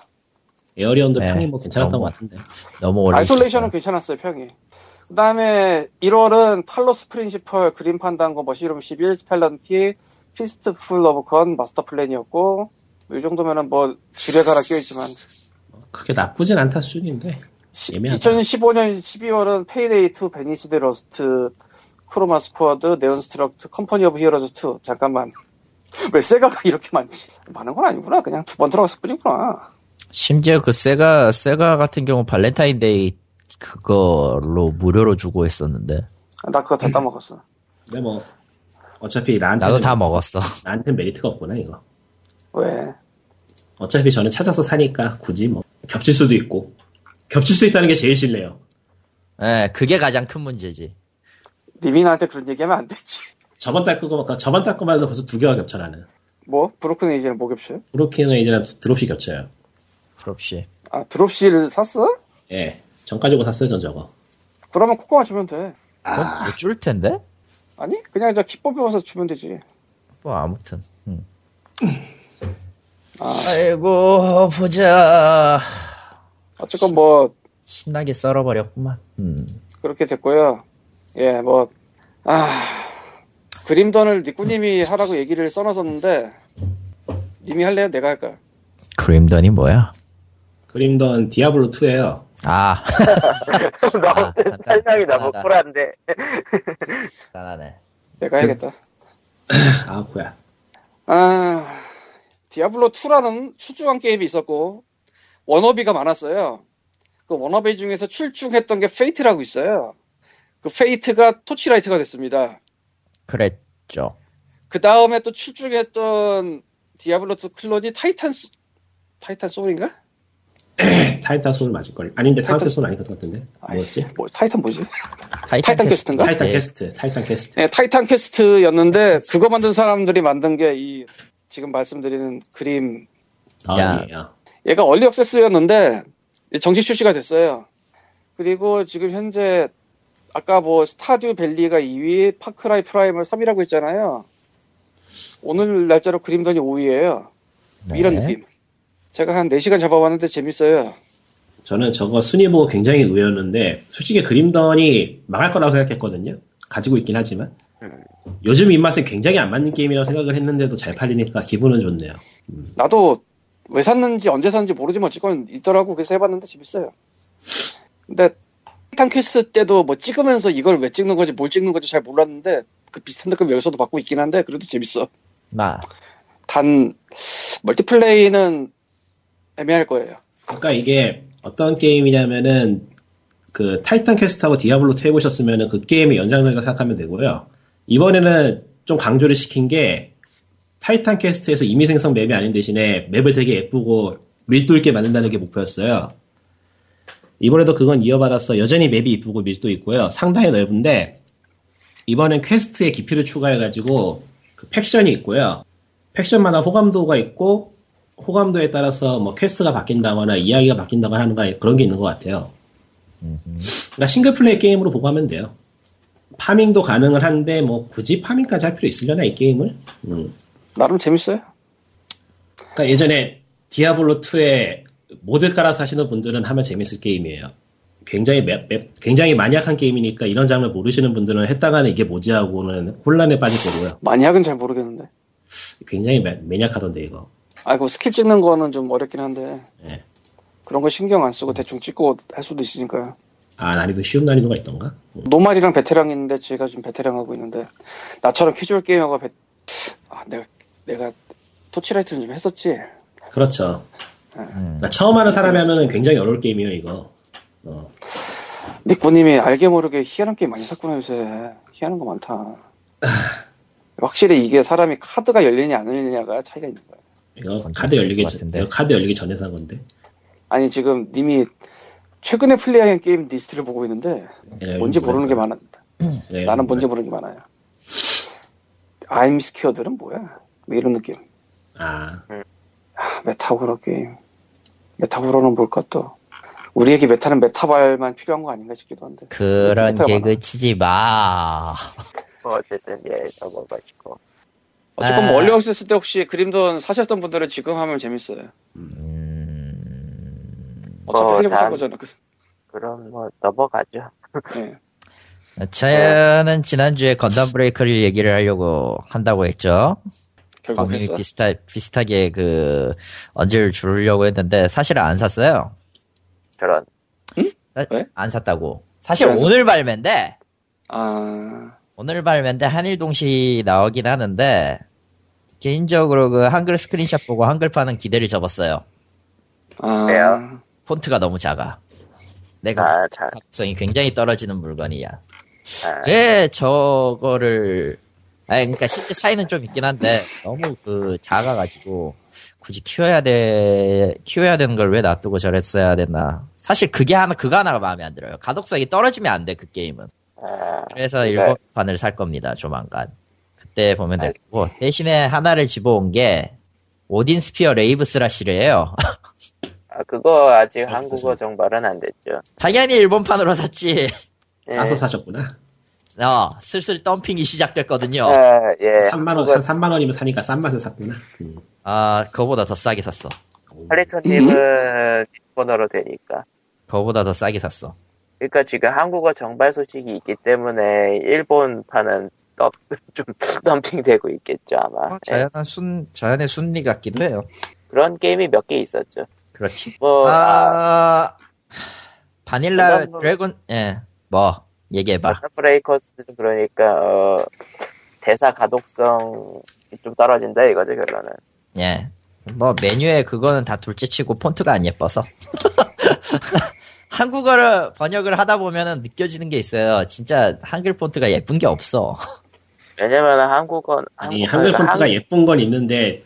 Alien도 네. 평이 뭐 괜찮았던 너무- 것 같은데. 너무 오래 Isolation은 있었어요. 괜찮았어요 평이. 그 다음에 1월은 Talos Principle, Grim Fandango, Mushroom 11, Spelunky, Fistful of Gun, Master Plan이었고 이 정도면은 뭐 지뢰가 하나 껴있지만. 그게 나쁘진 않다 수준인데. 시- 애매하다. 2015년 12월은 Payday 2, Banished, Rust, Chroma Squad, Neon Struct, Company of Heroes 2 잠깐만. 왜 Sega가 이렇게 많지? 많은 건 아니구나. 그냥 두 번 들어갔을 뿐이구나. 심지어 그 Sega Sega 같은 경우 발렌타인데이 그걸로 무료로 주고 했었는데. 나 그거 다 따먹었어. 근데 뭐 어차피 나한테 나도 다 먹었어. 나한테 메리트가 없구나 이거. 왜? 어차피 저는 찾아서 사니까 굳이 뭐 겹칠 수도 있고 겹칠 수 있다는 게 제일 싫네요. 예, 그게 가장 큰 문제지. 나한테 그런 얘기하면 안 되지 저번 달 거만 저번 달 거만 해도 벌써 두 개가 겹쳐 나는. 뭐? 브로큰 에이지는 뭐 겹쳐요? 브로키너이즈랑 드롭시 겹쳐요. 프롭시. 아 드롭실 샀어? 예. 전 가지고 샀어요 전 저거. 그러면 코코마 주면 돼 아, 뭐줄 텐데? 아니 그냥 저 키법 배워서 주면 되지 뭐 아무튼. 음. 아 아이고 보자. 어쨌건 뭐 신나게 썰어버렸구만. 음. 그렇게 됐고요 예 뭐 아 그림던을 니꾸님이 하라고 얘기를 써놨었는데 님이 할래요? 내가 할까? 그림던이 뭐야? 그림던 디아블로 2예요. 아, 너무 아, 간단- 설명이 너무. 쿨한데. 간단하네. 내가 해야겠다 아, 뭐야. 아 Diablo 2라는 출중한 게임이 있었고 wannabe가 많았어요 그 워너비 중에서 출중했던 게 Fate라고 있어요 그 Fate가 Torchlight가 됐습니다 그랬죠. 그 다음에 또 출중했던 Diablo 2 클론이 타이탄, 소- Titan Soul인가? Titan Soul 맞을 걸. 아닌데 Titan Soul 아닌 것 같은데. 뭐였지? 뭐, 타이탄 뭐지? Titan, Titan Quest인가? Titan 네. Quest. Titan Quest. 네, Titan Quest였는데 그거 만든 사람들이 만든 게 이 지금 말씀드리는 Grim Dawn이에요. 얘가 early access였는데 이제 정식 출시가 됐어요. 그리고 지금 현재 아까 뭐 Stardew Valley가 2위, Far Cry Primal을 3위라고 했잖아요. 오늘 날짜로 Grim Dawn이 5위예요. 네. 이런 느낌. 제가 한 4시간 잡아봤는데 재밌어요. 저는 저거 순위 보고 굉장히 의외였는데 솔직히 Grim Dawn이 망할 거라고 생각했거든요. 가지고 있긴 하지만 요즘 입맛에 굉장히 안 맞는 게임이라고 생각을 했는데도 잘 팔리니까 기분은 좋네요. 나도 왜 샀는지 언제 샀는지 모르지만 어쨌건 있더라고 그래서 해봤는데 재밌어요. 근데 Titan Quest 때도 뭐 찍으면서 이걸 왜 찍는 건지 뭘 찍는 건지 잘 몰랐는데 그 비슷한 느낌 여기서도 받고 있긴 한데 그래도 재밌어. 나 단 multiplay는 애매할 거예요. 그러니까 이게 어떤 게임이냐면은 그 Titan Quest하고 Diablo 2 해보셨으면은 그 게임의 연장선이라고 생각하면 되고요. 이번에는 좀 강조를 시킨 게 Titan Quest에서 이미 생성 맵이 아닌 대신에 맵을 되게 예쁘고 밀도 있게 만든다는 게 목표였어요. 이번에도 그건 이어받아서 여전히 맵이 이쁘고 밀도 있고요. 상당히 넓은데 이번엔 퀘스트에 깊이를 추가해가지고 그 faction이 있고요. faction마다 호감도가 있고 호감도에 따라서 뭐 퀘스트가 바뀐다거나 이야기가 바뀐다거나 하는 거 그런 게 있는 것 같아요. 그러니까 싱글 플레이 게임으로 보고 하면 돼요. farming도 가능을 한데 뭐 굳이 farming까지 할 필요 있으려나 이 게임을? 음. 나름 재밌어요. 그러니까 예전에 Diablo 2에 mod 깔아서 하시는 분들은 하면 재밌을 게임이에요. 굉장히 맵, 맵- 굉장히 maniac한 게임이니까 이런 장르 모르시는 분들은 했다가는 이게 뭐지 하고는 혼란에 빠질 거고요. 만약은 잘 모르겠는데. 굉장히 매, maniac하던데 이거. 아이고 스킬 찍는 거는 좀 어렵긴 한데 예. 그런 거 신경 안 쓰고 대충 찍고 할 수도 있으니까요. 아 난이도 쉬운 난이도가 있던가? 음. normal이랑 베테랑 있는데 제가 지금 베테랑 하고 있는데 나처럼 캐주얼 게이머가 베... 아 내가 내가 Torchlight는 좀 했었지. 그렇죠. 음. 그러니까 처음 하는 사람이 하면은 굉장히 어려울 게임이에요 이거. 어. 닉부님이 알게 모르게 희한한 게임 많이 샀구나 요새 희한한 거 많다. 확실히 이게 사람이 카드가 열리냐 안 열리냐가 차이가 있는 거야. 이거 카드 열리기 것 전. 이거 카드 열리기 전에 산 건데. 아니 지금 님이 최근에 플레이한 게임 리스트를 보고 있는데 예, 뭔지 모르는 게. 많아. 예, 나는 뭔지 모르는 게 많아요. I'm Scared는 뭐야? 뭐 이런 느낌. 아, 아, meta호러 게임. meta호러는 뭘까 또? 우리에게 meta는 meta발만 필요한 거 아닌가 싶기도 한데. 그런 개그 많아. 치지 마. 뭐 어쨌든 예 넘어가시고 어쨌건 아. 뭐 얼리 액세스 때 혹시 그림돈 사셨던 분들은 지금 하면 재밌어요. 음, 어차피 어, 하려고 산 난- 거잖아. 그- 그럼 뭐 넘어가죠. 예. 저는 지난주에 건담 브레이크를 얘기를 하려고 한다고 했죠. 결국 했어. 비슷하, 비슷하게 그, 언제를 주려고 했는데, 사실은 안 샀어요. 저런 사- 왜? 안 샀다고. 사실 왜 안 오늘 발매인데, 아, 오늘 발매인데 한일 동시 나오긴 하는데, 개인적으로 그 한글 스크린샷 보고 한글판은 기대를 접었어요. 아. 왜요? 폰트가 너무 작아. 내가 아, 자, 가독성이 굉장히 떨어지는 물건이야. 아, 왜 저거를 아니 그러니까 실제 차이는 좀 있긴 한데 너무 그 작아가지고 굳이 키워야 돼 키워야 되는 걸 왜 놔두고 저랬어야 됐나 사실 그게 하나 그거 하나가 마음에 안 들어요 가독성이 떨어지면 안 돼 그 게임은 아, 그래서 네. 일본판을 살 겁니다 조만간 그때 보면 되고 대신에 하나를 집어온 게 Odin Sphere Leifthrasir래요 아, 그거 아직 아, 한국어 정발은 안 됐죠. 당연히 일본판으로 샀지 예. 싸서 사셨구나. 어 슬슬 덤핑이 시작됐거든요 아, 예. 3만 원, 그거 한 3만 원이면 사니까 싼 맛에 샀구나. 음. 아 그거보다 더 싸게 샀어 할리톤님은 일본어로 되니까. 그거보다 더 싸게 샀어. 그러니까 지금 한국어 정발 소식이 있기 때문에 일본판은 더, 좀 덤핑되고 있겠죠 아마. 예. 자연한 순, 자연의 순리 같기도 해요. 그런 게임이 몇 개 있었죠. 그렇지. 뭐 아, 아, 바닐라 건담- 드래곤, 예, 뭐, 얘기해봐. 브레이커스 그러니까 어, 대사 가독성 좀 떨어진다 이거죠 결론은. 예. 뭐, 메뉴에 그거는 다 둘째 치고 폰트가 안 예뻐서. 한국어를 번역을 하다 보면은 느껴지는 게 있어요. 진짜 한글 폰트가 예쁜 게 없어. 왜냐면 한국어 아니, 한글 폰트가 한- 예쁜 건 있는데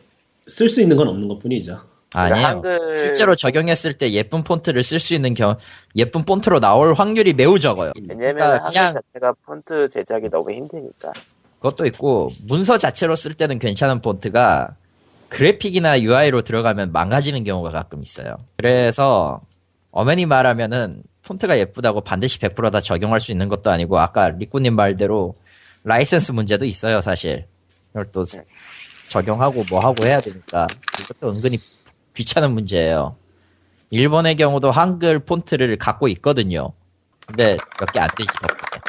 쓸 수 있는 건 없는 것 뿐이죠. 아니에요. 한글- 실제로 적용했을 때 예쁜 폰트를 쓸 수 있는 경 예쁜 폰트로 나올 확률이 매우 적어요. 왜냐면 그러니까 한글 그냥- 자체가 폰트 제작이 너무 힘드니까. 그것도 있고 문서 자체로 쓸 때는 괜찮은 폰트가 그래픽이나 UI로 들어가면 망가지는 경우가 가끔 있어요. 그래서 엄밀히 말하면은 폰트가 예쁘다고 반드시 100%다 적용할 수 있는 것도 아니고 아까 리꾸님 말대로 라이센스 문제도 있어요 사실. 이걸 또 적용하고 뭐 하고 해야 되니까 이것도 은근히 귀찮은 문제예요. 일본의 경우도 한글 폰트를 갖고 있거든요. 근데 몇 개 안 되지 덕분에.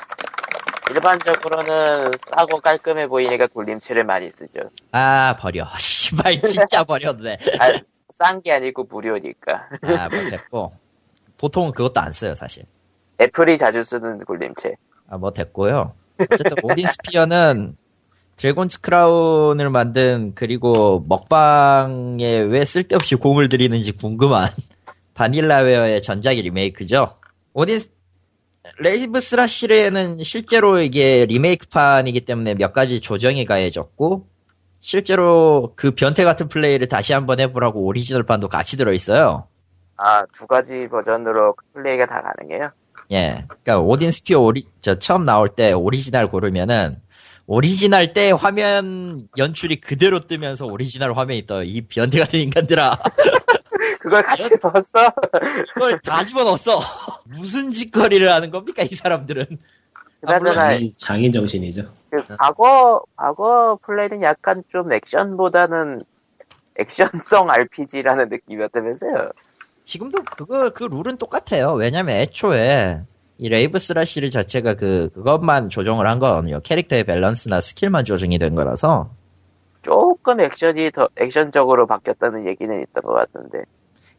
일반적으로는 싸고 깔끔해 보이니까 굴림체를 많이 쓰죠. 아 버려 씨발 진짜 버렸네 아, 싼 게 아니고 무료니까. 아뭐 됐고 보통은 그것도 안 써요 사실. Apple이 자주 쓰는 굴림체. 아 뭐 됐고요. 어쨌든 Odin Sphere는 Dragon's Crown을 만든 그리고 먹방에 왜 쓸데없이 공을 들이는지 궁금한 Vanillaware의 전작이 리메이크죠. Odin S- Leifthrasir에는 실제로 이게 리메이크판이기 때문에 몇 가지 조정이 가해졌고 실제로 그 변태 같은 플레이를 다시 한번 해보라고 오리지널판도 같이 들어있어요 아, 두 가지 버전으로 플레이가 다 가능해요? 예. 그러니까 Odin Sphere 오리 저 처음 나올 때 오리지널 고르면은 오리지널 때 화면 연출이 그대로 뜨면서 오리지널 화면이 떠. 이 변태 같은 인간들아. 그걸 같이 넣었어? 그걸 다 집어넣었어. 무슨 짓거리를 하는 겁니까, 이 사람들은. 그나저나, 장인, 장인 정신이죠. 그 과거, 과거 플레이는 약간 좀 액션보다는 액션성 RPG라는 느낌이었다면서요? 지금도 그거, 그 룰은 똑같아요. 왜냐면 애초에 이 Leifthrasir를 자체가 그, 그것만 조정을 한 거거든요. 캐릭터의 밸런스나 스킬만 조정이 된 거라서. 조금 액션이 더 액션적으로 바뀌었다는 얘기는 있던 것 같은데.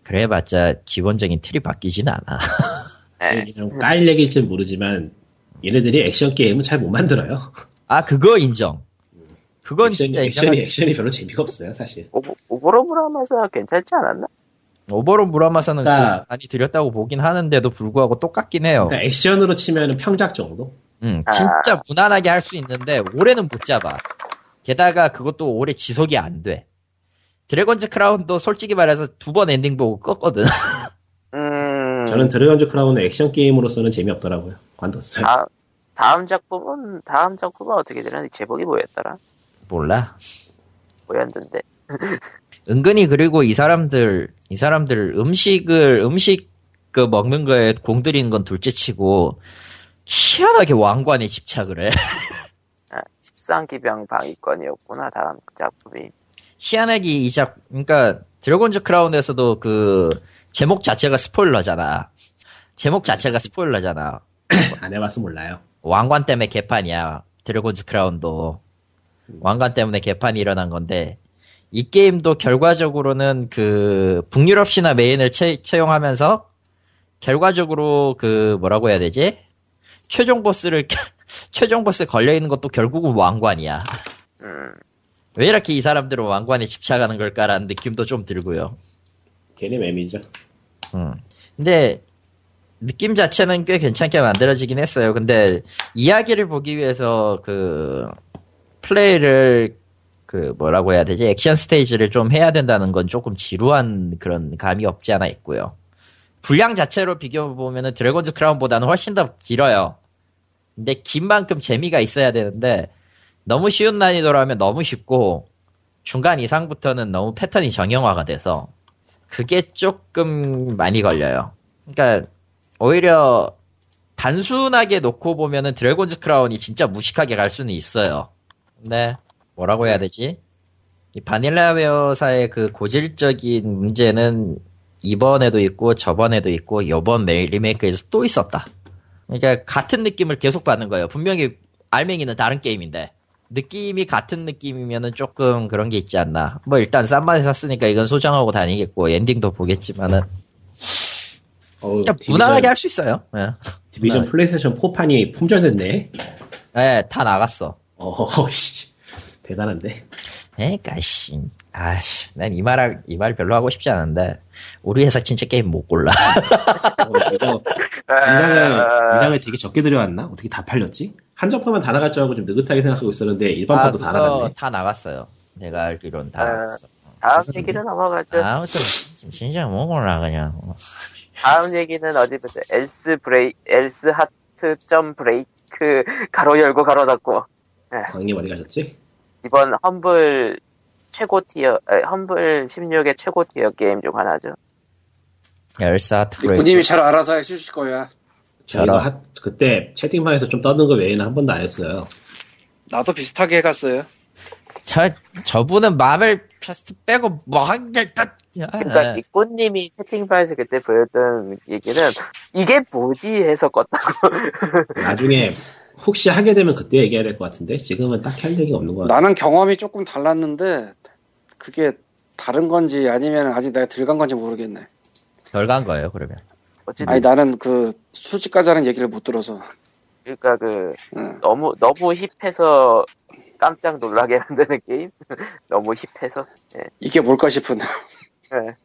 그래봤자 기본적인 틀이 바뀌진 않아. 예. 이게 좀 까일 얘기일지 모르지만 얘네들이 액션 게임은 잘 못 만들어요. 아, 그거 인정. 그건 액션이, 진짜 액션이 액션이 별로 재미가 없어요, 사실. 오버, 오버로브라면서 괜찮지 않았나? 오버로 무라마사는 그러니까- 그 많이 들였다고 보긴 하는데도 불구하고 똑같긴 해요. 그러니까 액션으로 치면은 평작 정도. 음, 아. 진짜 무난하게 할 수 있는데 오래는 못 잡아. 게다가 그것도 오래 지속이 안 돼. Dragon's Crown도 솔직히 말해서 두 번 엔딩 보고 껐거든. 음, 저는 Dragon's Crown은 액션 게임으로서는 재미없더라고요. 관뒀어요. 다, 다음 작품은, 다음 작품은 어떻게 되나? 제목이 뭐였더라? 몰라. 뭐였는데. 은근히 그리고 이 사람들 이 사람들 음식을 음식 그 먹는 거에 공들이는 건 둘째치고 희한하게 왕관에 집착을 해. 아, 13기병 방위권이었구나, 다음 작품이. 희한하게 이 작, 그러니까 Dragon's Crown에서도 그 제목 자체가 스포일러잖아. 제목 자체가 스포일러잖아. 안 해봐서 몰라요. 왕관 때문에 개판이야. Dragon's Crown도 왕관 때문에 개판이 일어난 건데 이 게임도 결과적으로는 그 북유럽 신화 메인을 채, 채용하면서 결과적으로 그 뭐라고 해야 되지? 최종 보스를 최종 보스에 걸려 있는 것도 결국은 왕관이야. 음, 왜 이렇게 이 사람들은 왕관에 집착하는 걸까라는 느낌도 좀 들고요. 걔네 맴이죠. 음. 근데 느낌 자체는 꽤 괜찮게 만들어지긴 했어요. 근데 이야기를 보기 위해서 그 플레이를 그 뭐라고 해야 되지? 액션 스테이지를 좀 해야 된다는 건 조금 지루한 그런 감이 없지 않아 있고요. 분량 자체로 비교해 보면은 Dragon's Crown보다는 훨씬 더 길어요. 근데 긴 만큼 재미가 있어야 되는데 너무 쉬운 난이도로 하면 너무 쉽고 중간 이상부터는 너무 패턴이 정형화가 돼서 그게 조금 많이 걸려요. 그러니까 오히려 단순하게 놓고 보면은 Dragon's Crown이 진짜 무식하게 갈 수는 있어요. 근데 뭐라고 해야 되지? 이 Vanillaware사의 그 고질적인 문제는 이번에도 있고 저번에도 있고 이번 메- 리메이크에서 또 있었다. 그러니까 같은 느낌을 계속 받는 거예요. 분명히 알맹이는 다른 게임인데 느낌이 같은 느낌이면은 조금 그런 게 있지 않나. 뭐 일단 싼 맛에 샀으니까 이건 소장하고 다니겠고 엔딩도 보겠지만은 Division- 무난하게 할 수 있어요. 예. Division 플레이스테이션 4판이 품절됐네. 예, 다 나갔어. 어, 씨. 대단한데. 그러니까 씨, 아씨, 난 이 말, 이말 별로 하고 싶지 않은데 우리 회사 진짜 게임 못 골라. 어, 이거 인당을, 인당을 되게 적게 들여왔나? 어떻게 다 팔렸지? 한정판만 다 나갈 줄 알고 좀 느긋하게 생각하고 있었는데 일반판도 다 그거 나갔네. 다 나갔어요. 내가 알기로는 다 아. 나갔어. 다음 얘기로 넘어가죠. 아무튼 진- 진짜 뭐 몰라 그냥. 다음 얘기는 어디 보자. Else Brea, Else Heart 점 브레이크 가로 열고 가로 닫고. 광님 어디 가셨지? 이번 험블 최고 티어, 에, 험블 16의 최고 티어 게임 중 하나죠. 열사 트레이. 니꾸님이 잘 알아서 해주실 거야. 저희가 저런. 하- 그때 채팅방에서 좀 떠든 거 외에는 한 번도 안 했어요. 나도 비슷하게 해갔어요. 저 저분은 마벨 패스트 빼고 뭐 한게 그러니까 이 꽃님이 채팅방에서 그때 보였던 얘기는 이게 뭐지 해서 껐다고. 나중에 혹시 하게 되면 그때 얘기해야 될 것 같은데 지금은 딱히 할 얘기가 없는 것 같아요. 나는 경험이 조금 달랐는데 그게 다른 건지 아니면 아직 내가 들어간 건지 모르겠네. 덜 간 거예요 그러면. 어쨌든 아니 나는 그 수직가자는 얘기를 못 들어서. 그러니까 그 응. 너무 너무 힙해서 깜짝 놀라게 만드는 게임. 너무 힙해서. 이게 뭘까 싶은. 예.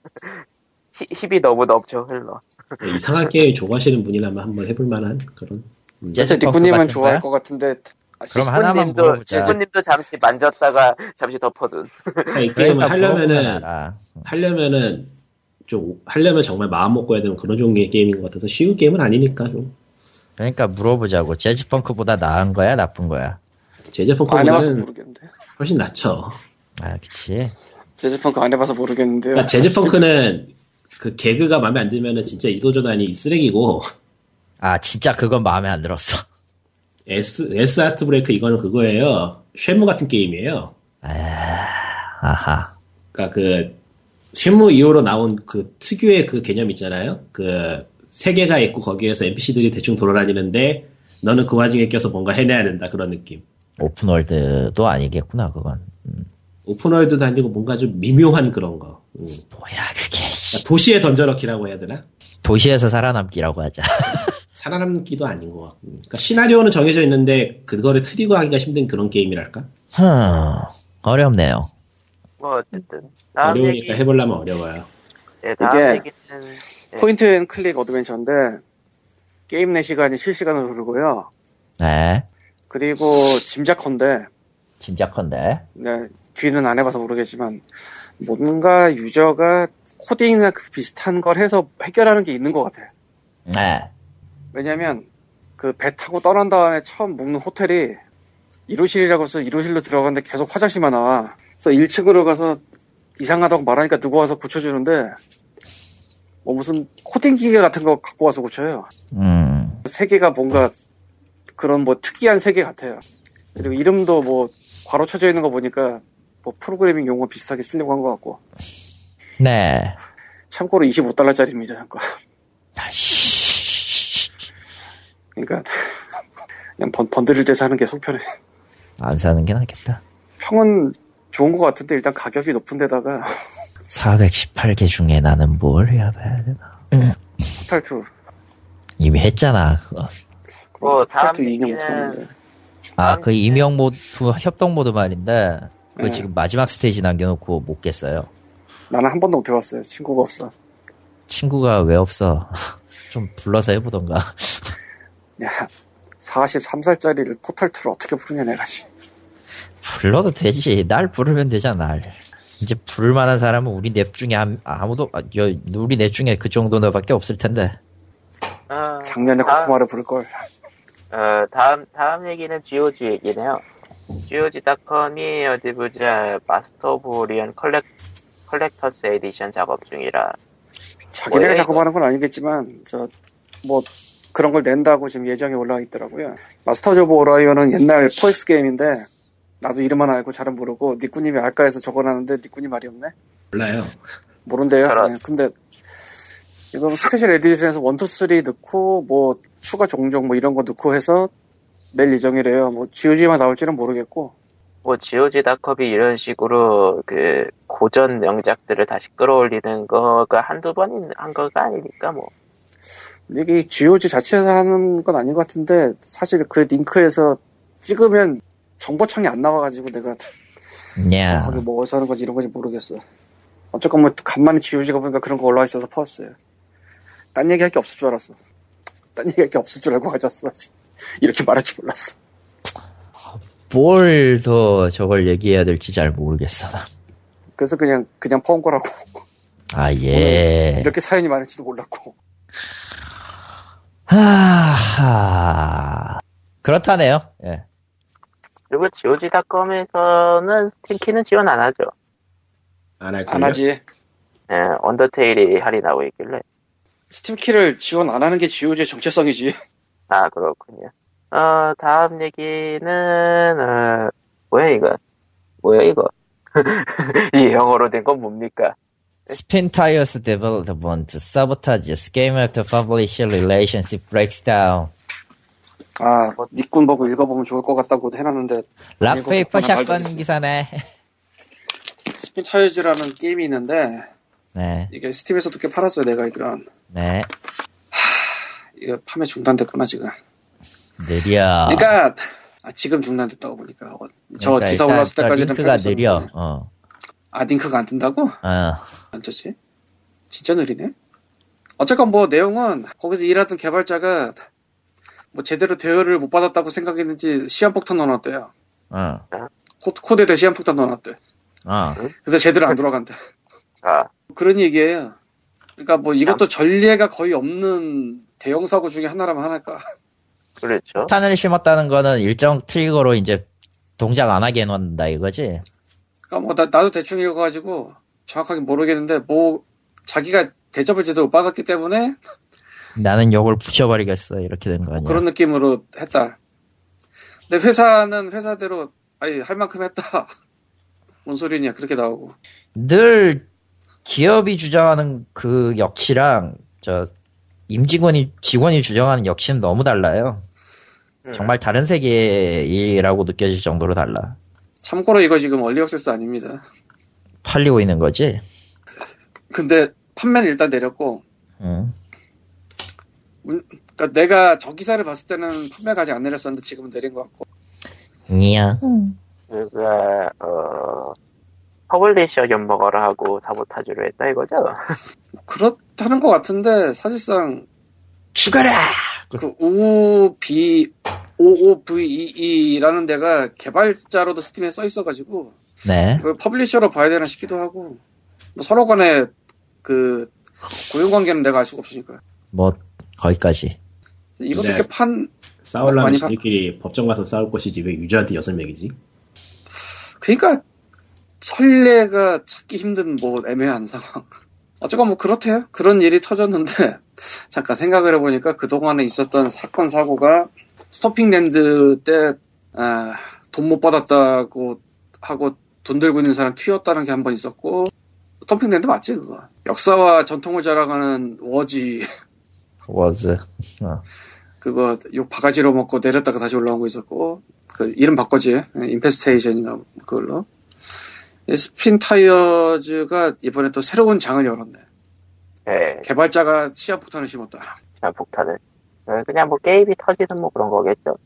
히- 힙이 너무 넘쳐 흘러. 네, 이상한 게임 좋아하시는 분이라면 한번 해볼 만한 그런. 음. 그래서 같은 좋아할 거야? 것 같은데. 아, 그럼 하나만 물어보자. 일꾼님도 잠시 만졌다가 잠시 덮어둔. 그러니까 이 게임을 그러니까 하려면은. 하려면은 좀 하려면 정말 마음 먹고 해야 되는 그런 종류의 게임인 것 같아서 쉬운 게임은 아니니까 좀 그러니까 물어보자고. 재즈펑크보다 나은 거야 나쁜 거야? 모르겠는데. 훨씬 낫죠. 아 그치. 재즈펑크 안 해봐서 모르겠는데요. 그러니까 제제펑크는 그 개그가 마음에 안 들면은 진짜 이도저단이 쓰레기고 아 진짜 그건 마음에 안 들었어. S S 아트 브레이크 이거는 그거예요. 쉐무 같은 게임이에요. 아하. 그러니까 그 쉐무 이후로 나온 그 특유의 그 개념 있잖아요. 그 세계가 있고 거기에서 NPC들이 대충 돌아다니는데 너는 그 와중에 껴서 뭔가 해내야 된다 그런 느낌. 오픈월드도 아니겠구나 그건. 오픈월드도 아니고 뭔가 좀 미묘한 그런 거. 음. 뭐야 그게. 씨. 그러니까 도시에 던져넣기라고 해야 되나? 도시에서 살아남기라고 하자. 살아남기도 아닌 것 같고. 그러니까 시나리오는 정해져 있는데 그거를 트리거 하기가 힘든 그런 게임이랄까? 흠, 어렵네요. 뭐 어쨌든 다음 얘기. 어려우니까 해보려면 어려워요. 네, 다음 이게 얘기는 네. point and click 어드벤처인데 게임 내 시간이 실시간으로 흐르고요. 네. 그리고 짐작컨대 짐작컨대. 네, 뒤는 안 해봐서 모르겠지만 뭔가 유저가 코딩이나 그 비슷한 걸 해서 해결하는 게 있는 것 같아요. 네. 왜냐면 그 배 타고 떠난 다음에 처음 묵는 호텔이 1호실이라고 해서 1호실로 들어갔는데 계속 화장실만 나와. 그래서 1층으로 가서 이상하다고 말하니까 누구 와서 고쳐주는데 뭐 무슨 코딩 기계 같은 거 갖고 와서 고쳐요. 음. 세계가 뭔가 그런 뭐 특이한 세계 같아요. 그리고 이름도 뭐 괄호 쳐져 있는 거 보니까 뭐 프로그래밍 용어 비슷하게 쓰려고 한 것 같고. 네. 참고로 25달러짜리입니다, 잠깐. 아씨. 그러니까 그냥 번, 번들일 때 사는 게 속편해. 안 사는 게 낫겠다. 평은 좋은 것 같은데 일단 가격이 높은 데다가 418개 중에 나는 뭘 해야 되나? 포탈2 이미 했잖아, 그거. 뭐, 다음 포탈2 2년 얘기는- 못했는데 아, 그 임용 모드, 협동 모드 말인데, 그 네. 지금 마지막 스테이지 남겨놓고 못 깼어요. 나는 한 번도 못 해봤어요. 친구가 없어. 친구가 왜 없어? 좀 불러서 해보던가. 야 43살짜리를 Portal2를 어떻게 부르냐 내가 씨. 불러도 되지. 날 부르면 되잖아, 날. 이제 부를 만한 사람은 우리 넷 중에 한- 아무도, 아, 여- 우리 넷 중에 그 정도 너밖에 없을 텐데. 어, 작년에 다음- 코코마를 부를 걸. 어, 다음, 다음 얘기는 GOG 얘기네요. GOG.com이 어디 보자, Master of Orion Collec, Collector's Edition 작업 중이라. 자기네가 뭐야, 작업하는 건 아니겠지만 저 뭐 그런 걸 낸다고 지금 예정에 올라와 있더라고요. Masters of Orion은 옛날 4X 게임인데 나도 이름만 알고 잘은 모르고 니꾸님이 알까 해서 적어놨는데 니꾸님 말이 없네. 몰라요. 모른대요. 저런. 네, 근데 이거 special edition에서 1, 2, 3 넣고 뭐 추가 종종 뭐 이런 거 넣고 해서 낼 예정이래요. 뭐 GOG만 나올지는 모르겠고 뭐 GOG.com이 이런 식으로 그 고전 명작들을 다시 끌어올리는 거가 한두 번 한 거가 아니니까 뭐. 이게 GOG 자체에서 하는 건 아닌 것 같은데 사실 그 링크에서 찍으면 정보창이 안 나와가지고 내가 야. 거기 뭐 어디서 하는 건지 이런 건지 모르겠어. 어쨌건 뭐 간만에 GOG가 보니까 그런 거 올라와 있어서 퍼왔어요. 딴 얘기할 게 없을 줄 알았어. 딴 얘기할 게 없을 줄 알고 가졌어. 이렇게 말할 줄 몰랐어. 뭘 더 저걸 얘기해야 될지 잘 모르겠어. 난. 그래서 그냥 그냥 퍼온 거라고 아, 예. 이렇게 사연이 많을지도 몰랐고 하... 그렇다네요. 예. 그리고 GOG.com에서는 스팀키는 지원 안 하죠. 안할 안. 하지 예, 언더테일이 할인하고 있길래. 스팀키를 지원 안 하는 게 GOG의 정체성이지 아, 그렇군요. 어, 다음 얘기는, 어, 뭐야, 이거? 뭐야, 이거? 이 영어로 된 건 뭡니까? Spin Tires Developer Sabotages Game as Publisher Relationship Breaks Down 아 니꾼 보고 읽어보면 좋을 것 같다고 해놨는데 Rock Paper Shotgun 기사네. Spin Tires라는 게임이 있는데 네, 이게 Steam에서도 꽤 팔았어요 내가 알기론 네. 이거 판매 중단됐구나 지금 느려. 그러니까 아, 지금 중단 됐다고 보니까 어, 저 그러니까 기사 올랐을 저 때까지는 링크가. 느려. 어. 아 링크가 안 뜬다고? 어. 안 떴지? 진짜 느리네 어쨌건 뭐 내용은 거기서 일하던 개발자가 뭐 제대로 대여를 못 받았다고 생각했는지 시한폭탄 넣어놨대요 어. 코, 코드에다 시한폭탄 넣어놨대 어. 그래서 제대로 안 돌아간대 아, 그런 얘기예요 그러니까 뭐 이것도 전례가 거의 없는 대형 사고 중에 하나라면 하나일까 그렇죠. 탄을 심었다는 거는 일정 트리거로 이제 동작 안 하게 해놓는다 이거지? 그러니까 뭐 나, 나도 대충 읽어가지고 정확하게 모르겠는데 뭐 자기가 대접을 제대로 못 받았기 때문에 나는 욕을 붙여버리겠어 이렇게 된 거 아니야? 그런 느낌으로 했다. 근데 회사는 회사대로 아니 할 만큼 했다. 뭔 소리냐 그렇게 나오고 늘 기업이 주장하는 그 역치랑 저 임직원이 직원이 주장하는 역치는 너무 달라요. 음. 정말 다른 세계라고 느껴질 정도로 달라. 참고로 이거 지금 얼리 액세스 아닙니다. 팔리고 있는 거지. 근데 판매는 일단 내렸고 응. 그러니까 내가 저 기사를 봤을 때는 판매가 아직 안 내렸었는데 지금은 내린 것 같고 이야. 그가, 어, publisher 엿먹어라 하고 사보타주를 했다 이거죠? 그렇다는 것 같은데 사실상 죽어라. 그 Oovee OOVEE라는 데가 개발자로도 Steam에 써 있어가지고 네. 그 publisher로 봐야 되나 싶기도 하고 뭐 서로 간에 그 고용 관계는 내가 알 수가 없으니까 뭐 거기까지. 이것도 네. 이렇게 판 바- 지들끼리 법정 가서 싸울 것이지 왜 유저한테 여섯 먹이지? 그러니까 선례가 찾기 힘든 뭐 애매한 상황. 어쨌건 뭐 그렇대요. 그런 일이 터졌는데 잠깐 생각을 해보니까 그 동안에 있었던 사건 사고가 Stomping Land 때 돈 못 받았다고 하고 돈 들고 있는 사람 튀었다는 게 한 번 있었고 Stomping Land 맞지 그거? 역사와 전통을 자랑하는 워지. was. 어. 그거 욕 바가지로 먹고 내렸다가 다시 올라온 거 있었고 그 이름 바꿔지. Infestation인가 그걸로. 이 Spin Tires가 이번에 또 새로운 장을 열었네 예, 개발자가 시한폭탄을 심었다 그냥 폭탄을. 어, 그냥 뭐 게임이 터지는 뭐 그런 거겠죠.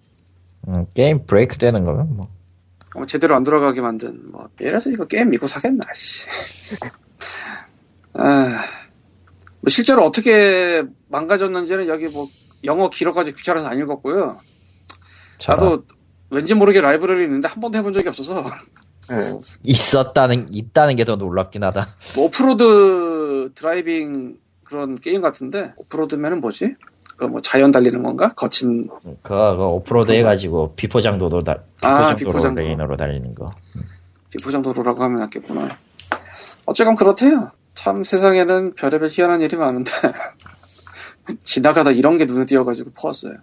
음, game break 되는 거면 뭐. 어, 제대로 안 돌아가게 만든 뭐 이래서 이거 게임 믿고 사겠나 씨. 아, 뭐 실제로 어떻게 망가졌는지는 여기 뭐 영어 기록까지 귀찮아서 안 읽었고요 저런. 나도 왠지 모르게 라이브러리 있는데 한 번도 해본 적이 없어서 음, 있었다는 있다는 게 더 놀랍긴 하다. 뭐 off-road driving 그런 게임 같은데 off-road면은 뭐지? 그뭐 자연 달리는 건가? 거친 그거, 그거 오프로드 해가지고 비포장도로 달 아, 비포장도로 비포장도. 레인으로 달리는 거. 비포장도로라고 하면 낫겠구나. 어쨌건 그렇대요. 참 세상에는 별의별 희한한 일이 많은데 지나가다 이런 게 눈에 띄어가지고 퍼왔어요.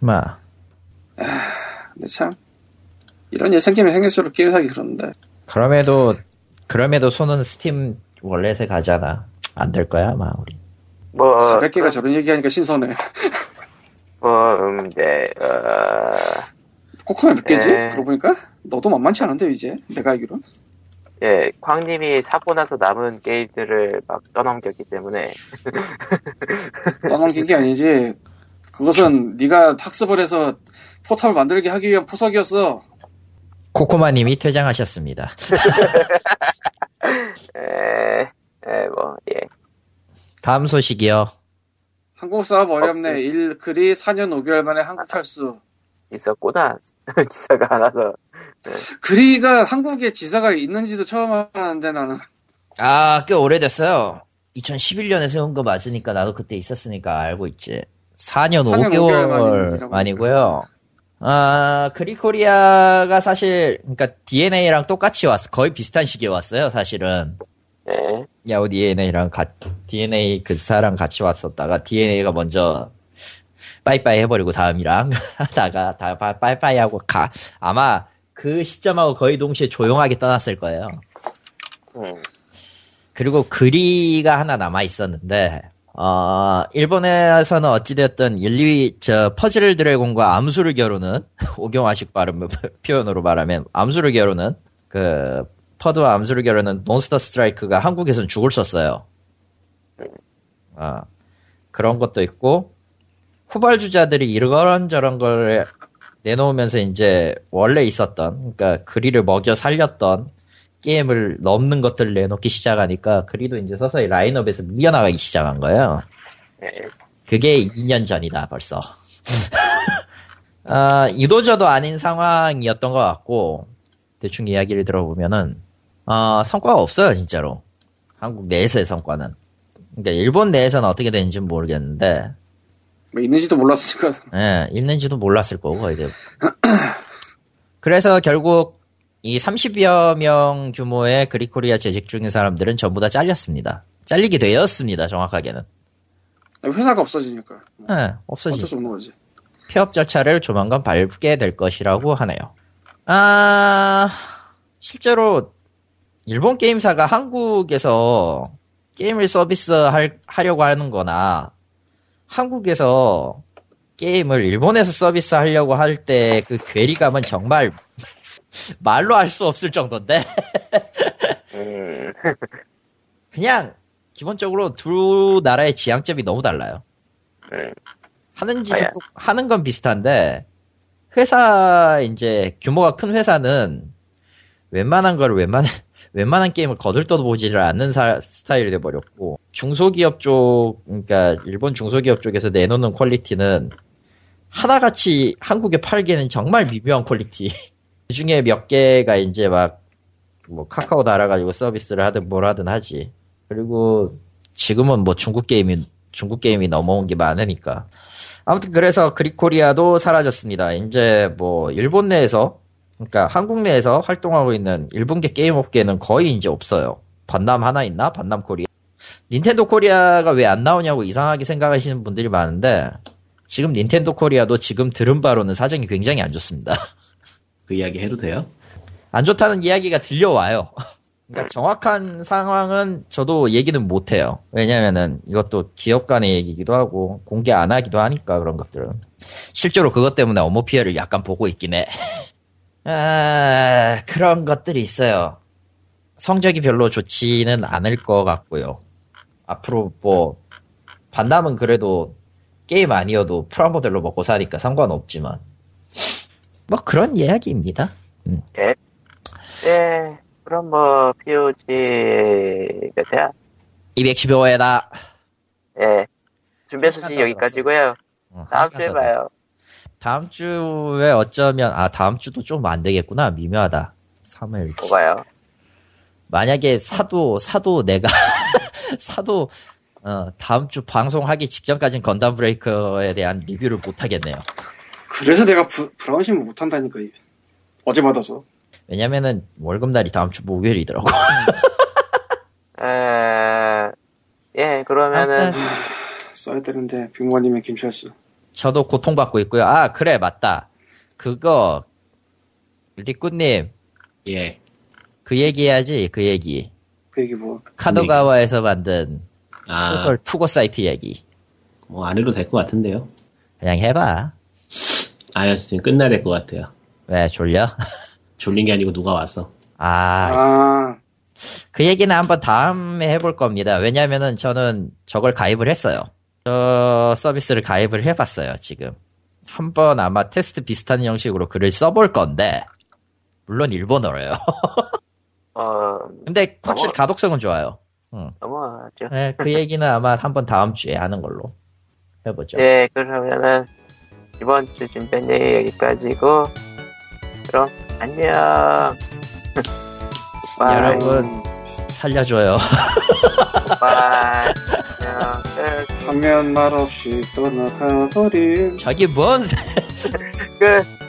마. 근데 참 이런 일 생기면 생길수록 게임 사기 그러는데 그럼에도 그럼에도 손은 Steam Wallet에 가잖아. 안 될 거야, 아마 우리. 뭐, 400개가 저런 얘기하니까 신선해. 뭐, 음, 네, 어, 코코마 몇 개지? 네. 그러고 보니까 너도 만만치 않은데 이제 내가 알기론. 예, 광님이 사고 나서 남은 게임들을 막 떠넘겼기 때문에, 떠넘긴 게 아니지. 그것은 네가 학습을 해서 포탑을 만들게 하기 위한 포석이었어. 코코마님이 퇴장하셨습니다. 에, 에, 뭐, 예. 다음 소식이요. 한국 사업 어렵네. 없어요. 일 글이 4년 5개월 만에 한국 탈수. 있었구나. 기사가 하나서. 그리가 한국에 지사가 있는지도 처음 알았는데 나는 아, 꽤 오래됐어요. 2011년에 세운 거 맞으니까 나도 그때 있었으니까 알고 있지. 4년 4년 5개월 5개월 만이고요. 아, 그리코리아가 사실, 그러니까 DNA랑 똑같이 왔어. 거의 비슷한 시기에 왔어요, 사실은. 네. 야후 DNA랑 가, DNA 그 사람 같이 왔었다가 DNA가 먼저 빠이빠이 해버리고 다음이랑 하다가 다 빠- 빠이빠이 하고 가. 아마 그 시점하고 거의 동시에 조용하게 떠났을 거예요. 음. 그리고 그리가 하나 남아 있었는데 어 일본에서는 어찌되었든 1, 2위 저 퍼즐 드래곤과 암수를 겨루는 오경화식 발음 표현으로 말하면 암수를 겨루는 그 퍼드와 암수를 겨루는 몬스터 스트라이크가 한국에선 죽을 썼어요. 아 그런 것도 있고 후발주자들이 이런저런 걸 내놓으면서 이제 원래 있었던 그러니까 그리를 먹여 살렸던 게임을 넘는 것들을 내놓기 시작하니까 그리도 이제 서서히 라인업에서 밀려나가기 시작한 거예요. 네. 그게 2년 전이다 벌써. 아, 이도저도 아닌 상황이었던 것 같고 대충 이야기를 들어보면은 어, 성과가 없어요 진짜로 한국 내에서의 성과는. 그러니까 일본 내에서는 어떻게 되는지는 모르겠는데 뭐 있는지도 몰랐으니까 예, 있는지도 몰랐을 거고, 대부분. 그래서 결국 이 30여 명 규모의 그리코리아 재직 중인 사람들은 전부 다 잘렸습니다. 잘리게 되었습니다, 정확하게는. 회사가 없어지니까 예, 어쩔 없어지. 수 없는 거지. 폐업 절차를 조만간 밟게 될 것이라고 하네요. 아, 실제로 일본 게임사가 한국에서 게임을 서비스 할, 하려고 하는 거나 한국에서 게임을 일본에서 서비스 하려고 할 때 그 괴리감은 정말 말로 할 수 없을 정도인데 음. 그냥 기본적으로 두 나라의 지향점이 너무 달라요. 음. 하는 짓은 아야. 똑- 하는 건 비슷한데 회사 이제 규모가 큰 회사는 웬만한 걸 웬만 웬만한 게임을 거들떠도 보지를 않는 사- 스타일이 돼버렸고 중소기업 쪽 그러니까 일본 중소기업 쪽에서 내놓는 quality는 하나같이 한국에 팔기에는 정말 미묘한 quality 그 중에 몇 개가 이제 막 뭐 카카오 달아가지고 서비스를 하든 뭘 하든 하지 그리고 지금은 뭐 중국 게임이 중국 게임이 넘어온 게 많으니까 아무튼 그래서 그리코리아도 사라졌습니다. 이제 뭐 일본 내에서 그러니까 한국 내에서 활동하고 있는 일본계 게임 업계는 거의 이제 없어요. 반남 하나 있나? 반남 코리아. 닌텐도 코리아가 왜 안 나오냐고 이상하게 생각하시는 분들이 많은데 지금 닌텐도 코리아도 지금 들은 바로는 사정이 굉장히 안 좋습니다. 그 이야기 해도 돼요? 안 좋다는 이야기가 들려와요. 그러니까 정확한 상황은 저도 얘기는 못해요. 왜냐면은 이것도 기업 간의 얘기기도 하고 공개 안 하기도 하니까 그런 것들은. 실제로 그것 때문에 업무 피해를 약간 보고 있긴 해. 아, 그런 것들이 있어요. 성적이 별로 좋지는 않을 것 같고요. 앞으로 뭐 반남은 그래도 게임 아니어도 프라모델로 먹고 사니까 상관없지만 뭐 그런 이야기입니다. 네. 그럼 뭐, POG 몇이야? 215회다. 예. 준비 소식 여기까지고요 다음 주에 봐요. 다음 주에 어쩌면 아 다음 주도 좀 안 되겠구나 미묘하다. 3일. 뭐가요? 만약에 사도 사도 내가 사도 어 다음 주 방송하기 직전까지는 건담 브레이커에 대한 리뷰를 못 하겠네요. 그래서 내가 부, 브라운심을 못한다니까 이- 어제 받아서 왜냐면은 월급 날이 다음 주 목요일이더라고. 에, 예, 그러면은, 써야 되는데 빅모님의 김철수 저도 고통받고 있고요. 아 그래 맞다. 그거 리꾸님 예. 그 얘기 해야지 그 얘기. 그 얘기 뭐 카도가와에서 만든 아, 소설 투고 사이트 얘기. 뭐 안 해도 될 것 같은데요. 그냥 해봐. 아, 지금 끝나야 될 것 같아요. 왜 졸려? 졸린 게 아니고 누가 왔어. 아, 아, 그 얘기는 한번 다음에 해볼 겁니다. 왜냐면은 저는 저걸 가입을 했어요. 저 서비스를 가입을 해봤어요, 지금. 한번 아마 테스트 비슷한 형식으로 글을 써볼 건데, 물론 일본어로요. 어, 근데 확실히 어. 가독성은 좋아요. 넘어가죠. 네, 그 얘기는 아마 한번 다음 주에 하는 걸로 해보죠. 예, 그러면은, 이번 주 준비한 얘기 여기까지고 그럼 안녕. Bye. 여러분 살려줘요. Bye. 안녕. 끝. 하면 말 없이 떠나가버린 저기 뭔 끝.